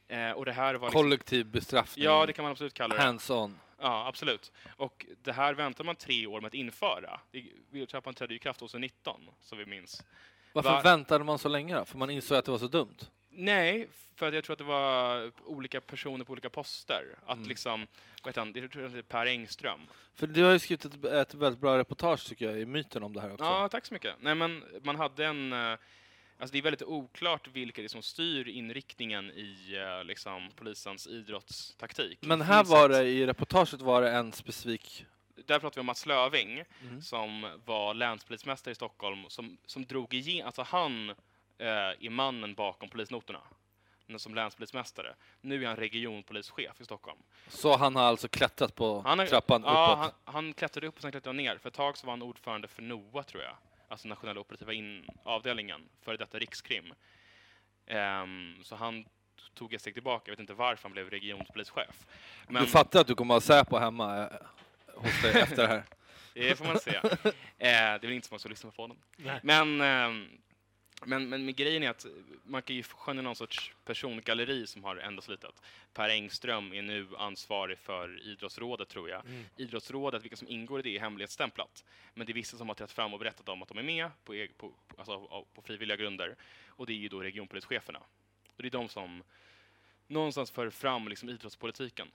Eh, och det här var liksom, Kollektiv bestraffning. Ja, det kan man absolut kalla det. Hands-on. Ja, absolut. Och det här väntar man tre år med att införa. Villkorstrappan trädde i kraft 2019, som vi minns. Varför Va- väntade man så länge då? För man insåg att det var så dumt. Nej, för att jag tror att det var olika personer på olika poster. Att Mm. liksom, vad heter han, jag tror det är Per Engström. För du har ju skrivit ett, ett väldigt bra reportage tycker jag i myten om det här också. Ja, tack så mycket. Nej, men man hade en... Alltså det är väldigt oklart vilka det är som styr inriktningen i eh, liksom, polisens idrottstaktik. Men här var det, i reportaget var det en specifik... Där pratar vi om Mats Löving, Mm. som var länspolismästare i Stockholm, som, som drog igenom, alltså han eh, är mannen bakom polisnoterna. Men Som länspolismästare. Nu är han regionpolischef i Stockholm. Så han har alltså klättrat på Han har- trappan ja, uppåt? Han, han klättrade upp och sen klättrade han ner. För ett tag så var han ordförande för NOA, tror jag. Alltså nationella operativa in, avdelningen, före detta rikskrim. Ehm, så han tog ett steg tillbaka. Jag vet inte varför han blev regionpolischef. Men Du fattar att du kommer ha Säpo hemma eh, hos dig efter det här? det får man se. Eh, det är väl inte så många som lyssnar på honom. Nej. Men, ehm, men, men, men grejen är att man kan ju skönja någon sorts persongalleri som har ändrats lite. Per Engström är nu ansvarig för idrottsrådet, tror jag. Mm. Idrottsrådet, vilka som ingår i det, är hemlighetsstämplat. Men det är vissa som har trätt fram och berättat om att de är med på, på, alltså, på frivilliga grunder. Och det är ju då regionpolischeferna. Och det är de som någonstans för fram liksom, idrottspolitiken.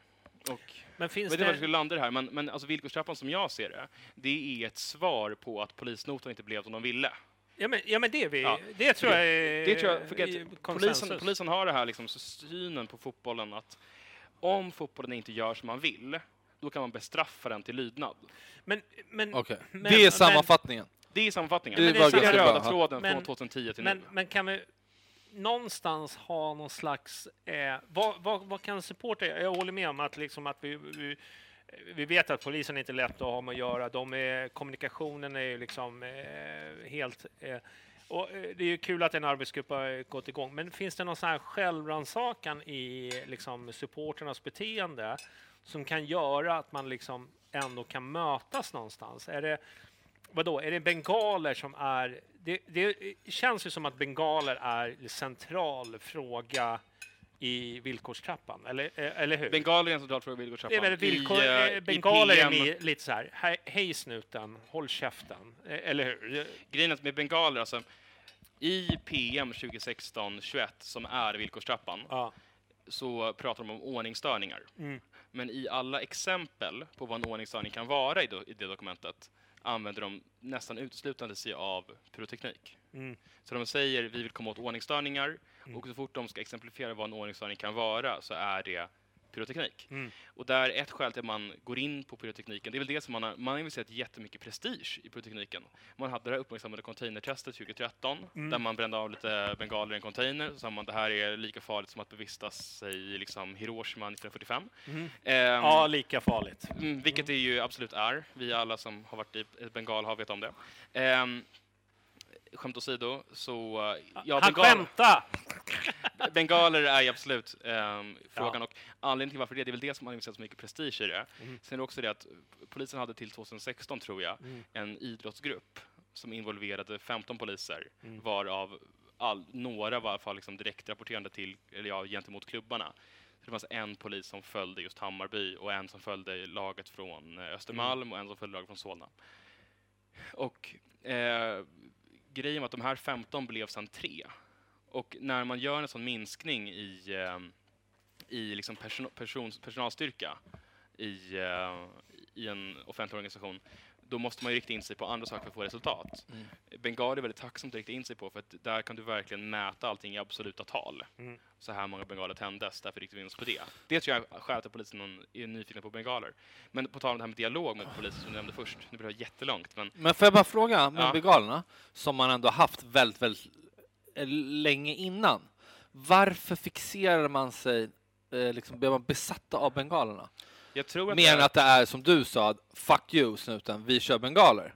Och Men finns jag vet inte var jag det... skulle landa det här, men, men alltså villkorstrappan som jag ser det, det är ett svar på att polisnotan inte blev som de ville. Ja men, ja, men det, är vi, Ja, det tror jag är Det tror jag, för polisen, polisen har det här liksom, så synen på fotbollen att om fotbollen inte gör som man vill, då kan man bestraffa den till lydnad. Men, men, Okej. men- Det är men- sammanfattningen. Det är sammanfattningen. Det Det, är den ganska röda bra. tråden Men- från 2010 till Men, nu. men kan vi någonstans ha någon slags... Eh, vad, vad, vad kan supporter... Jag håller med om att, liksom att vi, vi, vi vet att polisen är inte lätt att ha med att göra. De är, kommunikationen är ju liksom eh, helt... Eh, och eh, det är ju kul att en arbetsgrupp har gått igång, men finns det någon sån här självrannsakan i liksom, supporternas beteende som kan göra att man liksom ändå kan mötas någonstans? Är det, vadå, är det bengaler som är... Det, det känns ju som att bengaler är en central fråga i villkorstrappan, eller, eh, eller hur? Bengaler är en central fråga i det villkorstrappan. är väl villkor, I, eh, eh, i bengaler är med, lite så här, hej, snuten, håll käften, eller hur? Grejen med bengaler, alltså, i PM 2016-21, som är villkorstrappan, Ja. så pratar de om ordningsstörningar. Mm. Men i alla exempel på vad en ordningsstörning kan vara i, do, i det dokumentet använder de nästan uteslutande sig av pyroteknik. Mm. Så de säger vi vill komma åt ordningsstörningar och så fort de ska exemplifiera vad en ordningsstörning kan vara så är det pyroteknik. Mm. Och där ett skäl till att man går in på pyrotekniken, det är väl det som man har, man har investerat jättemycket prestige i pyrotekniken. Man hade det här uppmärksammade containertestet 2013, Mm. där man brände av lite bengaler i en container, så sa man det här är lika farligt som att bevistas sig i liksom Hiroshima 1945. Mm. Ehm, Ja, lika farligt. Mm, vilket det ju absolut är. Vi alla som har varit i ett bengal har vet om det. Um, skämt åsido, så... Ja, Han bengal, skämtar! bengaler är ju absolut ehm, frågan. Ja. Och anledningen till varför det det är väl det som har investerat så mycket prestige i det. Mm. Sen är det också det att polisen hade till 2016, tror jag, Mm. en idrottsgrupp som involverade 15 poliser, Mm. varav all, några var i alla fall liksom direkt rapporterande till, eller ja, gentemot klubbarna. Så det fanns en polis som följde just Hammarby och en som följde laget från eh, Östermalm Mm. och en som följde laget från Solna. Och eh, grejen var att de här 15 blev sen tre. Och när man gör en sån minskning i, eh, i liksom person, person, personalstyrka i, eh, i en offentlig organisation, då måste man ju rikta in sig på andra saker för att få resultat. Mm. Bengal är väldigt tacksamt att rikta in sig på, för att där kan du verkligen mäta allting i absoluta tal. Mm. Så här många bengaler tändes, därför riktar vi in oss på det. Det tror jag skälet till att polisen är nyfikna på bengaler. Men på tal om det här med dialog med polisen som du nämnde först, nu blir det jättelångt, men Men får jag bara fråga med Ja. bengalerna, som man ändå haft väldigt, väldigt eh, länge innan. Varför fixerar man sig, eh, liksom, blir man besatta av bengalerna? Jag tror att, Mer det än är, att det är som du sa, fuck you snuten, vi kör bengaler.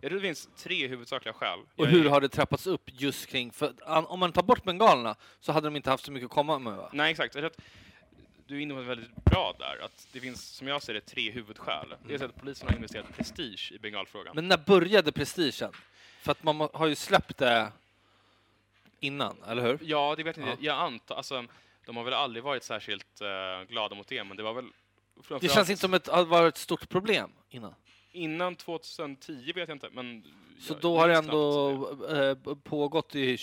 jag tror det finns tre huvudsakliga skäl. Och hur är- har det trappats upp just kring, för om man tar bort bengalerna så hade de inte haft så mycket att komma med va? Nej, exakt. Jag tror du är inne på väldigt bra där. Att det finns, som jag ser det, tre huvudskäl. Dels att polisen har investerat prestige i bengalfrågan. Men när började prestigen? För att man har ju släppt det innan, eller hur? Ja, det vet jag Ja. inte. Jag antar, alltså, de har väl aldrig varit särskilt eh, glada mot det, men det var väl Det känns inte som ett har varit ett stort problem innan. Innan 2010 vet jag inte, men... Så jag- då har det ändå det. eh, pågått i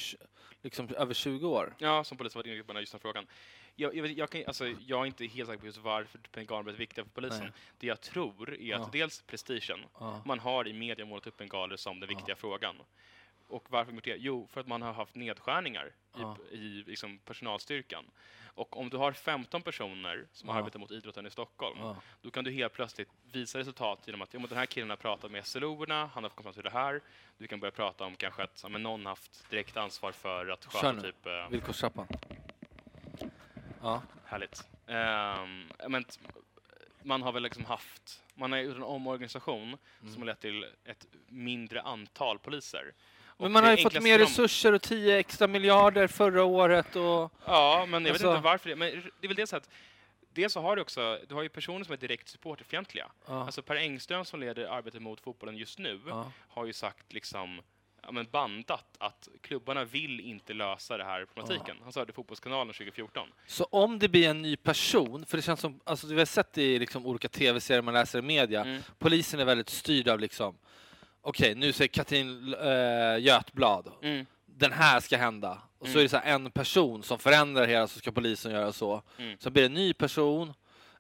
liksom, över 20 år. Ja, som polisen varit inne på just den frågan. Jag, jag, jag, kan, alltså, jag är inte helt säker på just varför bengaler blivit viktiga för polisen. Nej. Det jag tror är att Ja. dels prestigen, Ja. man har i media målat upp bengaler som den viktiga frågan. Och varför det? Jo, för att man har haft nedskärningar Ja. i, i liksom personalstyrkan. Och om du har 15 personer som Ja. arbetar mot idrotten i Stockholm, Ja. då kan du helt plötsligt visa resultat genom att ja, den här killen har pratat med SLO-erna, han har kommit fram till det här. Du kan börja prata om kanske att ja, men någon haft direkt ansvar för att Kör sköta nu. typ... Eh, Villkorstrappan. Ja. Härligt. Ehm, men man har väl liksom haft, man har gjort en omorganisation Mm. som har lett till ett mindre antal poliser. Men man har ju fått mer resurser och 10 extra miljarder förra året och... Ja, men jag Alltså- vet inte varför det, men det är väl det så att Dels så har du också, du har ju personer som är direkt supporterfientliga. Ja. Alltså Per Engström som leder arbetet mot fotbollen just nu Ja. har ju sagt liksom ja, men bandat att klubbarna vill inte lösa det här problematiken. Han sa det i Fotbollskanalen 2014. Så om det blir en ny person, för det känns som, alltså vi har sett det i liksom olika tv-serier man läser i media, Mm. polisen är väldigt styrd av liksom, okej nu säger Katrin äh, Götblad, Mm. den här ska hända. Och så Mm. är det så här en person som förändrar hela, så ska polisen göra så. Mm. Så blir det en ny person,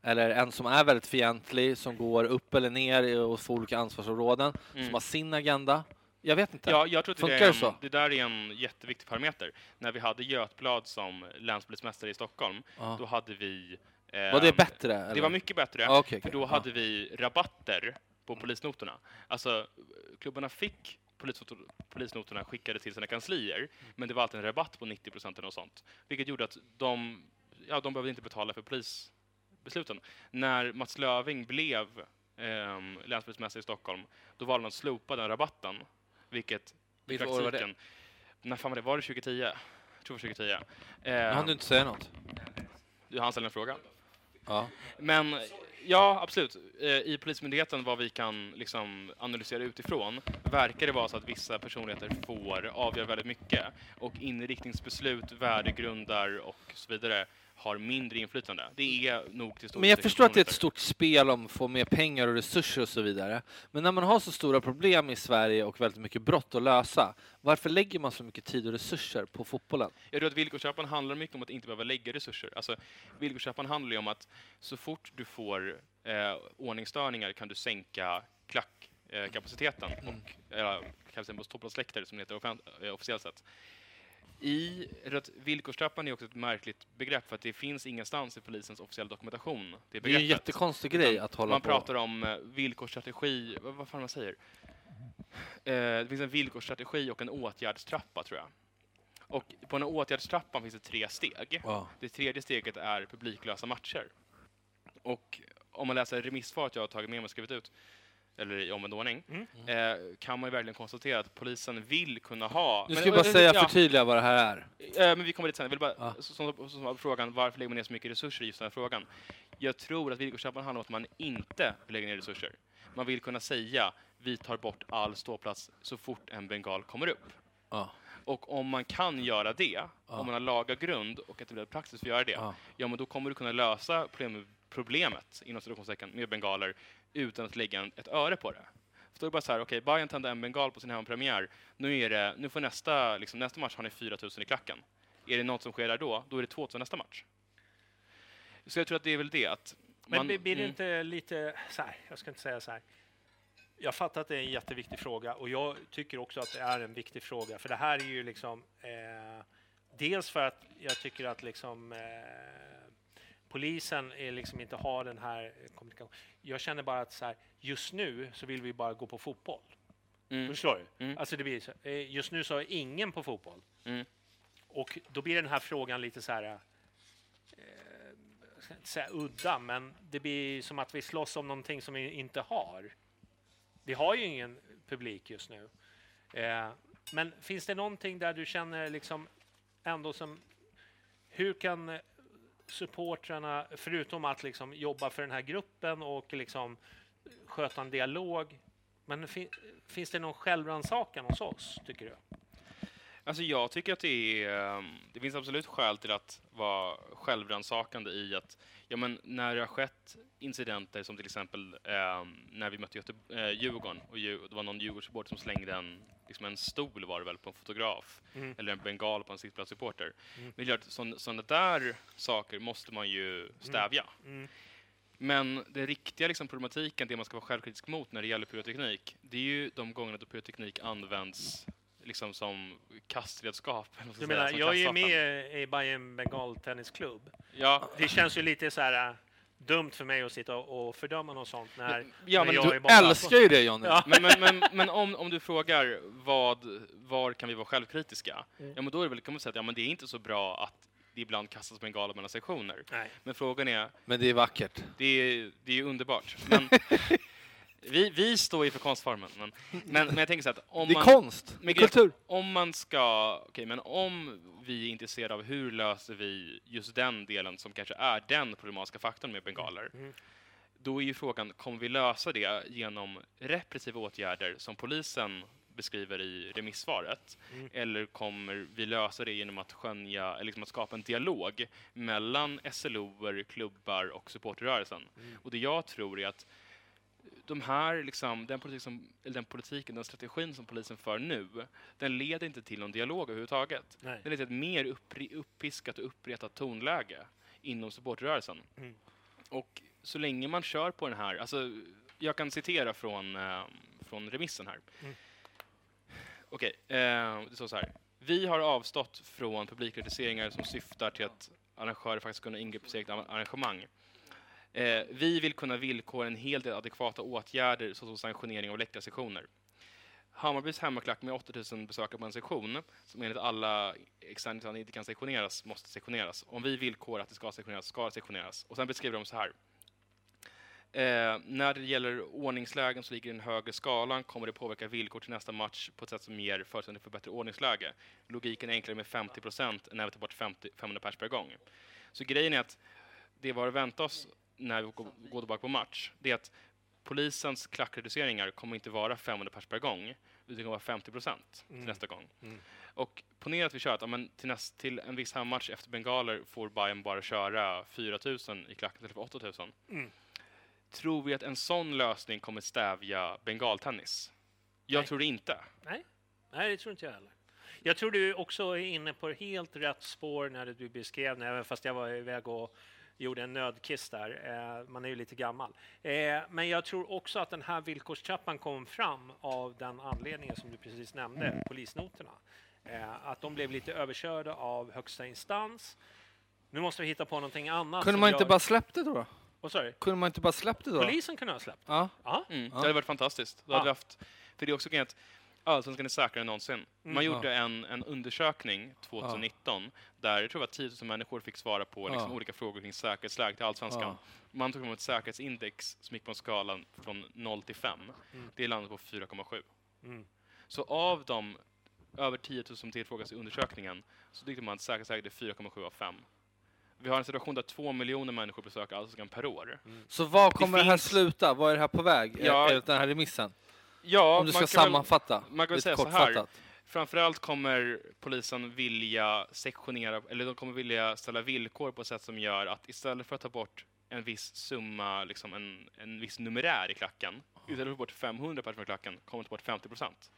eller en som är väldigt fientlig, som går upp eller ner i- och får olika ansvarsområden, Mm. som har sin agenda. Jag vet inte. Ja, jag tror att det, Funkar är det en, så? det där är en jätteviktig parameter. När vi hade Götblad som länspolismästare i Stockholm, Ja. då hade vi... Var det ehm, bättre? Det eller? var mycket bättre, Ja, okej, för okej. då Ja. hade vi rabatter på polisnotorna. Alltså, klubbarna fick polisnotor- polisnotorna skickade till sina kanslier, men det var alltid en rabatt på 90 procent eller något sånt. Vilket gjorde att de, ja, de behövde inte betala för polisbesluten. När Mats Löving blev um, länspolismästare i Stockholm, då valde man att slopa den rabatten, vilket i år var det? praktiken... När fan var det? Var det 2010? Jag tror det var 2010. Jag Eh, hann du inte säga något? du hann ställa en fråga. Ja. Men ja, absolut. Eh, I Polismyndigheten, vad vi kan liksom analysera utifrån, verkar det vara så att vissa personligheter får avgöra väldigt mycket. Och inriktningsbeslut, värdegrundar och så vidare har mindre inflytande. Det är nog till stor Men jag förstår att det är ett stort spel om att få mer pengar och resurser och så vidare. Men när man har så stora problem i Sverige och väldigt mycket brott att lösa, varför lägger man så mycket tid och resurser på fotbollen? Jag tror att villkorstrappan handlar mycket om att inte behöva lägga resurser. Alltså, villkorstrappan handlar ju om att så fort du får eh, ordningsstörningar kan du sänka klackkapaciteten Mm. och eh, kanske på stopplatsläktare som det heter eh, officiellt sett. I att villkorstrappan är också ett märkligt begrepp för att det finns ingenstans i polisens officiella dokumentation. Det, Det är en jättekonstig grej att hålla Man på. pratar om eh, villkorsstrategi, vad, vad fan man säger? Eh, det finns en villkorsstrategi och en åtgärdstrappa tror jag. Och på den här åtgärdstrappan finns det tre steg. Ja. Det tredje steget är publiklösa matcher. Och om man läser remissvaret jag har tagit med mig och skrivit ut, eller i omvänd ordning, Mm. eh, kan man ju verkligen konstatera att polisen vill kunna ha... Nu Men- ska jag bara säga, ja. förtydliga vad det här är. Eh, men vi kommer dit sen. Jag vill bara, så- som, som, som frågan, varför lägger man ner så mycket resurser i just den här frågan? Jag tror att villkorstrappan handlar om att man inte vill lägga ner resurser. Man vill kunna säga, vi tar bort all ståplats så fort en bengal kommer upp. Ja. Och om man kan göra det, om man har laga grund och etablerad praxis för att göra det, Ja. ja men då kommer du kunna lösa problem, problemet, inom citationstecken, med bengaler utan att lägga en, ett öre på det. För då är det bara så här, okej, Bayern tände en bengal på sin hemmapremiär. Nu, är det, nu får nästa, liksom, nästa match har ni 4 000 i klacken. Är det något som sker där då, då är det 2 000 nästa match. Så jag tror att det är väl det att... Men man- blir- blir det mm. inte lite så här, jag ska inte säga så här. Jag fattar att det är en jätteviktig fråga och jag tycker också att det är en viktig fråga för det här är ju liksom eh, dels för att jag tycker att liksom eh, polisen är liksom inte har den här kommunikationen. Jag känner bara att så här, just nu så vill vi bara gå på fotboll. Mm. Förstår du? Mm. Alltså det blir så, eh, just nu så är ingen på fotboll. Mm. Och då blir den här frågan lite så här eh, jag ska inte säga udda, men det blir som att vi slåss om någonting som vi inte har. Vi har ju ingen publik just nu. Eh, men finns det någonting där du känner liksom ändå som... Hur kan supportrarna, förutom att liksom jobba för den här gruppen och liksom sköta en dialog, men fin, finns det någon självrannsakan hos oss, tycker du? Alltså jag tycker att det är, ehm, det finns absolut skäl till att vara självrannsakande i att, ja men när det har skett incidenter som till exempel eh, när vi mötte Göte, eh, Djurgården och Djur, det var någon Djurgårdssupporter som slängde en, liksom en stol var det väl på en fotograf Mm. eller en bengal på en sittplatssupporter. Men klart, sån- sådana där saker måste man ju stävja. Mm. Men den riktiga liksom, problematiken, det man ska vara självkritisk mot när det gäller pyroteknik, det är ju de gångerna då pyroteknik används liksom som kastredskap. Du menar, jag är ju med i Bayern Bengal Tennisklubb. Ja, Det känns ju lite så här dumt för mig att sitta och, fördöma något sånt när, ja, när men jag Du är bara... älskar ju det Johnny. Ja. men, men, men, men om, om du frågar vad, var kan vi vara självkritiska? Mm. Ja, men då är det väl, kan man säga att ja, men det är inte så bra att det ibland kastas bengaler mellan sektioner. Nej. Men frågan är, Men det är vackert. det är, det är ju underbart. Men vi, vi står ju för konstformen. Men, men, men jag tänker så att om Det är man... konst. Men kultur. om man ska, okej, men om vi är intresserade av hur löser vi just den delen som kanske är den problematiska faktorn med bengaler, Mm. då är ju frågan, kommer vi lösa det genom repressiva åtgärder som polisen beskriver i remissvaret? Mm. Eller kommer vi lösa det genom att skönja, liksom att skapa en dialog mellan SLOer, klubbar och supporterrörelsen? Mm. Och det jag tror är att de här, liksom, den, politik som, den politiken, den strategin som polisen för nu, den leder inte till någon dialog överhuvudtaget. Nej. Den leder till ett mer uppri, uppiskat och uppretat tonläge inom supportrörelsen. Mm. Och så länge man kör på den här, alltså, jag kan citera från, eh, från remissen här. Mm. Okej, eh, det står så här. Vi har avstått från publikreduceringar som syftar till att arrangörer faktiskt kunna ingripa i sitt arrangemang. Eh, vi vill kunna villkora en hel del adekvata åtgärder såsom sanktionering av läktarsektioner. Hammarbys hemmaklack med 8000 besökare på en sektion, som enligt alla externa inte kan sektioneras, måste sektioneras. Om vi villkorar att det ska sektioneras, ska det sektioneras. Och sen beskriver de så här. Eh, när det gäller ordningslägen så ligger den högre skalan kommer det påverka villkor till nästa match på ett sätt som ger förutsättningar för bättre ordningsläge. Logiken är enklare med 50 procent än när vi tar bort 50, 500 pers per gång. Så grejen är att det var att vänta oss när vi går, tillbaka på match, det är att polisens klackreduceringar kommer inte vara 500 pers per gång, utan det kommer vara 50 procent till Mm. nästa gång. Mm. Och ponera att vi kör att ja, men till, näst, till en viss hemmamatch efter bengaler får Bayern bara köra 4 000 i klacken istället för 8 000. Mm. Tror vi att en sån lösning kommer stävja bengaltennis? Jag Nej. tror det inte. Nej, det tror inte jag heller. Jag tror du också är inne på helt rätt spår när du beskrev det, även fast jag var iväg och gjorde en nödkiss där. Eh, man är ju lite gammal. Eh, men jag tror också att den här villkorstrappan kom fram av den anledningen som du precis nämnde, polisnoterna. Eh, att de blev lite överkörda av högsta instans. Nu måste vi hitta på någonting annat. Kunde man inte gör- bara släppt det då? Sa du? Kunde man inte bara släppt det då? Polisen kunde ha släppt. Ja. Ja. Mm, Ja. Det hade varit fantastiskt. Då hade Ja. vi haft, för det är också grejen att Allsvenskan är säkrare än någonsin. Man Mm. gjorde en, en undersökning 2019 där jag tror det var 10 000 människor fick svara på liksom, Ja. olika frågor kring säkerhetsläget i Allsvenskan. Ja. Man tog fram ett säkerhetsindex som gick på en skala från 0 till 5. Mm. Det landade på 4,7. Mm. Så av de över 10 000 som tillfrågades i undersökningen så tyckte man att säkerhetsläget är 4,7 av 5. Vi har en situation där två miljoner människor besöker Allsvenskan per år. Så var kommer det, här finns- sluta? Var är det här på väg? Ja. Ja. Den här remissen? Ja, Om du ska man kan väl- sammanfatta. man kan säga så här. Framförallt kommer polisen vilja sektionera, eller de kommer vilja ställa villkor på ett sätt som gör att istället för att ta bort en viss summa, liksom en, en viss numerär i klacken, istället för att ta bort 500 personer i klacken, kommer ta bort 50 procent.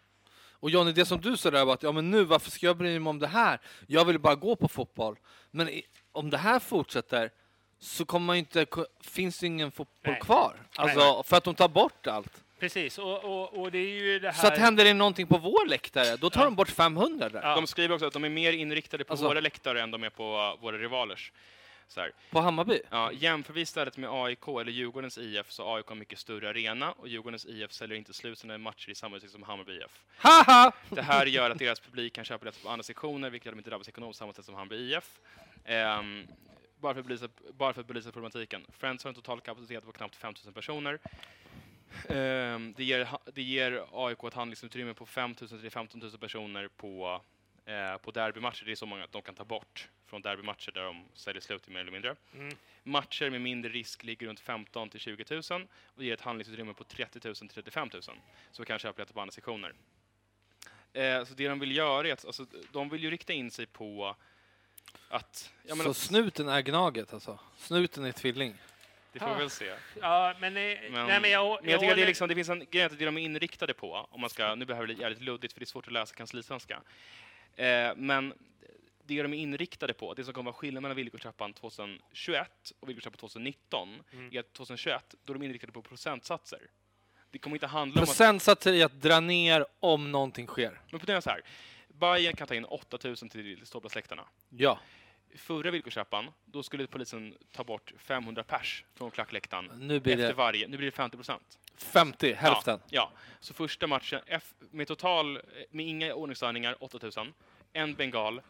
Och Johnny, det som du sa där var att ja, men nu, varför ska jag bry mig om det här? Jag vill bara gå på fotboll. Men i, om det här fortsätter så kommer man inte, finns det ingen fotboll Nej. kvar. Alltså, för att de tar bort allt. Precis, och, och, och det är ju det här... Så att händer det någonting på vår läktare, då tar de bort 500 där. Ja. De skriver också att de är mer inriktade på Alltså- våra läktare än de är på uh, våra rivalers. Så här. På Hammarby. Ja, jämför vi istället med AIK eller Djurgårdens IF så har AIK en mycket större arena och Djurgårdens IF säljer inte slut sina matcher i samma utsträckning som Hammarby IF. Haha! Det här gör att deras publik kan köpa biljetter på andra sektioner, vilket de inte drabbas ekonomiskt samma sätt som Hammarby IF. Ehm, bara, för att belysa, bara för att belysa problematiken. Friends har en total kapacitet på knappt 5 000 personer. Ehm, det, ger, det ger AIK ett handlingsutrymme på 5 000 till 15 000 personer på, eh, på derbymatcher. Det är så många att de kan ta bort från derbymatcher där de säljer slut mer eller mindre. Mm. Matcher med mindre risk ligger runt 15 till 20 000 och det ger ett handlingsutrymme på 30 000 till 35 000. Så vi kan köpa biljetter på andra sektioner. Eh, så det de vill göra är att alltså, de vill ju rikta in sig på att... Ja, men så att- snuten är Gnaget alltså? Snuten är tvilling? Det får vi väl se. Ja, men, eh, Men, nej, men jag, men jag tycker att det, är liksom, det finns en grej att det de är inriktade på, om man ska, nu behöver det bli jävligt luddigt för det är svårt att läsa kanslisvenska. Eh, men det de är inriktade på, det som kommer vara skillnaden mellan villkorstrappan 2021 och villkorstrappan 2019, Mm. är att 2021, då är de inriktade på procentsatser. Det kommer inte handla om att... Procentsatser i att dra ner om någonting sker. Men ponera så här, Bayern kan ta in 8000 till ståplatsläktarna. Ja. Förra villkorstrappan, då skulle polisen ta bort 500 pers från klackläktaren Nu blir efter det varje. Nu blir det 50 procent. 50, hälften. Ja, ja. Så första matchen, F, med total, med inga ordningsstörningar, 8000. En bengal,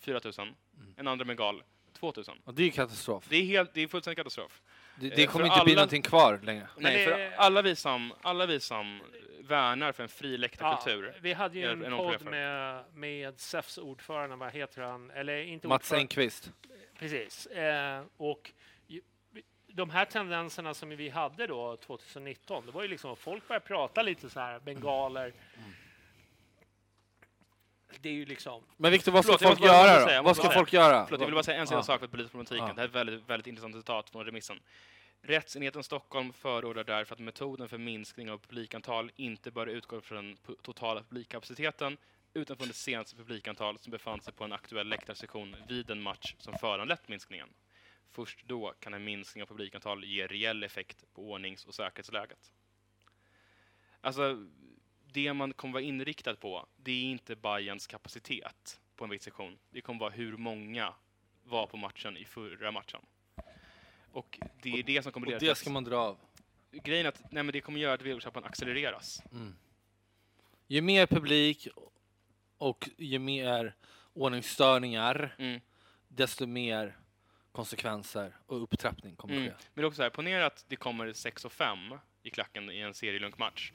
4000. Mm. En andra bengal, 2000. Och det är ju katastrof. Det är, helt, det är fullständig katastrof. Det, Eh, det kommer för inte bli alla- någonting kvar längre. Nej, för alla vi som, alla vi som värnar för en fri Ja, läktarkultur. vi hade ju en enormt podd med, med SEFs ordförande, vad heter han? Eller inte Mats. Engqvist. Precis. Eh, och de här tendenserna som vi hade då 2019, det var ju liksom att folk började prata lite så här, bengaler. Det är ju liksom... Men Viktor, vad ska Förlåt, folk göra säga, då? Vad ska folk göra? Förlåt, jag vill bara säga en sista Ja. sak för att belysa problematiken. Ja. Det här är ett väldigt, väldigt intressant citat från remissen. Rättsenheten Stockholm förordar därför att metoden för minskning av publikantal inte bör utgå från den totala publikkapaciteten utan från det senaste publikantal som befann sig på en aktuell läktarsektion vid en match som föranlett minskningen. Först då kan en minskning av publikantal ge reell effekt på ordnings och säkerhetsläget. Alltså, det man kommer vara inriktad på, det är inte Bayerns kapacitet på en viss sektion. Det kommer vara hur många var på matchen i förra matchen. Och det är det som kommer Och leda till det ska man dra av. Grejen är att nej, men det kommer göra att villkorstrappan accelereras. Ju mer publik och ju mer ordningsstörningar, Mm. desto mer konsekvenser och upptrappning kommer Mm. ske. Men det är också så här, ponera att det kommer 6 och 5 i klacken i en serielunkmatch.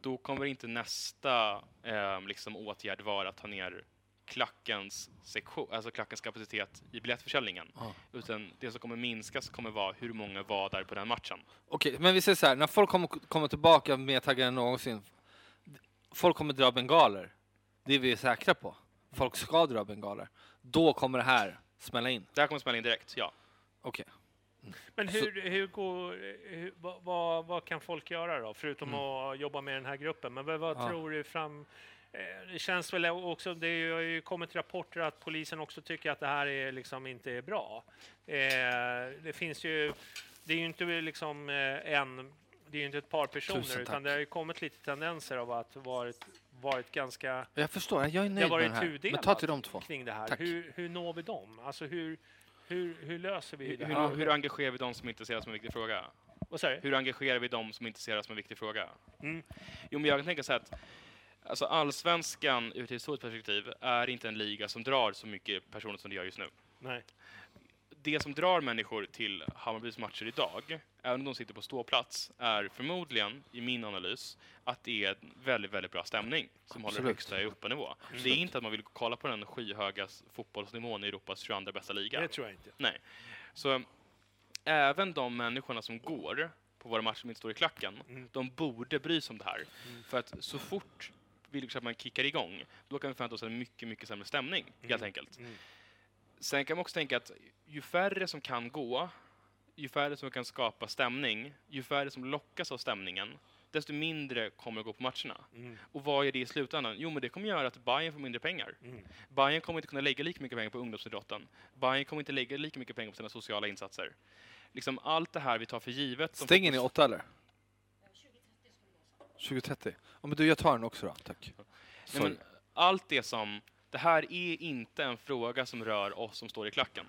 Då kommer inte nästa eh, liksom, åtgärd vara att ta ner klackens, sektion, alltså klackens kapacitet i biljettförsäljningen. Ja. Utan det som kommer minskas kommer vara hur många var där på den matchen. Okej, men vi säger så här, när folk kommer, kommer tillbaka mer taggade än någonsin, folk kommer dra bengaler. Det är vi säkra på. Folk ska dra bengaler. Då kommer det här smälla in. Det här kommer smälla in direkt, ja. Okej. Men Så- hur, hur går, hur, vad, vad, vad kan folk göra då, förutom att jobba med den här gruppen? Men vad, vad Mm. Ja. tror du fram... eh, Det känns väl också, det har ju kommit rapporter att polisen också tycker att det här är liksom inte är bra. Eh, det finns ju, det är ju inte liksom eh, en, det är ju inte ett par personer, utan det har ju kommit lite tendenser av att varit varit ganska... Jag förstår, jag är nöjd med den här. Men ta till de två. kring det här. Tack. Hur, hur når vi dem? Alltså hur, hur, hur löser vi Hur, det hur, här? hur engagerar vi de som inte ser det som en viktig fråga? Vad säger? Hur engagerar vi de som inte ser det som en viktig fråga? Mm. Jo, men jag kan tänka så här att alltså, allsvenskan ur ett historiskt perspektiv är inte en liga som drar så mycket personer som det gör just nu. Nej. Det som drar människor till Hammarbys matcher idag, även om de sitter på ståplats, är förmodligen, i min analys, att det är en väldigt, väldigt bra stämning som håller Absolut. högsta Europanivå. Det är inte att man vill kolla på den skyhöga fotbollsnivån i Europas 22 bästa liga. Det tror jag inte. Nej. Så även de människorna som går på våra matcher som inte står i klacken, Mm. de borde bry sig om det här. För att så fort man kickar igång, då kan vi förvänta oss en mycket, mycket sämre stämning, helt enkelt. Mm. Sen kan man också tänka att ju färre som kan gå, ju färre som kan skapa stämning, ju färre som lockas av stämningen, desto mindre kommer att gå på matcherna. Mm. Och vad är det i slutändan? Jo, men det kommer göra att Bayern får mindre pengar. Mm. Bayern kommer inte kunna lägga lika mycket pengar på ungdomsidrotten. Bayern kommer inte lägga lika mycket pengar på sina sociala insatser. Liksom allt det här vi tar för givet. Stänger ni åtta eller? 2030. Ja, men du, jag tar den också då, tack. Nej, men allt det som... Det här är inte en fråga som rör oss som står i klacken.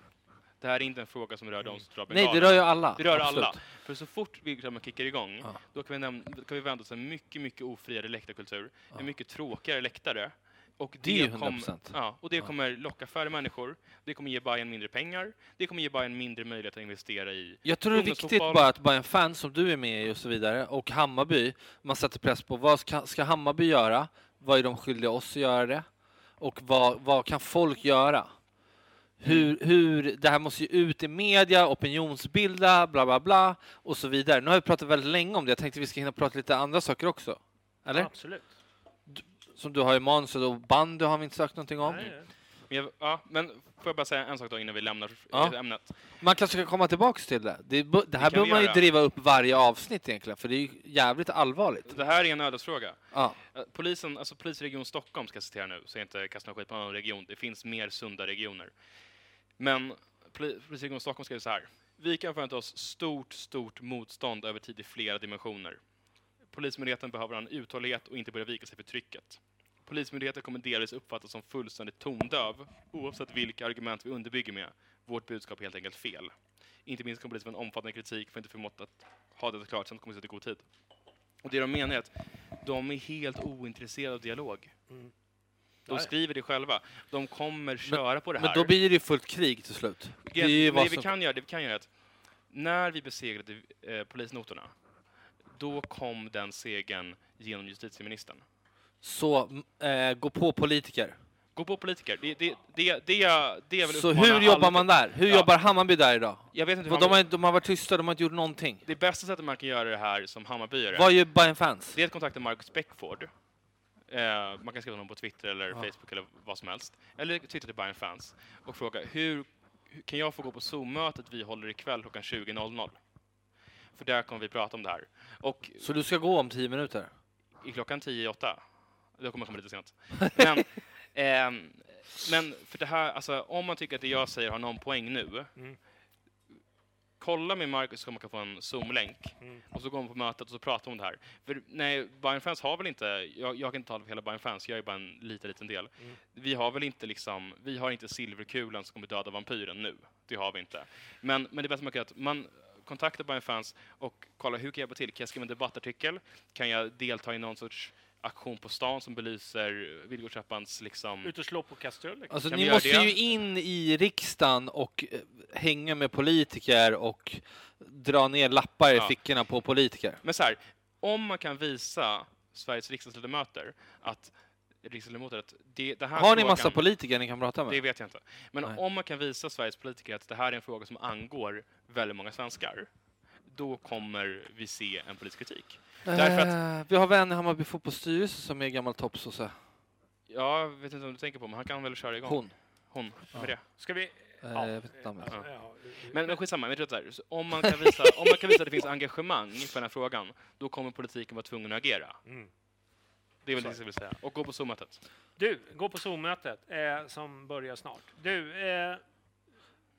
Det här är inte en fråga som rör de som drar Nej, det rör ju alla. Det rör Absolut. alla. För så fort vi kickar igång, Ja. då kan vi, näm- då kan vi vända oss en mycket, mycket ofriare läktarkultur. En mycket tråkigare läktare. Och Det är ju kom- 100%. ja, och det kommer locka färre människor. Det kommer ge Bayern mindre pengar. Det kommer ge Bayern mindre möjlighet att investera i Jag tror det är viktigt bara att bara en fan som du är med i och så vidare och Hammarby, man sätter press på vad ska, ska Hammarby göra? Vad är de skyldiga oss att göra det? Och vad, vad kan folk göra? Hur, hur, det här måste ju ut i media, opinionsbilda, bla bla bla och så vidare. Nu har vi pratat väldigt länge om det, jag tänkte vi ska hinna prata lite andra saker också. Eller? Absolut. Som du har i manuset och bandy har vi inte sagt någonting om. Nej, nej. Men, jag, ja, men får jag bara säga en sak då innan vi lämnar Ja. eh, ämnet. Man kanske ska komma tillbaks till det. Det, bu- det här kan vi behöver man ju göra. driva upp varje avsnitt egentligen, för det är ju jävligt allvarligt. Det här är en ödesfråga. Ja. Eh, Polisen, alltså polisregion Stockholm ska jag citera nu, så jag inte kastar någon skit på någon annan region. Det finns mer sunda regioner. Men poli- polisregion Stockholm skriver så här. Vi kan förvänta oss stort, stort motstånd över tid i flera dimensioner. Polismyndigheten behöver ha en uthållighet och inte börja vika sig för trycket. Polismyndigheten kommer delvis uppfattas som fullständigt tondöv, oavsett vilka argument vi underbygger med. Vårt budskap är helt enkelt fel. Inte minst kommer polisen få en omfattande kritik för att inte förmått att ha detta klart, sen kommer det i god tid. Och det de menar är att de är helt ointresserade av dialog. De Mm. Ja. skriver det själva. De kommer köra på det här. Men då blir det ju fullt krig till slut. Det Men vad det vi som... kan göra, det vi kan göra är att när vi besegrade eh, polisnotorna, då kom den segern genom justitieministern. Så äh, gå på politiker. Gå på politiker. Det, det, det, det, det är väl Så hur jobbar alla- man där? Hur Ja. jobbar Hammarby där idag? Jag vet inte de, har, de har varit tysta, de har inte gjort någonting. Det bästa sättet man kan göra det här som Hammarbyare, Vad gör Bayern fans? det är att kontakta Marcus Beckford. Eh, man kan skriva honom på Twitter eller Ja. Facebook eller vad som helst. Eller twittra till Bayern fans och fråga hur, hur kan jag få gå på Zoom-mötet vi håller ikväll klockan 20.00? För där kommer vi prata om det här. Och Så du ska gå om tio minuter? i klockan 10 i 8. Då kommer jag komma lite sent. Men, ehm, men för det här, alltså, om man tycker att det jag säger har någon poäng nu, Mm. kolla med Marcus så man kan få en Zoom-länk. Mm. Och så går man på mötet och så pratar man om det här. För nej, Bayern fans har väl inte, jag, jag kan inte tala för hela Bayern fans, jag är bara en liten, liten del. Mm. Vi har väl inte liksom, vi har inte silverkulan som kommer döda vampyren nu. Det har vi inte. Men, men det bästa man kan göra är att man kontaktar Bayern fans och kollar hur kan jag hjälpa till? Kan jag skriva en debattartikel? Kan jag delta i någon sorts aktion på stan som belyser Villgårdschappans liksom... Ut och slå på kastruller. Alltså Kan ni måste det? ju in i riksdagen och eh, hänga med politiker och dra ner lappar i Ja. fickorna på politiker. Men så här, om man kan visa Sveriges riksdagsledamöter att riksdagsledamöter att det, det här Har ni frågan- massa politiker ni kan prata med? Det vet jag inte. Men Nej. om man kan visa Sveriges politiker att det här är en fråga som angår väldigt många svenskar, då kommer vi se en politisk kritik. Därför att, Eh, vi har vän i Hammarby fotbollsstyrelse som är gammal toppsosse. jag vet inte om du tänker på, men han kan väl köra igång? Hon. Hon. Vem är det? Ska vi... Eh, jag vet inte namnet. ja, ja. Men, men skitsamma, men så här, så om, man kan visa, om man kan visa att det finns engagemang för den här frågan, då kommer politiken vara tvungen att agera. Mm. Det är väl det jag vill säga. Och gå på Zoom-mötet. Du, gå på Zoom-mötet eh, som börjar snart. Du, eh,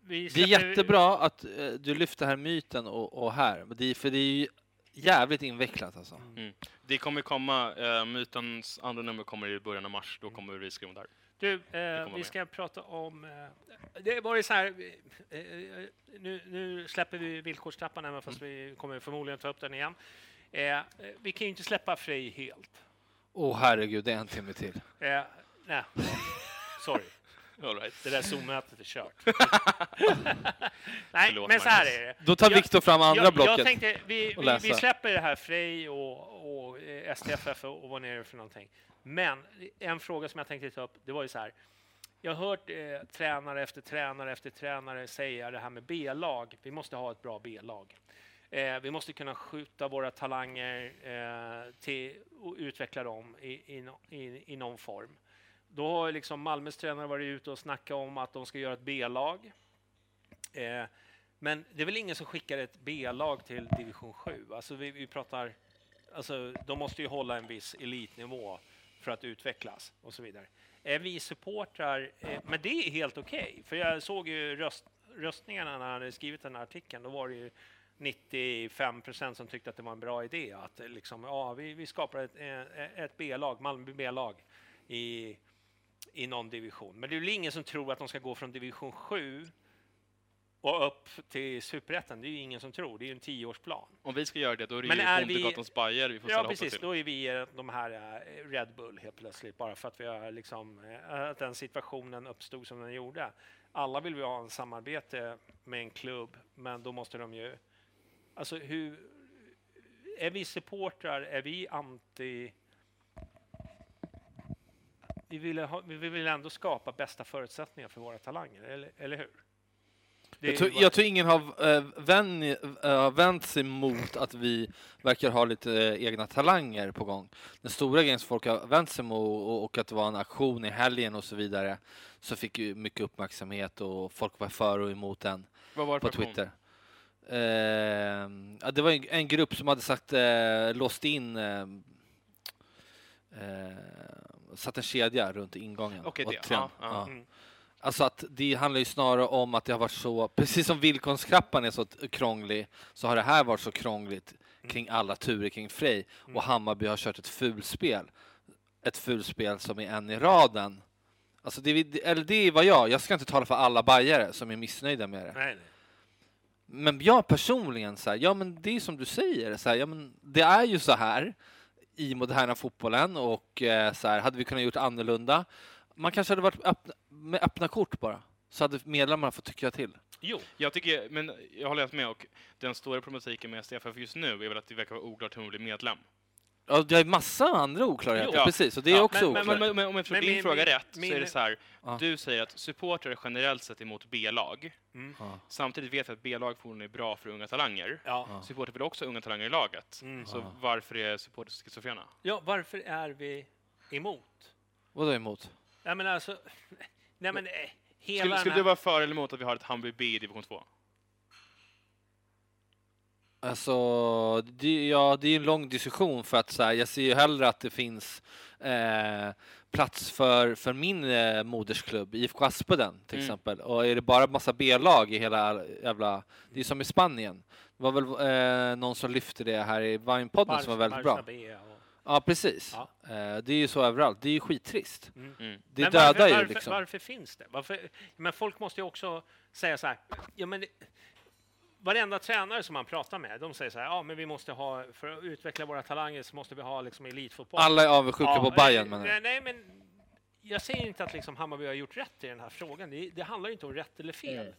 vi Det är jättebra att eh, du lyfter här myten och, och här. Det för det är ju jävligt invecklat alltså. Mm. Det kommer komma, uh, Mytens andra nummer kommer i början av mars, då kommer vi skriva om där. Du, eh, vi med. ska prata om... Eh, det var ju så här... Eh, eh, nu, nu släpper vi villkorstrappan, även fast vi kommer förmodligen ta upp den igen. Eh, eh, vi kan ju inte släppa Frej helt. Åh herregud, det är en timme till. Eh, nej, sorry. All right. Det där Zoom-mötet är kört. Nej, Förlåt, men så här är det. Då tar Jag- Viktor fram andra jag, blocket. Jag tänkte, vi, vi, vi släpper det här Frej och, och eh, STFF och, och vad det är för någonting. Men en fråga som jag tänkte ta upp, det var ju så här. Jag har hört eh, tränare efter tränare efter tränare säga det här med B-lag. Vi måste ha ett bra B-lag. Eh, vi måste kunna skjuta våra talanger eh, till och utveckla dem i, i, i, i någon form. Då har liksom Malmös tränare varit ute och snackat om att de ska göra ett B-lag. Eh, men det är väl ingen som skickar ett B-lag till division 7? Alltså vi, vi pratar, alltså de måste ju hålla en viss elitnivå för att utvecklas och så vidare. Är vi supportrar, eh, men det är helt okej, för jag såg ju röst, röstningarna när han hade skrivit den här artikeln, då var det ju 95 procent som tyckte att det var en bra idé att liksom, ja, vi, vi skapar ett, eh, ett B-lag, Malmö B-lag i, i någon division. Men det är väl ingen som tror att de ska gå från division 7 och upp till superettan. Det är ju ingen som tror. Det är ju en tioårsplan. Om vi ska göra det, då är det Men ju är vi- Bondegatans Bajer vi får Ja, precis. till. Då är vi de här eh, Red Bull helt plötsligt, bara för att vi har liksom, eh, att den situationen uppstod som den gjorde. Alla vill vi ha en samarbete med en klubb, men då måste de ju... Alltså hur... Är vi supportrar? Är vi anti... Vi vill, ha, vi vill ändå skapa bästa förutsättningar för våra talanger, eller, eller hur? Jag tror, jag tror ingen har äh, vänt, äh, vänt sig mot att vi verkar ha lite äh, egna talanger på gång. Den stora grejen som folk har vänt sig mot och, och att det var en aktion i helgen och så vidare så fick ju mycket uppmärksamhet och folk var för och emot den Vad var det på för aktion? Eh, det var en, en grupp som hade sagt eh, låst in eh, eh, satt en kedja runt ingången. Okej, och det. Ja, ja. Mm. Alltså att det handlar ju snarare om att det har varit så, precis som villkornskrappan är så krånglig, så har det här varit så krångligt kring alla turer kring Frej. Och Hammarby har kört ett fulspel. Ett fulspel som är en i raden. Alltså det, eller det är vad jag, jag ska inte tala för alla bajare som är missnöjda med det. Nej, nej. Men jag personligen, så här, ja men det är som du säger, så här, ja, men det är ju så här i moderna fotbollen och eh, så här, hade vi kunnat gjort annorlunda? Man kanske hade varit öppna, med öppna kort bara, så hade medlemmarna fått tycka till. Jo, Jag tycker, men jag håller helt med och den stora problematiken med STFF just nu är väl att det verkar vara oklart hur man blir medlem. Ja, det är massa andra oklarheter, Jo. precis, och det är Ja, också men- men-. Men, om jag förstår din min- fråga min- rätt så är min- det så här, Ja. du säger att supportrar generellt sett är emot B-lag. Mm. Ja. Samtidigt vet vi att B-lag är bra för unga talanger. ja. Supportrar vill också unga talanger i laget. Mm. Så varför är supportrar schizofrena? ja, varför är vi emot? Vadå emot? Nej, men alltså... Nej, men eh, hela Skulle, skulle du vara för eller emot att vi har ett Hammarby B i division 2? Alltså, det, ja, det är en lång diskussion för att så här, jag ser ju hellre att det finns eh, plats för, för min eh, modersklubb, IFK Aspudden till Mm. exempel. Och är det bara massa B-lag i hela jävla... Det är som i Spanien. Det var väl eh, någon som lyfte det här i Vinepodden som var väldigt Barca bra. Ja, precis. Ja. Eh, det är ju så överallt. Det är ju skittrist. Mm. Det Men dödar varför, ju varför, liksom. Varför finns det? Varför, men folk måste ju också säga så här, ja men det, varenda tränare som man pratar med, de säger så här, ja men vi måste ha, för att utveckla våra talanger så måste vi ha liksom elitfotboll. Alla är avundsjuka Ja, på Bayern menar nej, jag. nej, men jag säger inte att liksom Hammarby har gjort rätt i den här frågan. Det, det handlar inte om rätt eller fel.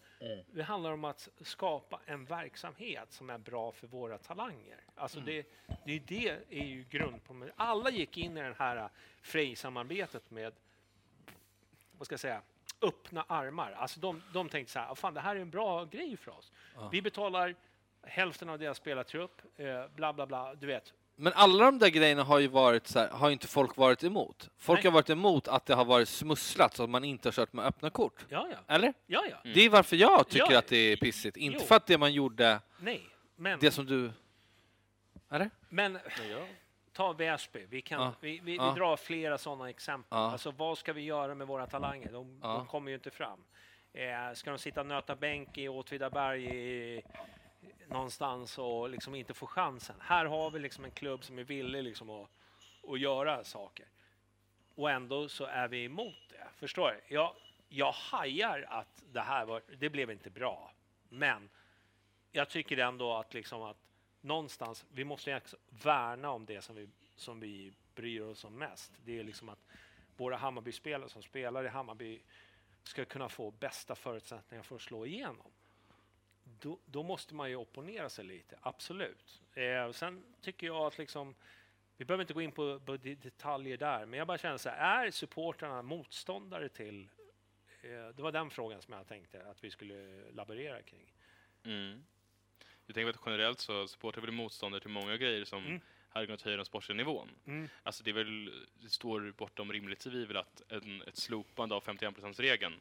Det handlar om att skapa en verksamhet som är bra för våra talanger. Alltså det, det, är det är ju grundproblemet. Alla gick in i det här Frej-samarbetet med, vad ska jag säga, öppna armar. Alltså de, de tänkte så här, "Ah, fan det här är en bra grej för oss. Vi betalar hälften av deras spelartrupp, eh, bla bla bla, du vet. Men alla de där grejerna har ju varit så här, har inte folk varit emot. Folk Nej. har varit emot att det har varit smusslat så att man inte har kört med öppna kort. Ja, ja, Eller? ja, ja. Det är varför jag tycker Ja, att det är pissigt. Inte jo. för att det man gjorde, Nej, men... det som du... Eller? Men ta Väsby, vi, kan, Ja. vi, vi, Ja. vi drar flera sådana exempel. Ja. Alltså, vad ska vi göra med våra talanger? De, Ja. de kommer ju inte fram. Eh, ska de sitta och nöta bänk i Åtvidaberg i någonstans och liksom inte får chansen. Här har vi liksom en klubb som är villig liksom att, att göra saker. Och ändå så är vi emot det. Förstår du? Jag, jag hajar att det här var, det blev inte bra. Men jag tycker ändå att liksom att någonstans, vi måste värna om det som vi, som vi bryr oss om mest. Det är liksom att våra Hammarby-spelare som spelar i Hammarby ska kunna få bästa förutsättningar för att slå igenom. Då, då måste man ju opponera sig lite, absolut. Eh, sen tycker jag att liksom, vi behöver inte gå in på, på detaljer där, men jag bara känner så här, är supportrarna motståndare till... Eh, det var den frågan som jag tänkte att vi skulle laborera kring. Mm. Jag tänker att generellt så supportar väl motståndare till många grejer som mm. hade kunnat höja den sportsliga nivån. Mm. Alltså det, är väl, det står bortom rimligt tvivel att en, ett slopande av 51%-regeln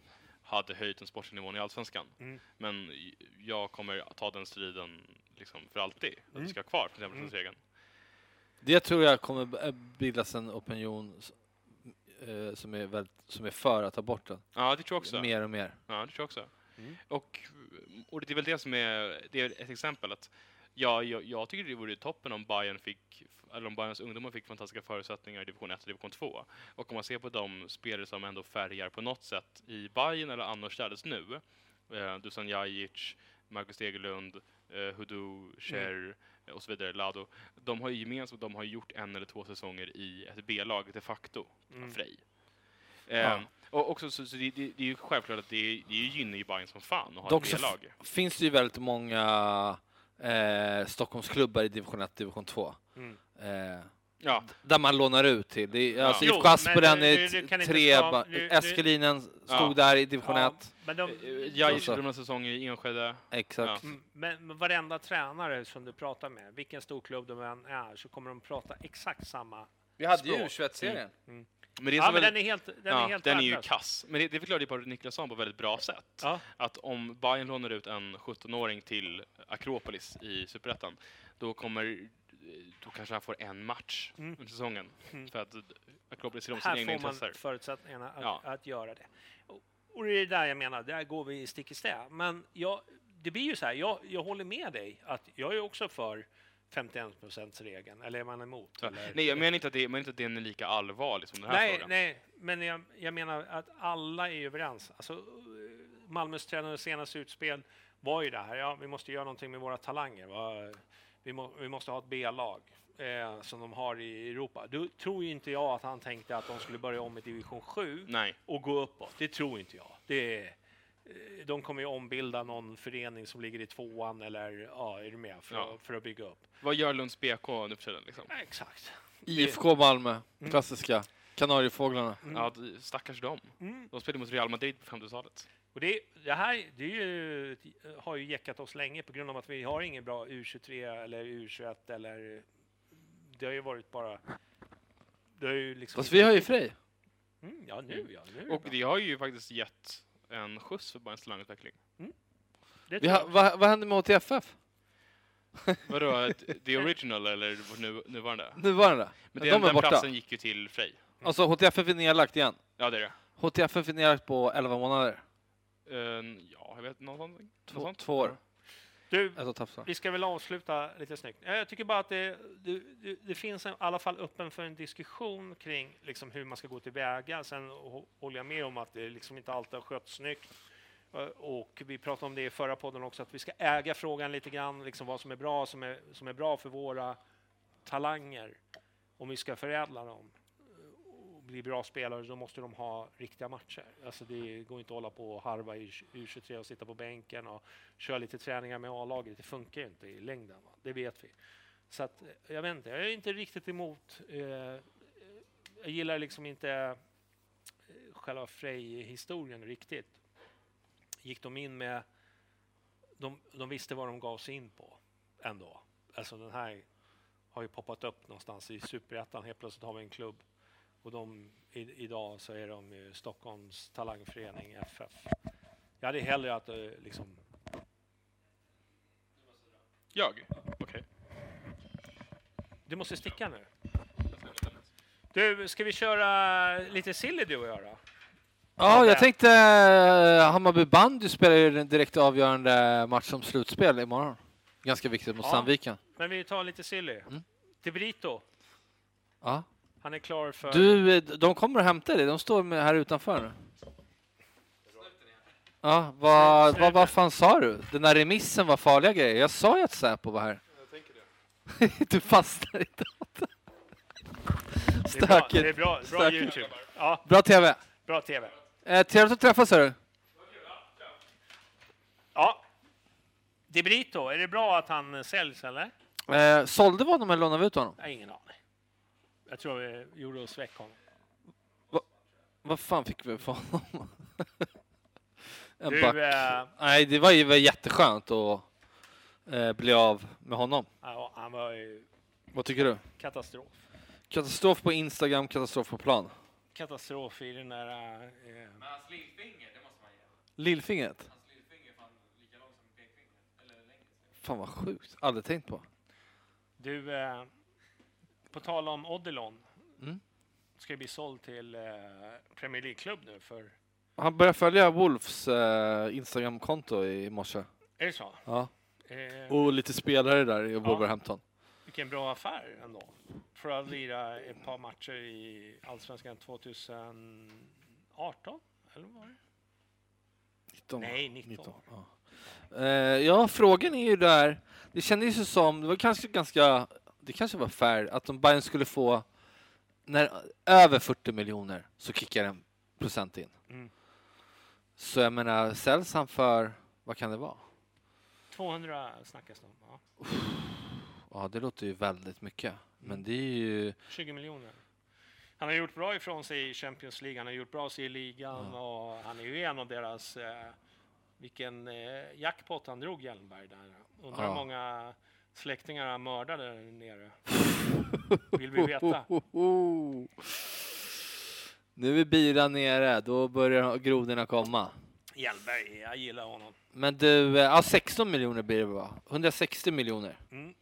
hade höjt den sportsliga nivån i Allsvenskan. Mm. Men jag kommer att ta den striden liksom för alltid, att vi mm. ska ha kvar 51%-regeln. Mm. Det tror jag kommer bildas en opinion eh, som, är väldigt, som är för att ta bort den. Ja, det tror jag också. Mer och mer. Ja, det tror jag också. Mm. Och, och det är väl det som är, det är ett exempel att ja, jag, jag tycker det vore toppen om Bayern fick, eller om Bayerns ungdomar fick fantastiska förutsättningar i division 1 och division 2. Och om man ser på de spelare som ändå färgar på något sätt i Bayern eller annorstädes nu, eh, Dusan Jajic, Marcus Degerlund, eh, Hudu, Cher mm. och så vidare, Lado. De har ju gemensamt, de har gjort en eller två säsonger i ett B-lag de facto, mm. Frej. Eh, ja. Och också, så, så det, det, det, är ju självklart att det, det gynnar ju Bayern som fan att ha Dock ett B-lag. finns det ju väldigt många eh, Stockholmsklubbar i division 1 division 2. Mm. Eh, ja. Där man lånar ut till. Det alltså, IFK Asperen är tre... Eskelinen stod ja. där i division 1. Ja, de, jag gick några säsonger i Enskede. Exakt. Ja. Mm, men, men varenda tränare som du pratar med, vilken stor klubb de än är, så kommer de prata exakt samma Vi hade språk. ju U21-serien. Mm. Mm. Men det är ja, men den är helt, den ja, är helt Den är ju kass. Men det, det förklarade Patrik Niklasson på väldigt bra sätt. Ja. Att om Bayern lånar ut en 17-åring till Akropolis i Superettan, då kommer då kanske han får en match mm. under säsongen. Mm. För att Akropolis ser om sina egna intressen. Här får man förutsättningarna att, ja. att göra det. Och, och det är där jag menar, där går vi stick i stäv. Men jag, det blir ju så här, jag, jag håller med dig att jag är också för 51% regeln eller är man emot? Ja. Nej, jag menar inte att det, menar inte att den är lika allvarlig som den här nej, frågan. Nej, men jag, jag, menar att alla är överens. Alltså, Malmös tränare senaste utspel var ju det här, ja, vi måste göra någonting med våra talanger. Va? Vi, må, vi måste ha ett B-lag eh, som de har i Europa. Då tror ju inte jag att han tänkte att de skulle börja om i division 7 nej. och gå uppåt. Det tror inte jag. Det är, de kommer ju ombilda någon förening som ligger i tvåan eller ja, är du med? För, ja. att, för att bygga upp. Vad gör Lunds BK nu för tiden? Liksom? Ja, exakt. IFK Malmö, mm. klassiska. Kanariefåglarna. Mm. Ja, stackars dem. Mm. De spelade mot Real Madrid på 50-talet. Och det, det här det ju, har ju jäckat oss länge på grund av att vi har ingen bra U23 eller U21 eller... Det har ju varit bara... Det har ju liksom Fast vi har ju Frej. Mm, ja, nu ja. Nu och det har ju faktiskt gett en skjuts för Bayerns talangutveckling. Mm. Ha, vad, vad hände med HTFF? Vadå, the original eller nu, nuvarande? Nuvarande. Men det, De den borta. platsen gick ju till Frej. Mm. Alltså HTFF är nedlagt igen? Ja, det är det. HTFF är nedlagt på 11 månader? Uh, ja, jag vet någonting. Två, två år. Du, vi ska väl avsluta lite snyggt. Jag tycker bara att det, det, det finns i alla fall öppen för en diskussion kring liksom hur man ska gå tillväga. Sen håller jag med om att det liksom inte alltid har skötts snyggt. Och vi pratade om det i förra podden också, att vi ska äga frågan lite grann, liksom vad som är bra, som är, som är bra för våra talanger, om vi ska förädla dem bli bra spelare då måste de ha riktiga matcher. Alltså det går inte att hålla på och harva i U23 och sitta på bänken och köra lite träningar med A-laget. Det funkar ju inte i längden. Va? Det vet vi. Så att, eh, jag vet inte, jag är inte riktigt emot. Eh, jag gillar liksom inte eh, själva Frej-historien riktigt. Gick de in med... De, de visste vad de gav sig in på ändå. Alltså den här har ju poppat upp någonstans i superettan. Helt plötsligt har vi en klubb och de, i, idag så är de ju Stockholms talangförening, FF. Jag hade hellre att uh, liksom... Jag? Okej. Okay. Du måste sticka nu. Du, ska vi köra lite silly du och jag då? Ja, jag tänkte uh, Hammarby bandy spelar ju den direkt avgörande match som slutspel imorgon. Ganska viktigt mot Ja. Sandviken. Men vi tar lite silly. Mm. De Brito, Ja. Han är klar för... Du, de kommer att hämta dig. De står med här utanför. Ja, vad, vad, vad fan sa du? Den där remissen var farliga grejer. Jag sa ju att Säpo var här. Jag tänker det. du fastnar i datorn. det är bra, Stökigt. det är bra, bra Stökigt. Youtube. Ja, Bra TV. bra TV. Eh, trevligt att träffas, hörru. Ja. De Brito, är det bra att han säljs eller? Eh, sålde vi honom eller lånade vi ut honom? Jag har ingen aning. Jag tror vi gjorde oss väck honom. Vad fan fick vi för honom? en Du, back. eh, Nej, det var ju var jätteskönt att eh, bli av med honom. ja, han var ju Vad tycker du? katastrof. Katastrof på Instagram, katastrof på plan. Katastrof i den där... Eh, Lillfingret? Fan vad sjukt. Aldrig tänkt på. du, på tal om Odilon. Mm. Ska ju bli såld till eh, Premier League-klubb nu för... Han började följa Wolves eh, Instagramkonto i morse. Är det så? Ja. Eh, Och lite spelare där i Wolverhampton. Vilken bra affär ändå. För att lira ett par matcher i Allsvenskan 2018? Eller vad var det? 19. Nej, 19. ja. Eh, ja, frågan är ju där. Det kändes ju som, det var kanske ganska, det kanske var fair att om Bayern skulle få, när över 40 miljoner så kickar en procent in. Mm. Så jag menar, säljs han för, vad kan det vara? 200 snackas det om. Ja. Ja, det låter ju väldigt mycket. Men det är ju, 20 miljoner. Han har gjort bra ifrån sig i Champions League, han har gjort bra sig i ligan och han är ju en av deras... Eh, vilken eh, jackpot han drog Hjelmberg där. Undrar Ja. många släktingar mördade där nere. Vill vi veta. nu är biran nere, då börjar grodorna komma. Hjelmberg, jag gillar honom. Men du, eh, ja 16 miljoner blir det va? 160 miljoner. Mm.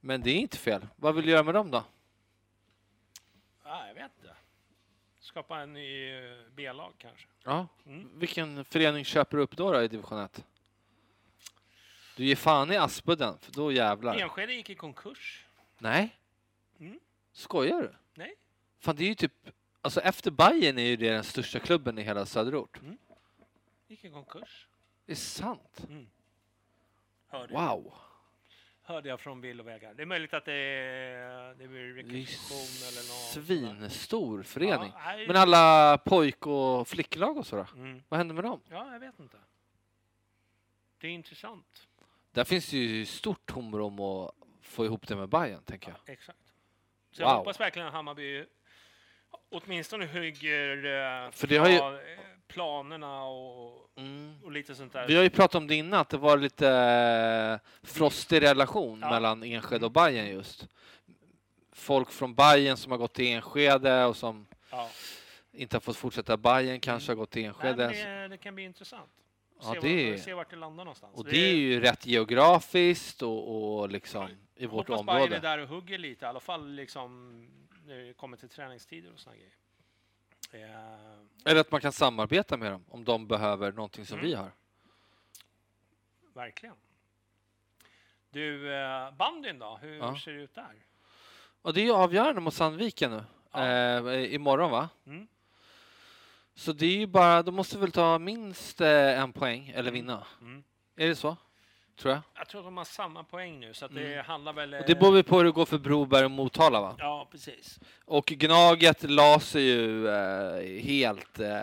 Men det är inte fel. Vad vill du göra med dem då? Ah, jag vet inte. Skapa en ny eh, B-lag kanske. Ja. Mm. Vilken förening köper du upp då, då i division 1? Du ger fan i Aspudden, för då jävlar. Enskede gick i konkurs. Nej. Mm. Skojar du? Nej. Fan, det är ju typ... Alltså efter Bayern är ju det den största klubben i hela söderort. Gick i konkurs. Det är sant. Hörde, Wow. hörde jag från villovägar. Det är möjligt att det, det blir Det är rekvisition eller något. svinstor förening. Ja. Men alla pojk och flicklag och så då? Mm. Vad händer med dem? Ja, jag vet inte. Det är intressant. Där finns ju stort tomrum att få ihop det med Bayern, tänker jag. Exakt. Så jag Wow. hoppas verkligen att Hammarby åtminstone hygger eh, För det har ju- pla- eh, planerna och, och lite sånt där. Vi har ju pratat om det innan, att det var lite eh, frostig relation Ja. mellan Enskede och Bayern just. Folk från Bayern som har gått till Enskede och som Ja. inte har fått fortsätta Bayern kanske har gått till Nej, Enskede. men det, det kan bli intressant. Ja, se, det var, är- se vart det landar någonstans. Och det är ju rätt geografiskt och, och liksom i vårt hoppas Bayern är område. där och hugger lite, i alla fall liksom när det kommer till träningstider och såna grejer. Eh, Eller att man kan samarbeta med dem om de behöver någonting som Mm. vi har. verkligen. Du, eh, bandyn då? Hur Ja. ser det ut där? Och det är ju avgörande mot Sandviken nu. Eh, imorgon va? Mm. Så det är ju bara, de måste väl ta minst eh, en poäng eller vinna. Mm. Är det så? Tror jag. Jag tror att de har samma poäng nu, så att det Mm. handlar väl... Och det beror väl på hur det går för Broberg och Motala va? Ja, precis. Och Gnaget la sig ju eh, helt... Eh,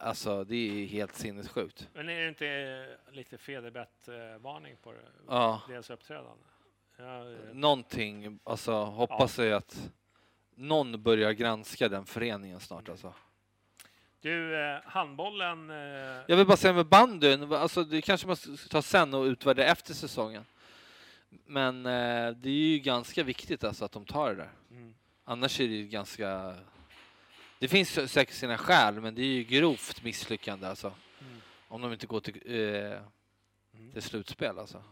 alltså det är helt sinnessjukt. Men är det inte eh, lite Federbett-varning på det, Ja. deras uppträdande? Ja, eh, Någonting, alltså hoppas jag att någon börjar granska den föreningen snart alltså. Du, eh, handbollen... Eh, Jag vill bara säga med bandyn, alltså det kanske man ska ta sen och utvärdera efter säsongen. Men eh, det är ju ganska viktigt alltså att de tar det där. Mm. Annars är det ju ganska... Det finns säkert sina skäl, men det är ju grovt misslyckande alltså. Mm. Om de inte går till, eh, till slutspel alltså.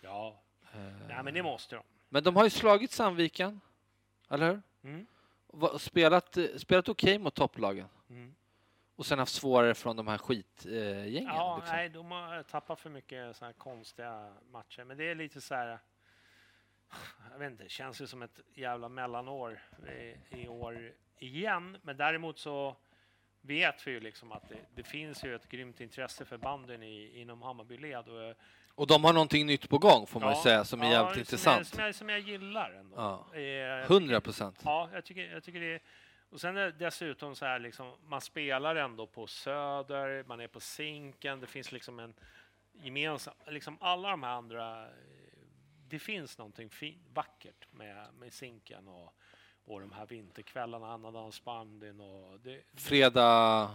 ja, Eh, nej, men det måste de. men de har ju slagit Sandviken, eller hur? Mm. Spelat, spelat okej mot topplagen. Mm. Och sen haft svårare från de här skitgängen. Ja, liksom. nej, de har tappat för mycket så här konstiga matcher. Men det är lite så här... Jag vet inte, det känns ju som ett jävla mellanår i, i år igen. Men däremot så vet vi ju liksom att det, det finns ju ett grymt intresse för banden i, inom Hammarbyled. Och, Och de har någonting nytt på gång får man ju Ja, säga som är jävligt som intressant. Jag, som, jag, som jag gillar ändå. Ja. Eh, 100 procent. Ja, jag tycker, jag tycker det är... Och sen är det dessutom så här liksom, man spelar ändå på Söder, man är på Zinken, det finns liksom en gemensam, liksom alla de här andra, eh, det finns någonting fin, vackert med, med Zinken och, och de här vinterkvällarna, Annandagsbandyn och det, Fredag,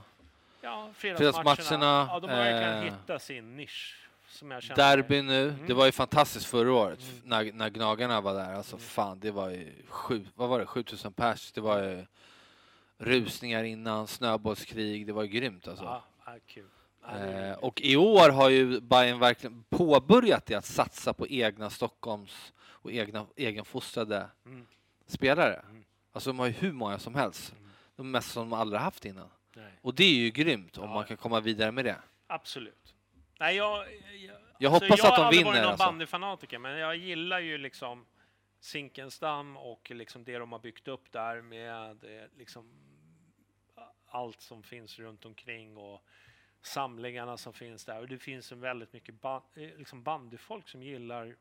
ja, fredagsmatcherna. fredagsmatcherna, Ja, de har verkligen eh, hittat sin nisch. Som jag känner. derby nu. Mm. Det var ju fantastiskt förra året Mm. när, när Gnagarna var där. Alltså fan, det var ju sju, vad var det, 7000 pers. Det var ju rusningar innan, snöbollskrig. Det var grymt alltså. Ja, ja, kul. Ja, Eh, och i år har ju Bayern verkligen påbörjat det att satsa på egna Stockholms och egna egenfostrade Mm. spelare. Mm. Alltså de har ju hur många som helst. Mm. De mest som de aldrig haft innan. Nej. Och det är ju grymt om man kan komma vidare med det. Absolut. Nej, jag, jag, Jag alltså, hoppas jag att de har aldrig vinner, varit någon alltså. bandyfanatiker, men jag gillar ju liksom Zinkensdamm och liksom det de har byggt upp där med eh, liksom allt som finns runt omkring och samlingarna som finns där. Och det finns en väldigt mycket ba eh, liksom bandyfolk som gillar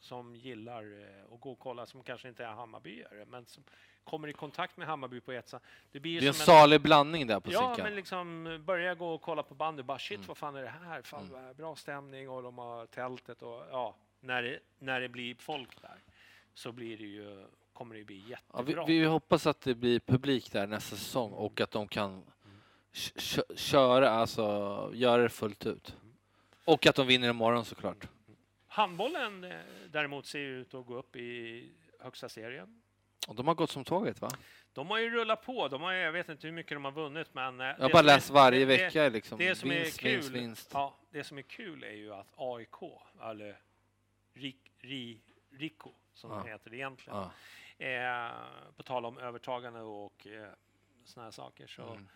som gillar eh, att gå och kolla, som kanske inte är Hammarbyare, men som kommer i kontakt med Hammarby på ett sätt. Det blir Det är en som salig blandning där på Ja, Zinken. men liksom börja gå och kolla på bandy. Bara shit, Mm. vad fan är det här? Fan, Mm. bra stämning och de har tältet och ja, när det, när det blir folk där så blir det ju, kommer det bli Ja, jättebra. vi, vi hoppas att det blir publik där nästa säsong och att de kan kö- kö- köra, alltså göra det fullt ut. Och att de vinner imorgon såklart. Handbollen eh, däremot ser ut att gå upp i högsta serien. Och de har gått som tåget va? De har ju rullat på. De har, jag vet inte hur mycket de har vunnit, men... eh, Jag har bara som är- läst varje det- vecka liksom. Det som vinst, är kul, vinst, vinst. Ja, det som är kul är ju att AIK, eller Rik, Rico, som Ja. de heter egentligen, Ja. Eh, på tal om övertagande och eh, såna här saker så, Mm.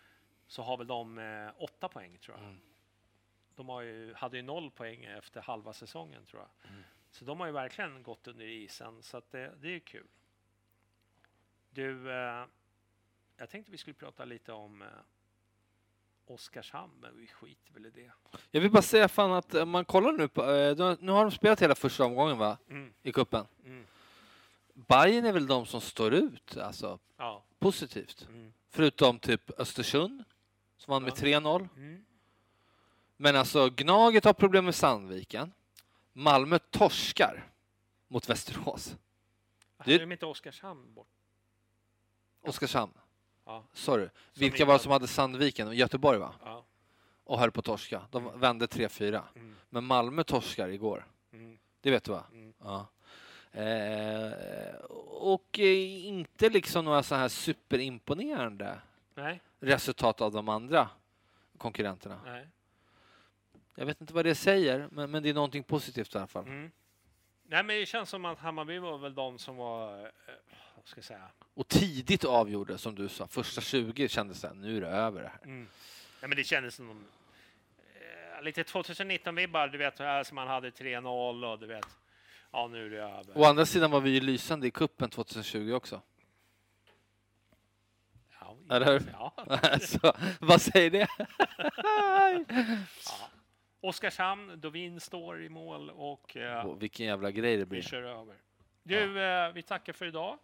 så har väl de eh, åtta poäng tror jag. Mm. De har ju, hade ju noll poäng efter halva säsongen tror jag. Mm. Så de har ju verkligen gått under isen så att det, det är kul. Du, eh, jag tänkte vi skulle prata lite om eh, Oskarshamn, men vi skiter väl i det. Jag vill bara säga fan att om man kollar nu på, eh, nu har de spelat hela första omgången va? Mm, I kuppen. Mm, Bayern är väl de som står ut, alltså ja, positivt. mm, Förutom typ Östersund som vann med Ja. 3-0. mm. Men alltså Gnaget har problem med Sandviken. Malmö torskar mot Västerås. Det- Hade de inte Oskarshamn bort? Oskarshamn, Ja, sorry. Som Vilka var det som hade Sandviken? Göteborg va? ja. Och höll på att torska. De vände 3-4. Mm, Men Malmö torskar igår. mm, Det vet du va? mm. Ja. Eh, och eh, inte liksom några så här superimponerande Nej, resultat av de andra konkurrenterna. nej. Jag vet inte vad det säger, men, men det är någonting positivt i alla fall. Mm. Nej, men det känns som att Hammarby var väl de som var, eh, vad ska jag säga, Och tidigt avgjorde, som du sa. Första 20 kändes det, nu är det över det här. mm. Nej, men det kändes som de, eh, lite 2019-vibbar, du vet, som man hade 3-0 och du vet, ja nu är det över. Å andra sidan var vi ju lysande i kuppen 2020 också. ja, Eller hur? Ja. så, vad säger det? ja. Oskarshamn, Dovin står i mål och eh, Åh, vilken jävla grej det vi blir. kör över. Du, eh, vi tackar för idag.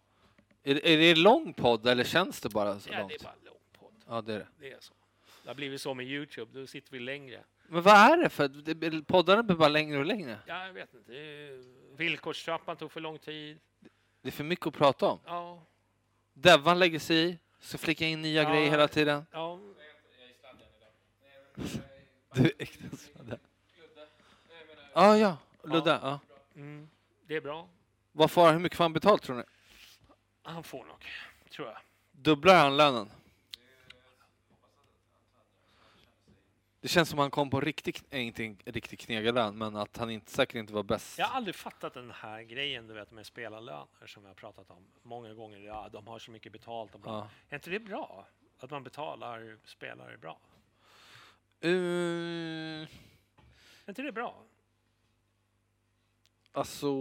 Är, är det lång podd eller känns det bara så Ja, långt? det är bara lång podd. Ja, det är det. Det är så. Det har blivit så med Youtube, då sitter vi längre. Men vad är det för? Poddarna blir bara längre och längre. Ja, jag vet inte. Villkorstrappan tog för lång tid. Det är för mycket att prata om. Ja, Devan lägger sig i, ska flicka in nya Ja. grejer hela tiden. ja. Du är äkta sladde. Ja, ja. Ludde, ja. Mm, det är bra. Vad får, hur mycket får han betalt tror ni? Han får nog, tror jag. Dubblar han lönen? Det känns som han kom på riktig, äh, inte en riktig knegarlön, men att han inte, säkert inte var bäst. Jag har aldrig fattat den här grejen du vet, med spelarlöner som vi har pratat om många gånger. Ja, de har så mycket betalt. Och bra. Ja. Är inte det bra? Att man betalar spelare bra. Uh, Är inte det bra? alltså,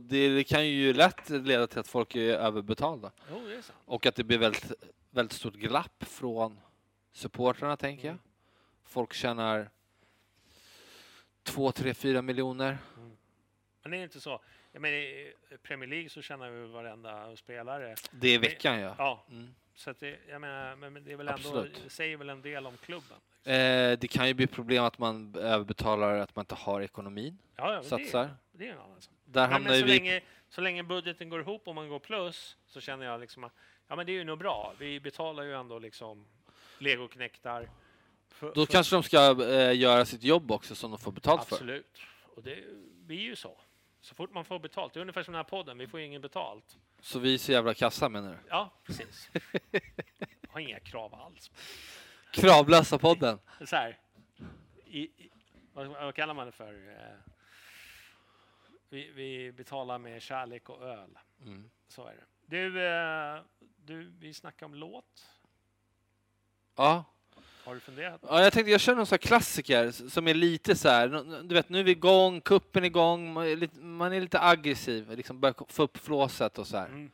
det, det kan ju lätt leda till att folk är överbetalda. Jo, det är. Och att det blir väldigt, väldigt stort glapp från supportrarna, tänker jag. Folk tjänar 2, 3, 4 miljoner. Men det är inte så. Jag menar, i Premier League så tjänar ju varenda spelare. Det är veckan, ja. Ja, Mm. så det, jag menar, men det är väl ändå, säger väl en del om klubben. liksom. Eh, det kan ju bli problem att man överbetalar, att man inte har ekonomin. Ja, ja, Satsar. Det, det är en annan sak. Där Men, men så, vi... länge, så länge budgeten går ihop och man går plus så känner jag liksom att ja, men det är ju nog bra. Vi betalar ju ändå liksom legoknektar. För, Då för- kanske de ska eh, göra sitt jobb också som de får betalt för. Absolut. Och det blir ju så. Så fort man får betalt. Det är ungefär som den här podden. Vi får ju ingen betalt. Så vi är så jävla kassa menar du? Ja, precis. Jag har inga krav alls. Kravlösa podden. Så här. I, i, vad, vad kallar man det för? Eh, Vi, vi betalar med kärlek och öl. Mm. Så är det. Du, eh, du, vi snackar om låt. Ja. Har du funderat? ja, jag tänkte jag kör någon sån här klassiker som är lite så här, du vet nu är vi igång, kuppen är igång, man är lite, man är lite aggressiv, liksom börjar få upp flåset och så här. Mm.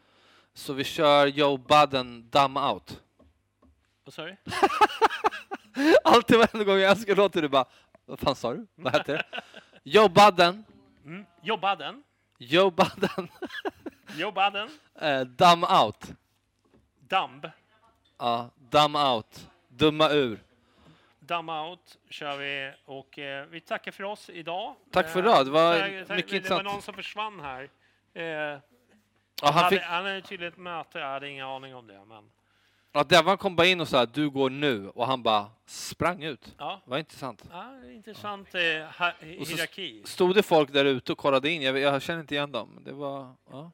Så vi kör Joe Budden Dumb Out. Vad sa du? Alltid varenda gång jag ska låta du bara, vad fan sa du? Vad hette det? Joe Budden, Mm. Jobba den. Joe Budden, Jobba den. eh, Dumb Out. Dumb. Ja, Dumb Out. Dumma ur. Dumb out kör vi och eh, vi tackar för oss idag. Tack för Eh, idag, det var tack- mycket Det var någon som försvann här. Eh, Ja, han, han hade, fick, han hade tydligen ett möte, jag hade ingen aning om det. Men, ja, Devan kom bara in och sa du går nu och han bara sprang ut. ja, Det var intressant. ja, intressant eh, ha, hierarki. Stod det folk där ute och kollade in? Jag, jag känner inte igen dem. Det var, ja.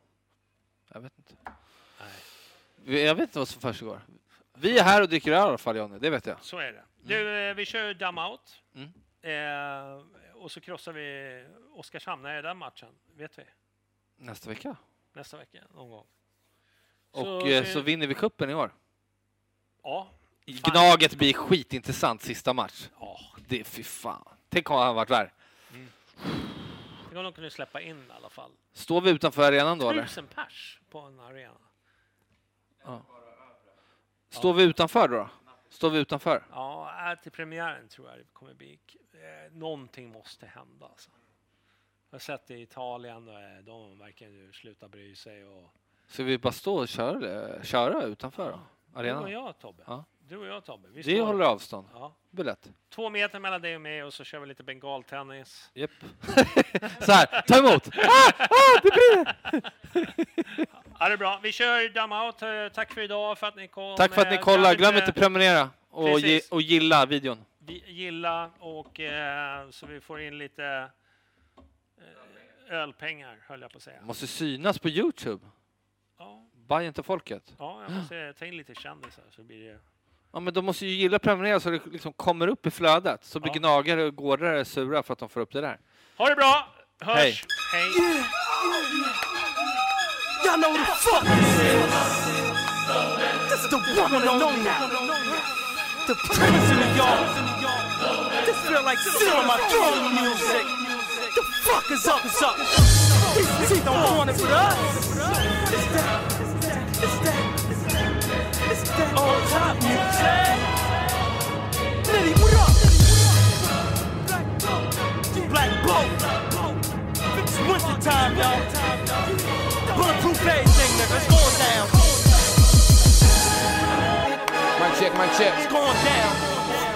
Jag vet inte. Nej. Jag vet inte vad som försiggår. Vi är här och dricker öl i alla fall Johnny, det vet jag. Så är det. Du, eh, vi kör dumb out. Mm. Eh, och så krossar vi Oskarshamn. När är den matchen? Vet vi? Nästa vecka. Nästa vecka någon gång. Och eh, så vinner vi kuppen i år. Ja. Fan. Gnaget blir skitintressant sista match. ja. Det, fy fan. Tänk om han varit där. Tänk om de kunde släppa in i alla fall. Står vi utanför arenan då eller? Tusen pers på en arena. Står vi utanför då? Står vi utanför? Ja, till premiären tror jag det kommer bli. Eh, någonting måste hända. Alltså. Jag har sett det i Italien, och, eh, de verkar ju sluta bry sig. Och... Ska vi bara stå och köra, köra utanför då? Du och Arenan? jag Tobbe. Ja. Du och jag Tobbe. Vi Vi står- håller avstånd. Ja. Biljett. Två meter mellan dig och mig och så kör vi lite bengaltennis. Japp. Så här, ta emot! Ah, ah, det det! Ja, det är bra. Vi kör dumb out. Eh, Tack för idag, för att ni kom. Tack för att ni Eh, kollar. Glöm inte inte prenumerera och, ge, och gilla videon. vi- gilla och eh, så vi får in lite eh, ölpengar, höll jag på att säga. Måste synas på Youtube. Bajen till folket. ja jag måste ta in lite kändisar så blir det... Ja, men de måste ju gilla prenumerera så det liksom kommer upp i flödet. Så blir Ja. gnagare och gårdare sura för att de får upp det där. Ha det bra! Hörs! Hej. Hej. Y'all know the fuck this is. This is the one and only. The prince of New York. This feel like sit on my throne music. The fuck is up, is up. These teeth don't want it with time, y'all. Bulletproof everything, nigga. It's going down. My check, my check. It's going down.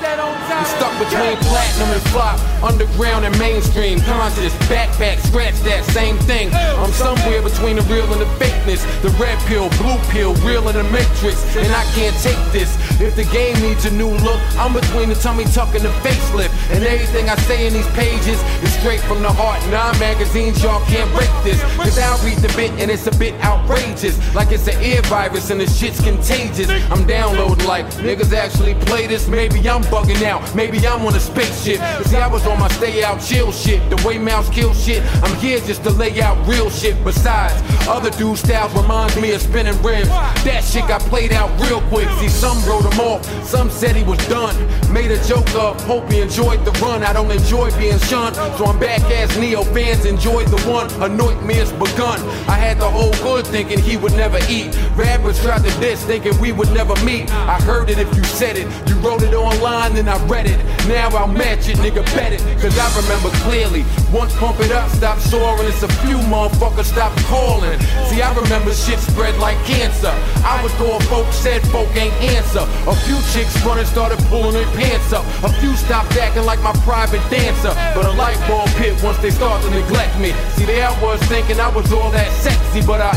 That old time. We're stuck between platinum and flop, underground and mainstream. Conscious, backpack, scratch that same thing. I'm somewhere between the real and the fakeness. The red pill, blue pill, real and the matrix. And I can't take this. If the game needs a new look, I'm between the tummy tuck and the facelift. And everything I say in these pages is straight from the heart. Nine magazines, y'all can't break this. Cause I'll read the bit and it's a bit outrageous. Like it's an ear virus and the shit's contagious. I'm downloading like niggas actually play this. Maybe I'm bugging out. Maybe I'm on a spaceship. But see, I was on my stay out chill shit. The way mouse kill shit. I'm here just to lay out real shit. Besides, other dude styles reminds me of spinning rims. That shit got played out real quick. See, some wrote him off. Some said he was done. Made a joke of, hope he enjoyed the run. I don't enjoy being shunned. So I'm back as Neo fans enjoy the one. Anoint me as begun. I had the whole good thinking he would never eat. Rappers tried to diss thinking we would never meet. I heard it if you said it. You wrote it online, then I read it. Now I'll match it, nigga, bet it. Cause I remember clearly. Once pump it up, stop soaring. It's a few motherfuckers stop calling. See, I remember shit spread like cancer. I was going folks said folk ain't answer. A few chicks running started pulling their pants up. A few stopped acting like my private dancer. But a light bulb hit once they start to neglect me. See, there I was thinking I was all that sexy, but I.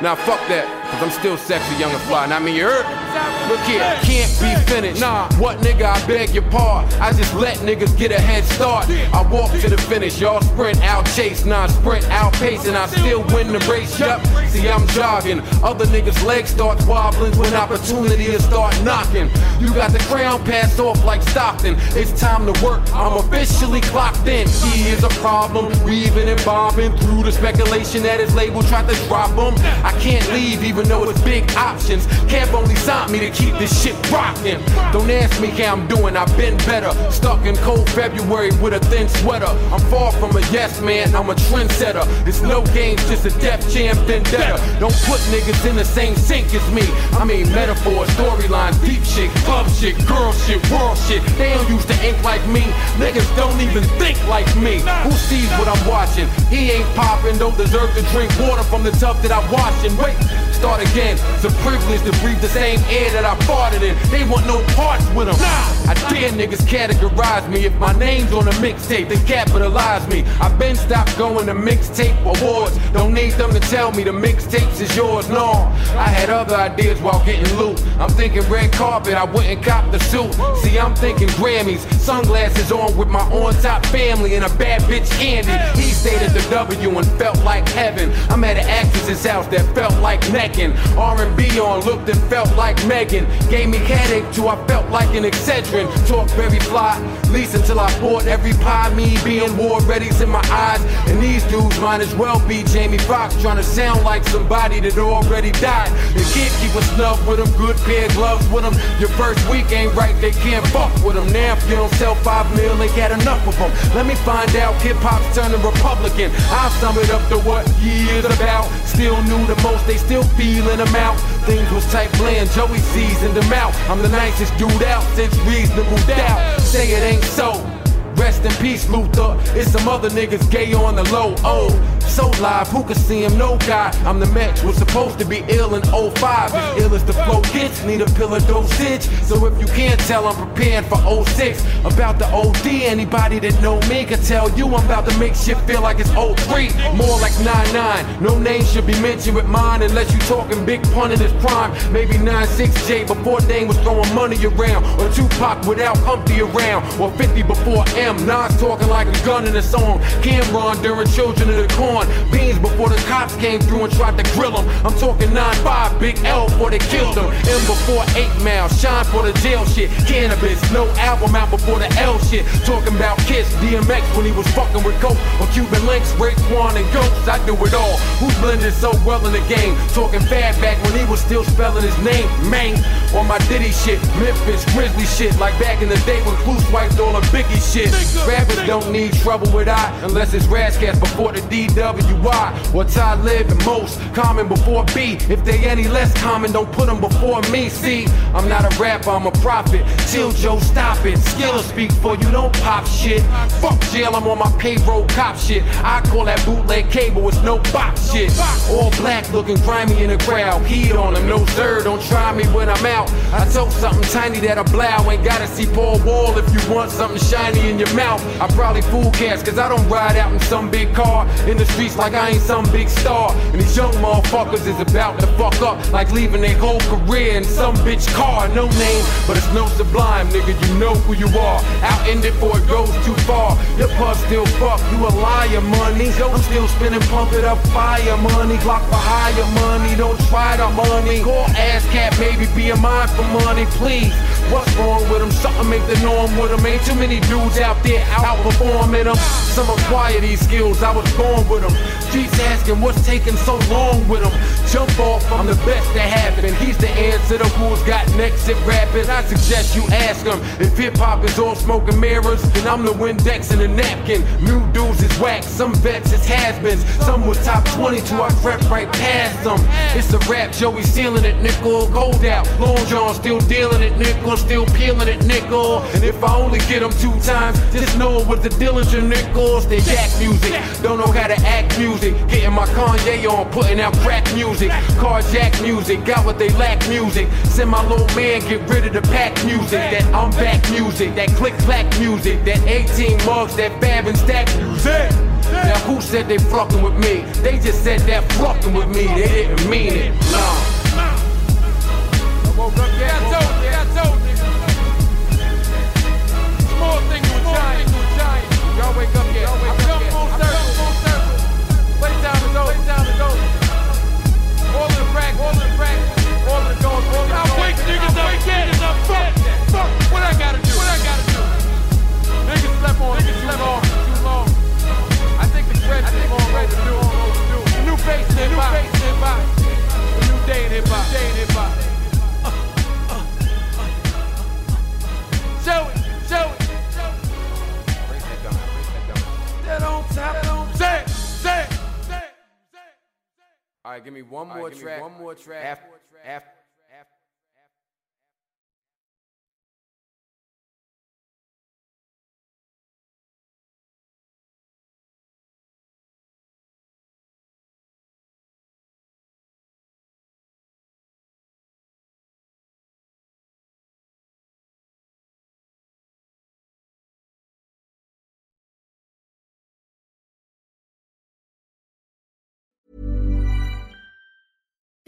Now fuck that, cause I'm still sexy, young and fly. And I mean, you heard? Look here, can't be finished. Nah, what nigga, I beg your pardon. I just let niggas get a head start. I walk to the finish, y'all sprint out chase, nah, sprint out pace, and I still win the race. Yup, see, I'm jogging. Other niggas' legs start wobbling when opportunities start knocking. You got the crown passed off like Stockton. It's time to work, I'm officially clocked in. He is a problem, weaving and bobbing through the speculation that his label tried to drop him. I can't leave even though it's big options. Kev only signed me to keep this shit rocking. Don't ask me how I'm doing, I've been better. Stuck in cold February with a thin sweater. I'm far from a yes man, I'm a trendsetter. It's no games, just a Def Jam vendetta. Don't put niggas in the same sink as me. I mean metaphors, storylines, deep shit, club shit, girl shit, world shit. They don't use the ink like me. Niggas don't even think like me. Who sees what I'm watching? He ain't popping, don't deserve to drink water from the tub that I'm washing. Wait, start again. It's a privilege to breathe the same air that I farted in. They want no parts with them. I dare niggas categorize me. If my name's on a mixtape, they capitalize me. I've been stopped going to mixtape awards. Don't need them to tell me the mixtapes is yours. No, I had other ideas while getting loot. I'm thinking red carpet, I wouldn't cop the suit. See, I'm thinking Grammys, sunglasses on with my on top family and a bad bitch Candy. He stayed at the W and felt like heaven. I'm at an actress's house that felt like necking. R&B on looked and felt like Megan. Gave me headache too, I felt like an Excedrin. Talk very fly, least until I bought every pie. Me being war ready's in my eyes. And these dudes might as well be Jamie Foxx trying to sound like somebody that already died. You can't keep a snub with them, good pair gloves with them. Your first week ain't right, they can't fuck with them. Now if you don't sell five mil, they got enough of them. Let me find out hip hop's turning Republican. I'll sum it up to what is about. Still knew the most, they still feeling them out. Things was tight bland, Joey seasoned them out. I'm the nicest dude out since reasonable doubt. Say it ain't so. Rest in peace, Luther. It's some other niggas gay on the low. Oh, so live, who can see him? No guy. I'm the match, was supposed to be ill in 05. As ill as the flow gets, need a pill of dosage. So if you can't tell, I'm prepared for 06. About the OD, anybody that know me can tell you I'm about to make shit feel like it's 03. More like 99. No name should be mentioned with mine unless you talking big pun in his prime. Maybe 96J before Dane was throwing money around. Or Tupac without Humpty around. Or 50 before. Nas talking like a gun in a song. Cameron during Children of the Corn. Beans before the cops came through and tried to grill him. I'm talking 9-5, Big L before they killed him. M before 8 Mile, Shine for the jail shit. Cannabis, no album out before the L shit. Talking about Kiss, DMX when he was fucking with Coke. Or Cuban Links, Raekwon and Ghosts. I do it all. Who's blended so well in the game? Talking fat back when he was still spelling his name, man. On my Diddy shit, Memphis, Grizzly shit. Like back in the day when Clue swiped all the Biggie shit. Rappers don't need trouble with I unless it's Razzcast before the DWI. What's I live the most common before B. If they any less common, don't put them before me. See, I'm not a rapper, I'm a prophet. Chill, Joe, stop it. Skill speak for you, don't pop shit. Fuck jail, I'm on my payroll cop shit. I call that bootleg cable, it's no box shit. All black looking grimy in the crowd. Heat on them, no sir, don't try me when I'm out. I told something tiny that I blow. Ain't gotta see Paul Wall if you want something shiny in your your mouth. I probably fool cats, cause I don't ride out in some big car in the streets like I ain't some big star. And these young motherfuckers is about to fuck up like leaving their whole career in some bitch car. No name, but it's no sublime, nigga. You know who you are. Out in it before it goes too far. Your puff still fuck, you a liar, money. I'm still spinning, pump it up, fire money. Glock for higher money, don't try to money. Call ass cat, maybe be a mind for money, please. What's wrong with them? Something make the norm with them. Ain't too many dudes out there outperforming them. Some acquire these skills, I was born with them. Streets asking what's taking so long with them. Jump off, I'm the best that happened. He's the answer to who's got next at rapping. I suggest you ask him if hip hop is all smoke and mirrors, then I'm the Windex and the napkin. New dudes is whack, some vets is has-beens. Some was top 22, I crept right past them. It's a rap, Joey stealing it, nickel. Gold out, Long John still dealing it, nickel. Still peeling it, nickel. And if I only get them two times, just know it was the Dillinger nickels. They jack music, don't know how to act music. Getting my Kanye on, putting out crack music. Carjack music, got what they lack music. Send my little man get rid of the pack music. That I'm back music, that click clack music. That 18 mugs, that fab and stack music. Now who said they fucking with me? They just said that fucking with me. They didn't mean it. Nah. I woke up, All right, give me one more track. One more track. After, after.